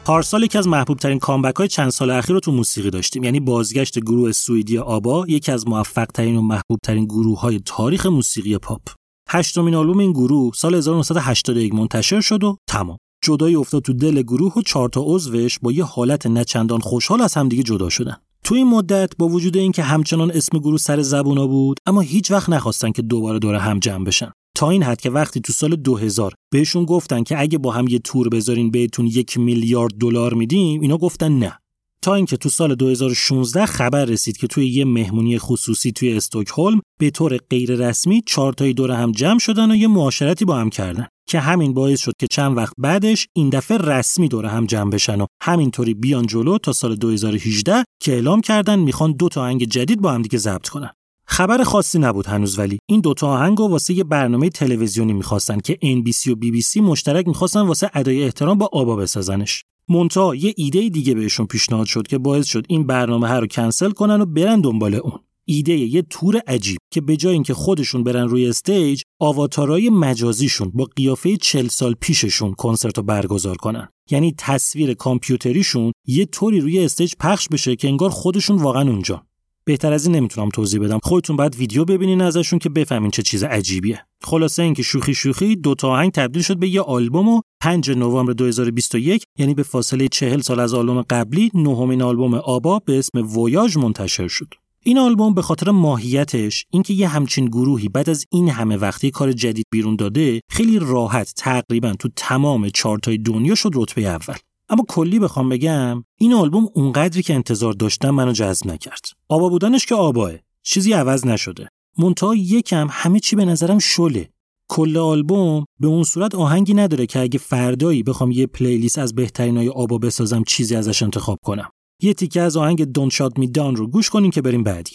پارسال یکی از محبوب ترین کامبک های چند سال اخیر رو تو موسیقی داشتیم. یعنی بازگشت گروه سوئدی آبا یکی از موفق ترین و محبوب ترین گروه های تاریخ موسیقی پاپ. هشتمین آلبوم این گروه سال 1981 منتشر شد و تمام. جدایی افتاد تو دل گروه و چهار تا عضوش با یه حالت نچندان خوشحال از همدیگه جدا شدن. تو این مدت با وجود اینکه همچنان اسم گروه سر زبونا بود اما هیچ وقت نخواستن که دوباره دور هم جمع بشن. تا این حد که وقتی تو سال 2000 بهشون گفتن که اگه با هم یه تور بذارین بهتون یک میلیارد دلار میدیم اینا گفتن نه. تا اینکه تو سال 2016 خبر رسید که توی یه مهمونی خصوصی توی استکهلم به طور غیر رسمی چهار تایی دور هم جمع شدن و یه معاشرتی با هم کردن که همین باعث شد که چند وقت بعدش این دفعه رسمی دور هم جمع بشن و همینطوری بیان جلو تا سال 2018 که اعلام کردن می‌خوان دو تا آهنگ جدید با هم دیگه ضبط کنن. خبر خاصی نبود هنوز ولی این دوتا آهنگ واسه یه برنامه تلویزیونی می‌خواستن که NBC و BBC مشترک می‌خواستن واسه ادای احترام با آبا بسازنش. منتها یه ایده دیگه بهشون پیشنهاد شد که باعث شد این برنامه ها رو کنسل کنن و برن دنبال اون. ایده یه تور عجیب که به جای اینکه خودشون برن روی stage آواتارای مجازیشون با قیافه 40 سال پیششون کنسرت رو برگزار کنن. یعنی تصویر کامپیوتریشون یه طوری روی stage پخش بشه که انگار خودشون واقعا اونجا. بهتر از این نمی‌تونم توضیح بدم. خودتون باید ویدیو ببینین ازشون که بفهمین چه چیز عجیبیه. خلاصه اینکه شوخی شوخی دو تا آهنگ تبدیل شد به یه آلبوم و 5 نوامبر 2021 یعنی به فاصله 40 سال از آلبوم قبلی نهمین آلبوم آبا به اسم ویاژ منتشر شد. این آلبوم به خاطر ماهیتش اینکه یه همچین گروهی بعد از این همه وقتی کار جدید بیرون داده خیلی راحت تقریبا تو تمام چارتای دنیا شد رتبه اول. اما کلی بخوام بگم این آلبوم اونقدری که انتظار داشتم منو جذب نکرد. آبا بودنش که آباه. چیزی عوض نشده. منتها یکم همه چی به نظرم شله. کل آلبوم به اون صورت آهنگی نداره که اگه فردایی بخوام یه پلیلیست از بهترینای آبا بسازم چیزی ازش انتخاب کنم. یه تیکه از آهنگ Don't Shut Me Down رو گوش کنین که بریم بعدی.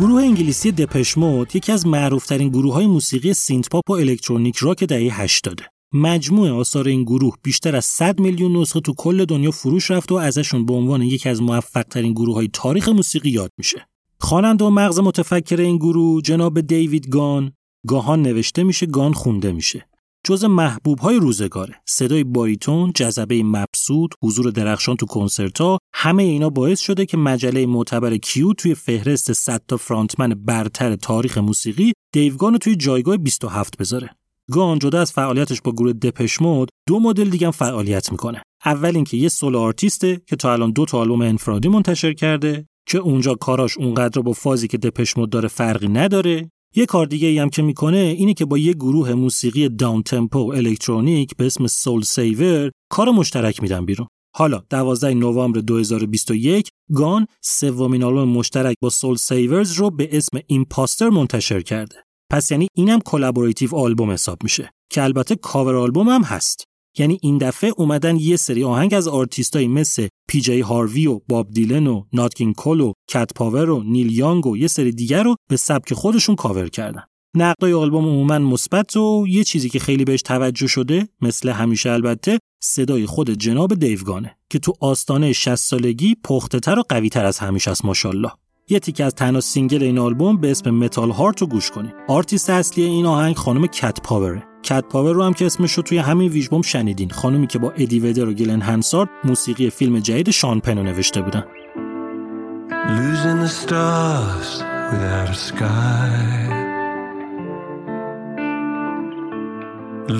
گروه انگلیسی دپش مود یکی از معروفترین گروه های موسیقی synth-pop و electronic rock دهه 80 مجموع آثار این گروه بیشتر از 100 میلیون نسخه تو کل دنیا فروش رفت و ازشون به عنوان یکی از موفق ترین گروه های تاریخ موسیقی یاد میشه. خواننده و مغز متفکر این گروه جناب دیوید گان گاهان نوشته میشه گان خونده میشه. جز محبوب های روزگاره صدای باریتون، جذبه مبسوط، حضور درخشان تو کنسرت‌ها همه اینا باعث شده که مجله معتبر کیو توی فهرست 100 تا frontman برتر تاریخ موسیقی دیوگان رو توی جایگاه 27 بذاره. گان جدا از فعالیتش با گروه دپش مود دو مدل دیگه هم فعالیت می‌کنه. اول اینکه یه solo artist ه که تا الان دو تا آلبوم انفرادی منتشر کرده که اونجا کاراش اونقدر با فازی که دپش مود داره فرقی نداره یه کار دیگه ای هم که می‌کنه اینه که با یه گروه موسیقی downtempo electronic به اسم سول سیورز کار مشترک میدن بیرون. حالا 12 نوامبر 2021 گان سومین آلبوم مشترک با سول سیورز رو به اسم Imposter منتشر کرده. پس یعنی اینم collaborative album حساب میشه که البته cover album هم هست. یعنی این دفعه اومدن یه سری آهنگ از آرتیستایی مثل پی جی هاروی و باب دیلن و نت کینگ کول و کت پاور و نیل یانگ و یه سری دیگر رو به سبک خودشون کاور کردن. نقدای آلبوم عموما مثبت و یه چیزی که خیلی بهش توجه شده مثل همیشه البته صدای خود جناب دیوگانه که تو آستانه 60 سالگی پخته تر و قوی تر از همیشه است ماشاءالله. یه تیکه از تنها single این آلبوم به اسم Metal Heart رو گوش کنید. آرتیست اصلی این آهنگ خانم کت پاوره. کت پاور رو هم که اسمش رو توی همین ویژبوم شنیدین. خانومی که با ادی ودر و گلن هنسارد موسیقی فیلم جدید شان پن رو نوشته بودن.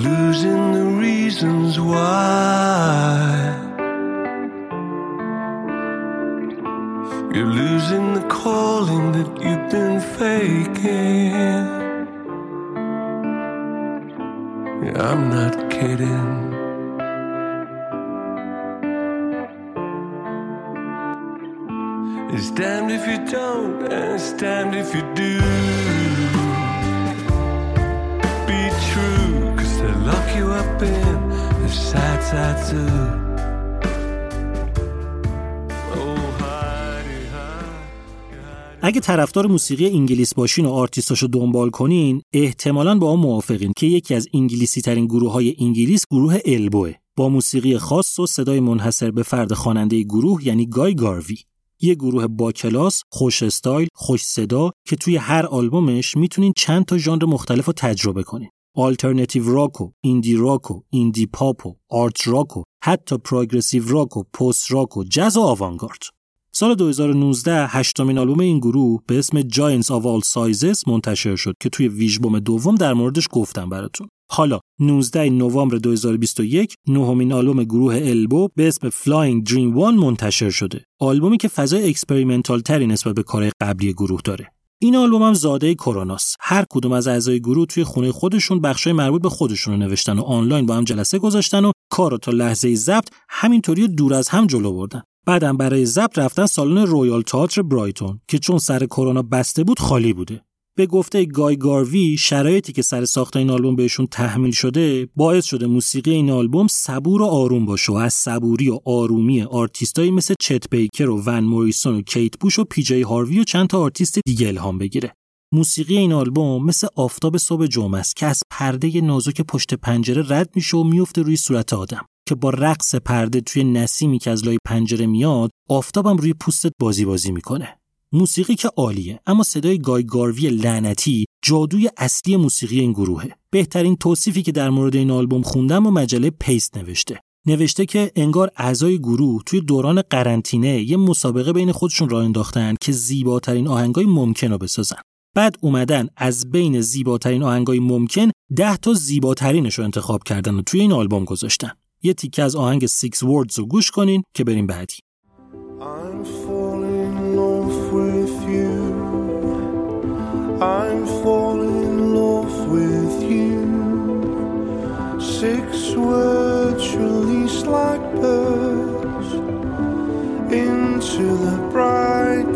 Losing the reasons why. You're losing the calling that you've been faking. Yeah, I'm not kidding. It's damned if you don't, and it's damned if you do. Be true, cause they lock you up in the sad side too. اگه طرفدار موسیقی انگلیس باشین و آرتیستاشو دنبال کنین احتمالاً با هم موافقین که یکی از انگلیسی ترین گروه های انگلیس گروه البوه با موسیقی خاص و صدای منحصر به فرد خواننده گروه یعنی گای گاروی یه گروه با کلاس، خوش استایل، خوش صدا که توی هر آلبومش می‌تونین چند تا ژانر مختلف رو تجربه کنین. آلترناتیو راک و ایندی راک و ایندی پاپ و آرت راک و حتی پروگرسیو راک و پست راک و جز و آوانگارد. سال 2019 هشتمین آلبوم این گروه به اسم Giants of All Sizes منتشر شد که توی ویژبوم دوم در موردش گفتم براتون. حالا 19 نوامبر 2021 نهمین آلبوم گروه البو به اسم Flying Dream One منتشر شده. آلبومی که فضای experimental تری نسبت به کارهای قبلی گروه داره. این آلبوم هم زاده کروناست. هر کدوم از اعضای گروه توی خونه خودشون بخشای مربوط به خودشون رو نوشتن و آنلاین با هم جلسه گذاشتن و کارو تا لحظه ضبط همینطوری دور از هم جلو بردن. بعدم برای ضبط رفتن سالن رویال تئاتر برایتون که چون سر کرونا بسته بود خالی بوده. به گفته گای گاروی شرایطی که سر ساخت این آلبوم بهشون تحمیل شده باعث شده موسیقی این آلبوم صبور و آروم باشه و از صبوری و آرومی آرتیستایی مثل چت بیکر و ون موریسون و کیت بوش و پی جی هاروی و چند تا آرتیست دیگه الهام بگیره موسیقی این آلبوم مثل آفتاب صبح جمعه است که از پرده نازک پشت پنجره رد میشه و میفته روی صورت آدم که با رقص پرده توی نسیمی که از لای پنجره میاد آفتابم روی پوستت بازی بازی می‌کنه. موسیقی که عالیه اما صدای گای گاروی لعنتی جادوی اصلی موسیقی این گروهه. بهترین توصیفی که در مورد این آلبوم خوندم و مجله پیست نوشته. نوشته که انگار اعضای گروه توی دوران قرنطینه یه مسابقه بین خودشون راه انداختن که زیباترین آهنگای ممکن رو بسازن. بعد اومدن از بین زیباترین آهنگای ممکن ده تا زیباترینش رو انتخاب کردن و توی این آلبوم گذاشتن. یه تیکه از آهنگ Six Words رو گوش کنین که بریم بعدی I'm falling in love with you. I'm falling in love with you. Six words released like birds into the brightening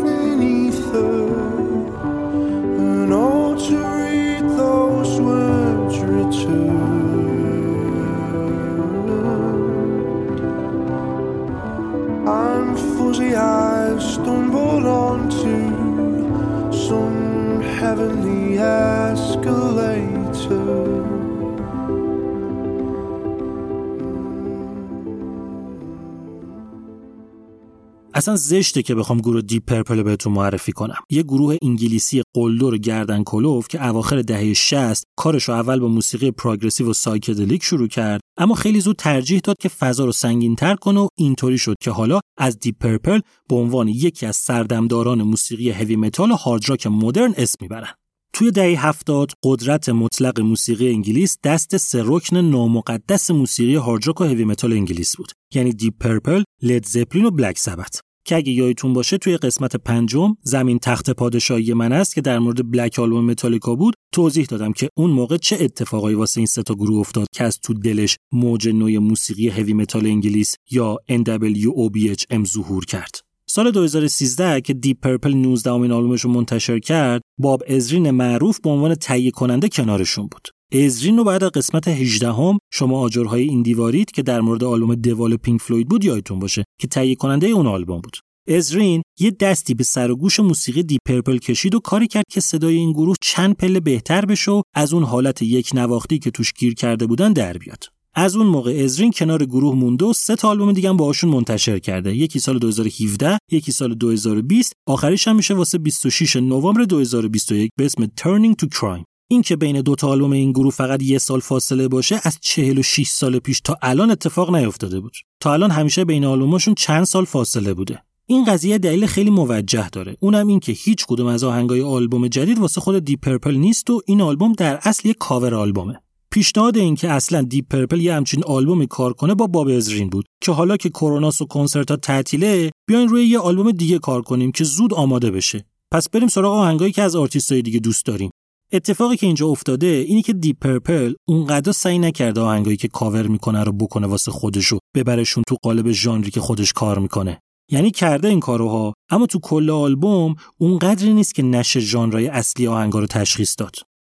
اصلا زشته که بخوام گروه دیپ پرپل بهتون معرفی کنم. یه گروه انگلیسی قلدر گردن کلفت که اواخر دهه 60 کارش رو اول با موسیقی پروگرسیو و سایکدلیک شروع کرد اما خیلی زود ترجیح داد که فضا رو سنگین‌تر کنه و اینطوری شد که حالا از دیپ پرپل به عنوان یکی از سردمداران موسیقی هوی متال و هارد راک مدرن اسم می‌برن. توی دهه هفتاد قدرت مطلق موسیقی انگلیس دست سه رکن نامقدس موسیقی هارد راک و هوی متال انگلیس بود یعنی دیپ پرپل، لید زپلین و بلک سبت که اگه یادتون باشه توی قسمت پنجم زمین تخت پادشاهی من است که در مورد بلک آلبوم متالیکا بود توضیح دادم که اون موقع چه اتفاقایی واسه این سه تا گروه افتاد که از تو دلش موج نو موسیقی هوی متال انگلیس یا NWOBHM ظهور کرد. سال 2013 که دیپ پرپل 19 امین آلبومش رو منتشر کرد باب ازرین معروف به عنوان تهیه کننده کنارشون بود. ازرین رو باید از قسمت 18 هم شما آجرهای این دیوارید که در مورد آلبوم The Wall پینک فلوید بود یادتون باشه که تهیه کننده اون آلبوم بود. ازرین یه دستی به سر و گوش موسیقی دیپ پرپل کشید و کاری کرد که صدای این گروه چند پله بهتر بشه و از اون حالت یک نواختی که توش گیر کرده بودن در بیاد. از اون موقع ازرین کنار گروه مونده و سه تا آلبوم دیگه هم باهاشون منتشر کرده. یکی سال 2017 یکی سال 2020 آخریش هم میشه واسه 26 نوامبر 2021 به اسم Turning to Crime. این که بین دو تا آلبوم این گروه فقط یه سال فاصله باشه از 46 سال پیش تا الان اتفاق نیفتاده بود. تا الان همیشه بین آلبوماشون چند سال فاصله بوده. این قضیه دلیل خیلی موجه داره. اونم این که هیچ کدوم از آهنگای آلبوم جدید واسه خود دیپ پرپل نیست و این آلبوم در اصل یک کاور آلبومه. پیشنهاد این که اصلا دیپ پرپل یه همچین آلبومی کار کنه با باب ازرین بود که حالا که کروناس و کنسرت ها تعطیله بیاین روی یه آلبوم دیگه کار کنیم که زود آماده بشه. پس بریم سراغ آهنگایی که از آرتیستای دیگه دوست داریم. اتفاقی که اینجا افتاده اینی که دیپ پرپل اونقدر سعی نکرده آهنگایی که کاور می‌کنه رو بکنه واسه خودشو ببرشون تو قالب ژانری که خودش کار می‌کنه. یعنی کرده این کارو ها اما تو کل آلبوم اونقدری نیست که نشه ژانرهای اصلی آهنگا رو تشخیص داد.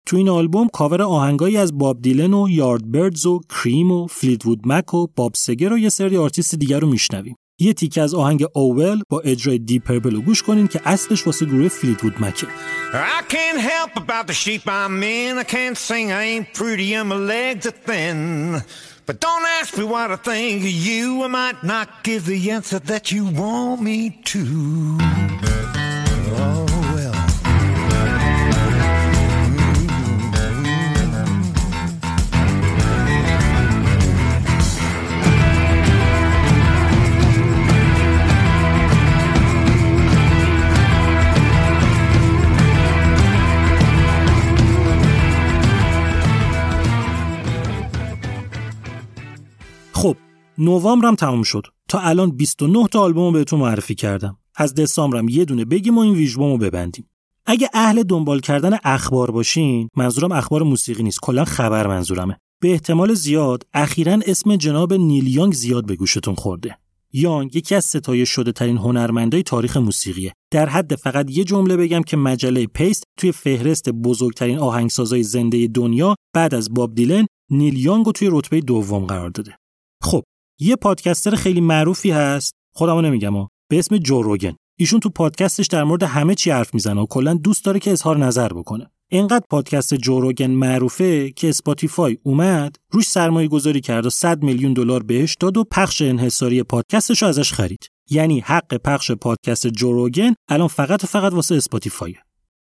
تو این آلبوم کاور آهنگایی از باب دیلن و یارد بردز و کریم و فلیتوود مک و باب سگر و یه سری آرتیست دیگر رو میشنویم. یه تیکه از آهنگ Oh Well با اجرای دیپ پرپل رو گوش کنین که اصلش واسه گروه مکه want me to. نوامبرم تموم شد. تا الان 29 تا آلبوم بهتون معرفی کردم. از دسامبرم یه دونه بگیم و این ویژبوم رو ببندیم. اگه اهل دنبال کردن اخبار باشین منظورم اخبار موسیقی نیست. کلا خبر منظورمه. به احتمال زیاد اخیرا اسم جناب نیل یانگ زیاد به گوشتون خورده. یانگ یکی از ستایش شده ترین هنرمندای تاریخ موسیقیه. در حد فقط یه جمله بگم که مجله پیست توی فهرست بزرگترین آهنگسازای زنده دنیا بعد از باب دیلن نیل یانگ رو توی رتبه دوم قرار داده. خب یه پادکستر خیلی معروفی هست. خودمو نمیگم ها. به اسم جو روگن. ایشون تو پادکستش در مورد همه چی حرف می‌زنه و کلا دوست داره که اظهار نظر بکنه. اینقدر پادکست جوروگن معروفه که اسپاتیفای اومد روش سرمایه گذاری کرد و 100 میلیون دلار بهش داد و پخش انحصاری پادکستش رو ازش خرید. یعنی حق پخش پادکست جوروگن الان فقط و فقط واسه اسپاتیفایه.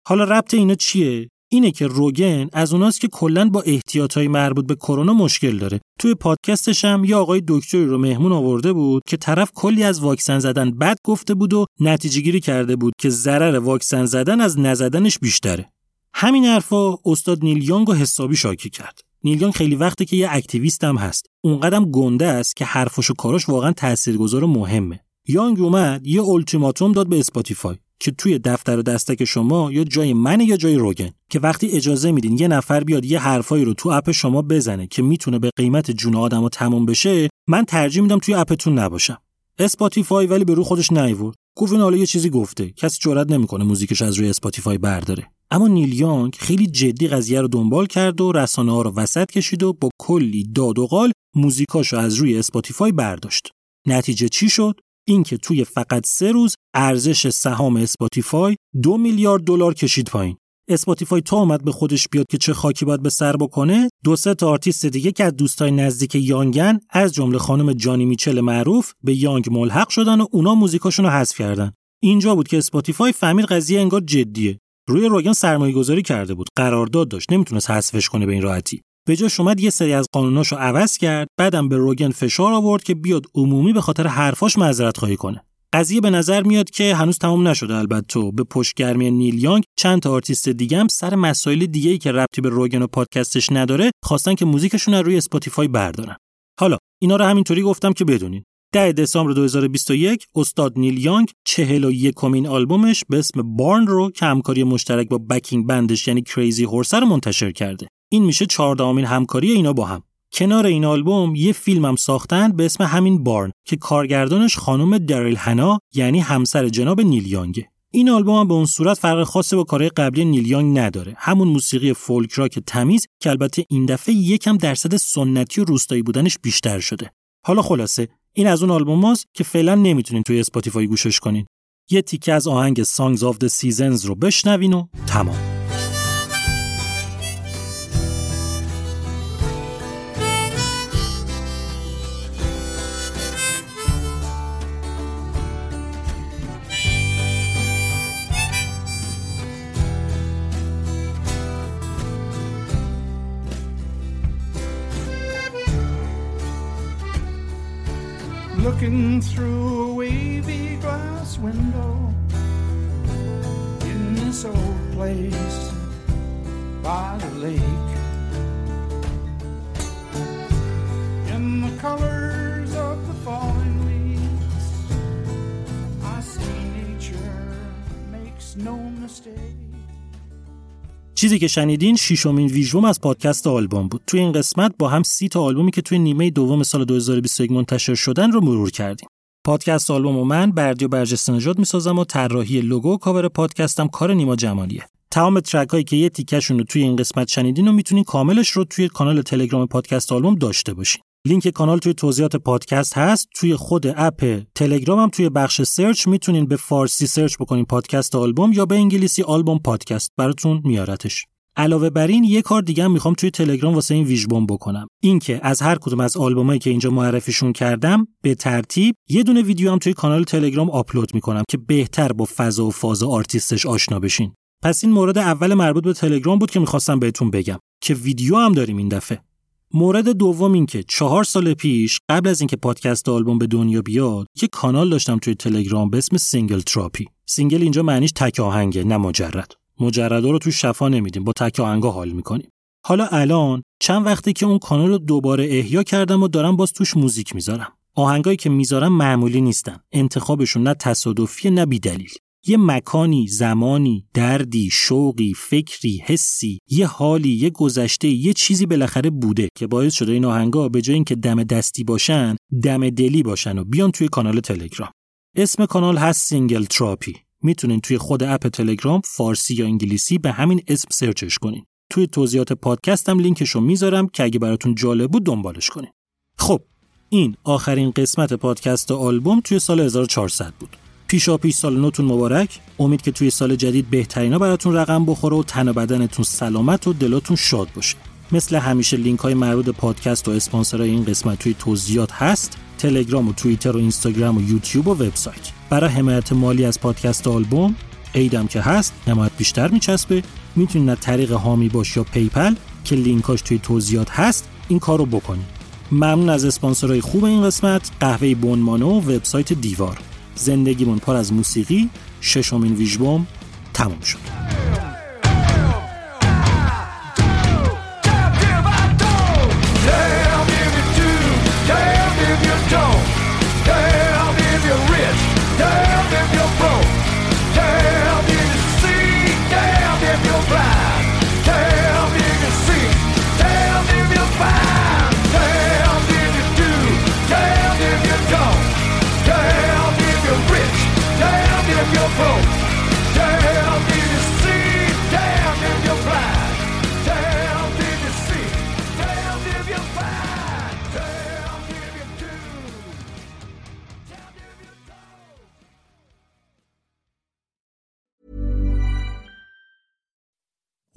حالا ربط اینا چیه؟ اینه که روگن از اوناست که کلا با احتیاطهای مربوط به کرونا مشکل داره. توی پادکستش هم یه آقای دکتری رو مهمون آورده بود که طرف کلی از واکسن زدن بد گفته بود و نتیجه گیری کرده بود که ضرر واکسن زدن از نزدنش بیشتره. همین حرفا استاد نیل یانگ رو حسابی شاکی کرد. نیل خیلی وقته که یه activist هم هست. اونقدرم گنده است که حرفش و کاراش واقعا تاثیرگذار و مهمه. یانگ اومد یه التیماتوم داد به اسپاتیفای. که توی دفتر و دستک شما یا جای من یا جای روگن که وقتی اجازه میدین یه نفر بیاد یه حرفایی رو تو اپ شما بزنه که می‌تونه به قیمت جون آدما تموم بشه من ترجیح میدم توی اپتون نباشم. اسپاتیفای ولی به رو خودش نیورد گفت حالا یه چیزی گفته کسی جرئت نمی‌کنه موزیکش از روی اسپاتیفای برداره. اما نیل یانگ خیلی جدی قضیه رو دنبال کرد و رسانه ها رو وسط کشید و با کلی داد و قال موزیکاشو از روی اسپاتیفای برداشت. نتیجه چی شد؟ اینکه توی فقط سه روز ارزش سهام اسپاتیفای دو میلیارد دلار کشید پایین. اسپاتیفای تا اومد به خودش بیاد که چه خاکی باید به سر بکنه دو سه تا آرتیست دیگه که از دوستای نزدیک یانگن از جمله خانم جانی میچل معروف به یانگ ملحق شدن و اونا موزیکاشون رو حذف کردن. اینجا بود که اسپاتیفای فهمید قضیه انگار جدیه. روی روگن سرمایه گذاری کرده بود. قرارداد داشت. نمی‌تونست حذفش کنه به این راحتی. به جاش اومد یه سری از قانوناشو عوض کرد بعدم به روگن فشار آورد که بیاد عمومی به خاطر حرفاش معذرت خواهی کنه. قضیه به نظر میاد که هنوز تمام نشده البته به پشتگرمی نیل یانگ چند تا آرتیست دیگه هم سر مسائل دیگه ای که ربطی به روگن و پادکستش نداره خواستن که موزیکشون رو روی اسپاتیفای بردارن. حالا اینا رو همینطوری گفتم که بدونین. 10 دسامبر 2021 استاد نیل یانگ 41مین آلبومش به اسم Barn رو که همکاری مشترک با backing band ش یعنی Crazy Horse رو منتشر کرده. این میشه 14 همکاری اینا با هم. کنار این آلبوم یه فیلم هم ساختن به اسم همین Barn که کارگردانش خانم دریل هنا یعنی همسر جناب نیل یانگه. این آلبوم هم به اون صورت فرق خاصی با کارهای قبلی نیل یانگ نداره. همون موسیقی فولک راک تمیز که البته این دفعه یکم درصد سنتی و روستایی بودنش بیشتر شده. حالا خلاصه این از اون آلبوم هاست که فعلا نمی‌تونین توی اسپاتیفای گوشش کنین. یه تیکه از آهنگ Songs of the Seasons رو بشنوین و تمام. Looking through a wavy glass window in this old place by the lake. In the colors of the falling leaves, I see nature makes no mistake. چیزی که شنیدین ششمین ویژوم از پادکست آلبوم بود. توی این قسمت با هم سی تا آلبومی که توی نیمه دوم سال 2021 منتشر شدن رو مرور کردیم. پادکست آلبوم و من بردیا برجسته نژاد می‌سازم و طراحی لوگو و کاور پادکستم کار نیما جمالیه. تمام track هایی که یه تیکشون رو توی این قسمت شنیدین رو می‌تونین کاملش رو توی کانال تلگرام پادکست آلبوم داشته باشین. لینک کانال توی توضیحات پادکست هست. توی خود اپ تلگرام هم توی بخش search می‌تونین به فارسی search بکنین پادکست آلبوم یا به انگلیسی Album Podcast. براتون میارتش. علاوه بر این یه کار دیگه هم می‌خوام توی تلگرام واسه این ویژبوم بکنم. اینکه از هر کدوم از آلبومایی که اینجا معرفیشون کردم به ترتیب یه دونه ویدیو هم توی کانال تلگرام آپلود می‌کنم که بهتر با فضا و فاز آرتیستش آشنا بشین. پس این مورد اول مربوط به تلگرام بود که می‌خواستم بهتون بگم که ویدیو هم داریم این دفعه. مورد دوم این که چهار سال پیش قبل از اینکه پادکست آلبوم به دنیا بیاد یه کانال داشتم توی تلگرام به اسم Single Therapy. single اینجا معنیش تک آهنگه نه مجرد. مجردا رو توی شفا نمیدیم با تک آهنگا حال می‌کنیم. حالا الان چند وقته که اون کانال رو دوباره احیا کردم و دارم باز توش موزیک می‌ذارم. آهنگایی که می‌ذارم معمولی نیستن. انتخابشون نه تصادفی نه بیدلیل. یه مکانی، زمانی، دردی، شوقی، فکری، حسی، یه حالی، یه گذشته، یه چیزی بالاخره بوده که باعث شده این آهنگا به جای اینکه دم دستی باشن، دم دلی باشن و بیان توی کانال تلگرام. اسم کانال هست Single Therapy. می‌تونین توی خود اپ تلگرام فارسی یا انگلیسی به همین اسم search ش کنین. توی توضیحات پادکستم لینکشو می‌ذارم که اگه براتون جالب بود دنبالش کنین. خب این آخرین قسمت پادکست آلبوم توی سال 1400 بود. پیشا پیش سال نوتون مبارک. امید که توی سال جدید بهترینا براتون رقم بخوره و تن و بدنتون سلامت و دلاتون شاد باشه. مثل همیشه لینک های مربوط پادکست و اسپانسرای این قسمت توی توضیحات هست. تلگرام و توییتر و اینستاگرام و یوتیوب و وبسایت. برای حمایت مالی از پادکست آلبوم عیدم که هست حمایت بیشتر میچسبه. می‌تونید از طریق حامی باش یا PayPal که لینکاش توی توضیحات هست این کار رو بکنید. ممنون از اسپانسرهای خوب این قسمت قهوه بن مانو و وبسایت دیوار. زندگیمون پر از موسیقی ششمین ویژبوم تموم شد. If you're broke. Damn you see, damn if you're blind.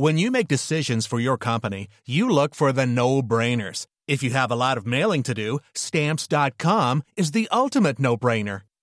When you make decisions for your company, you look for the no brainers. If you have a lot of mailing to do, stamps.com is the ultimate no brainer.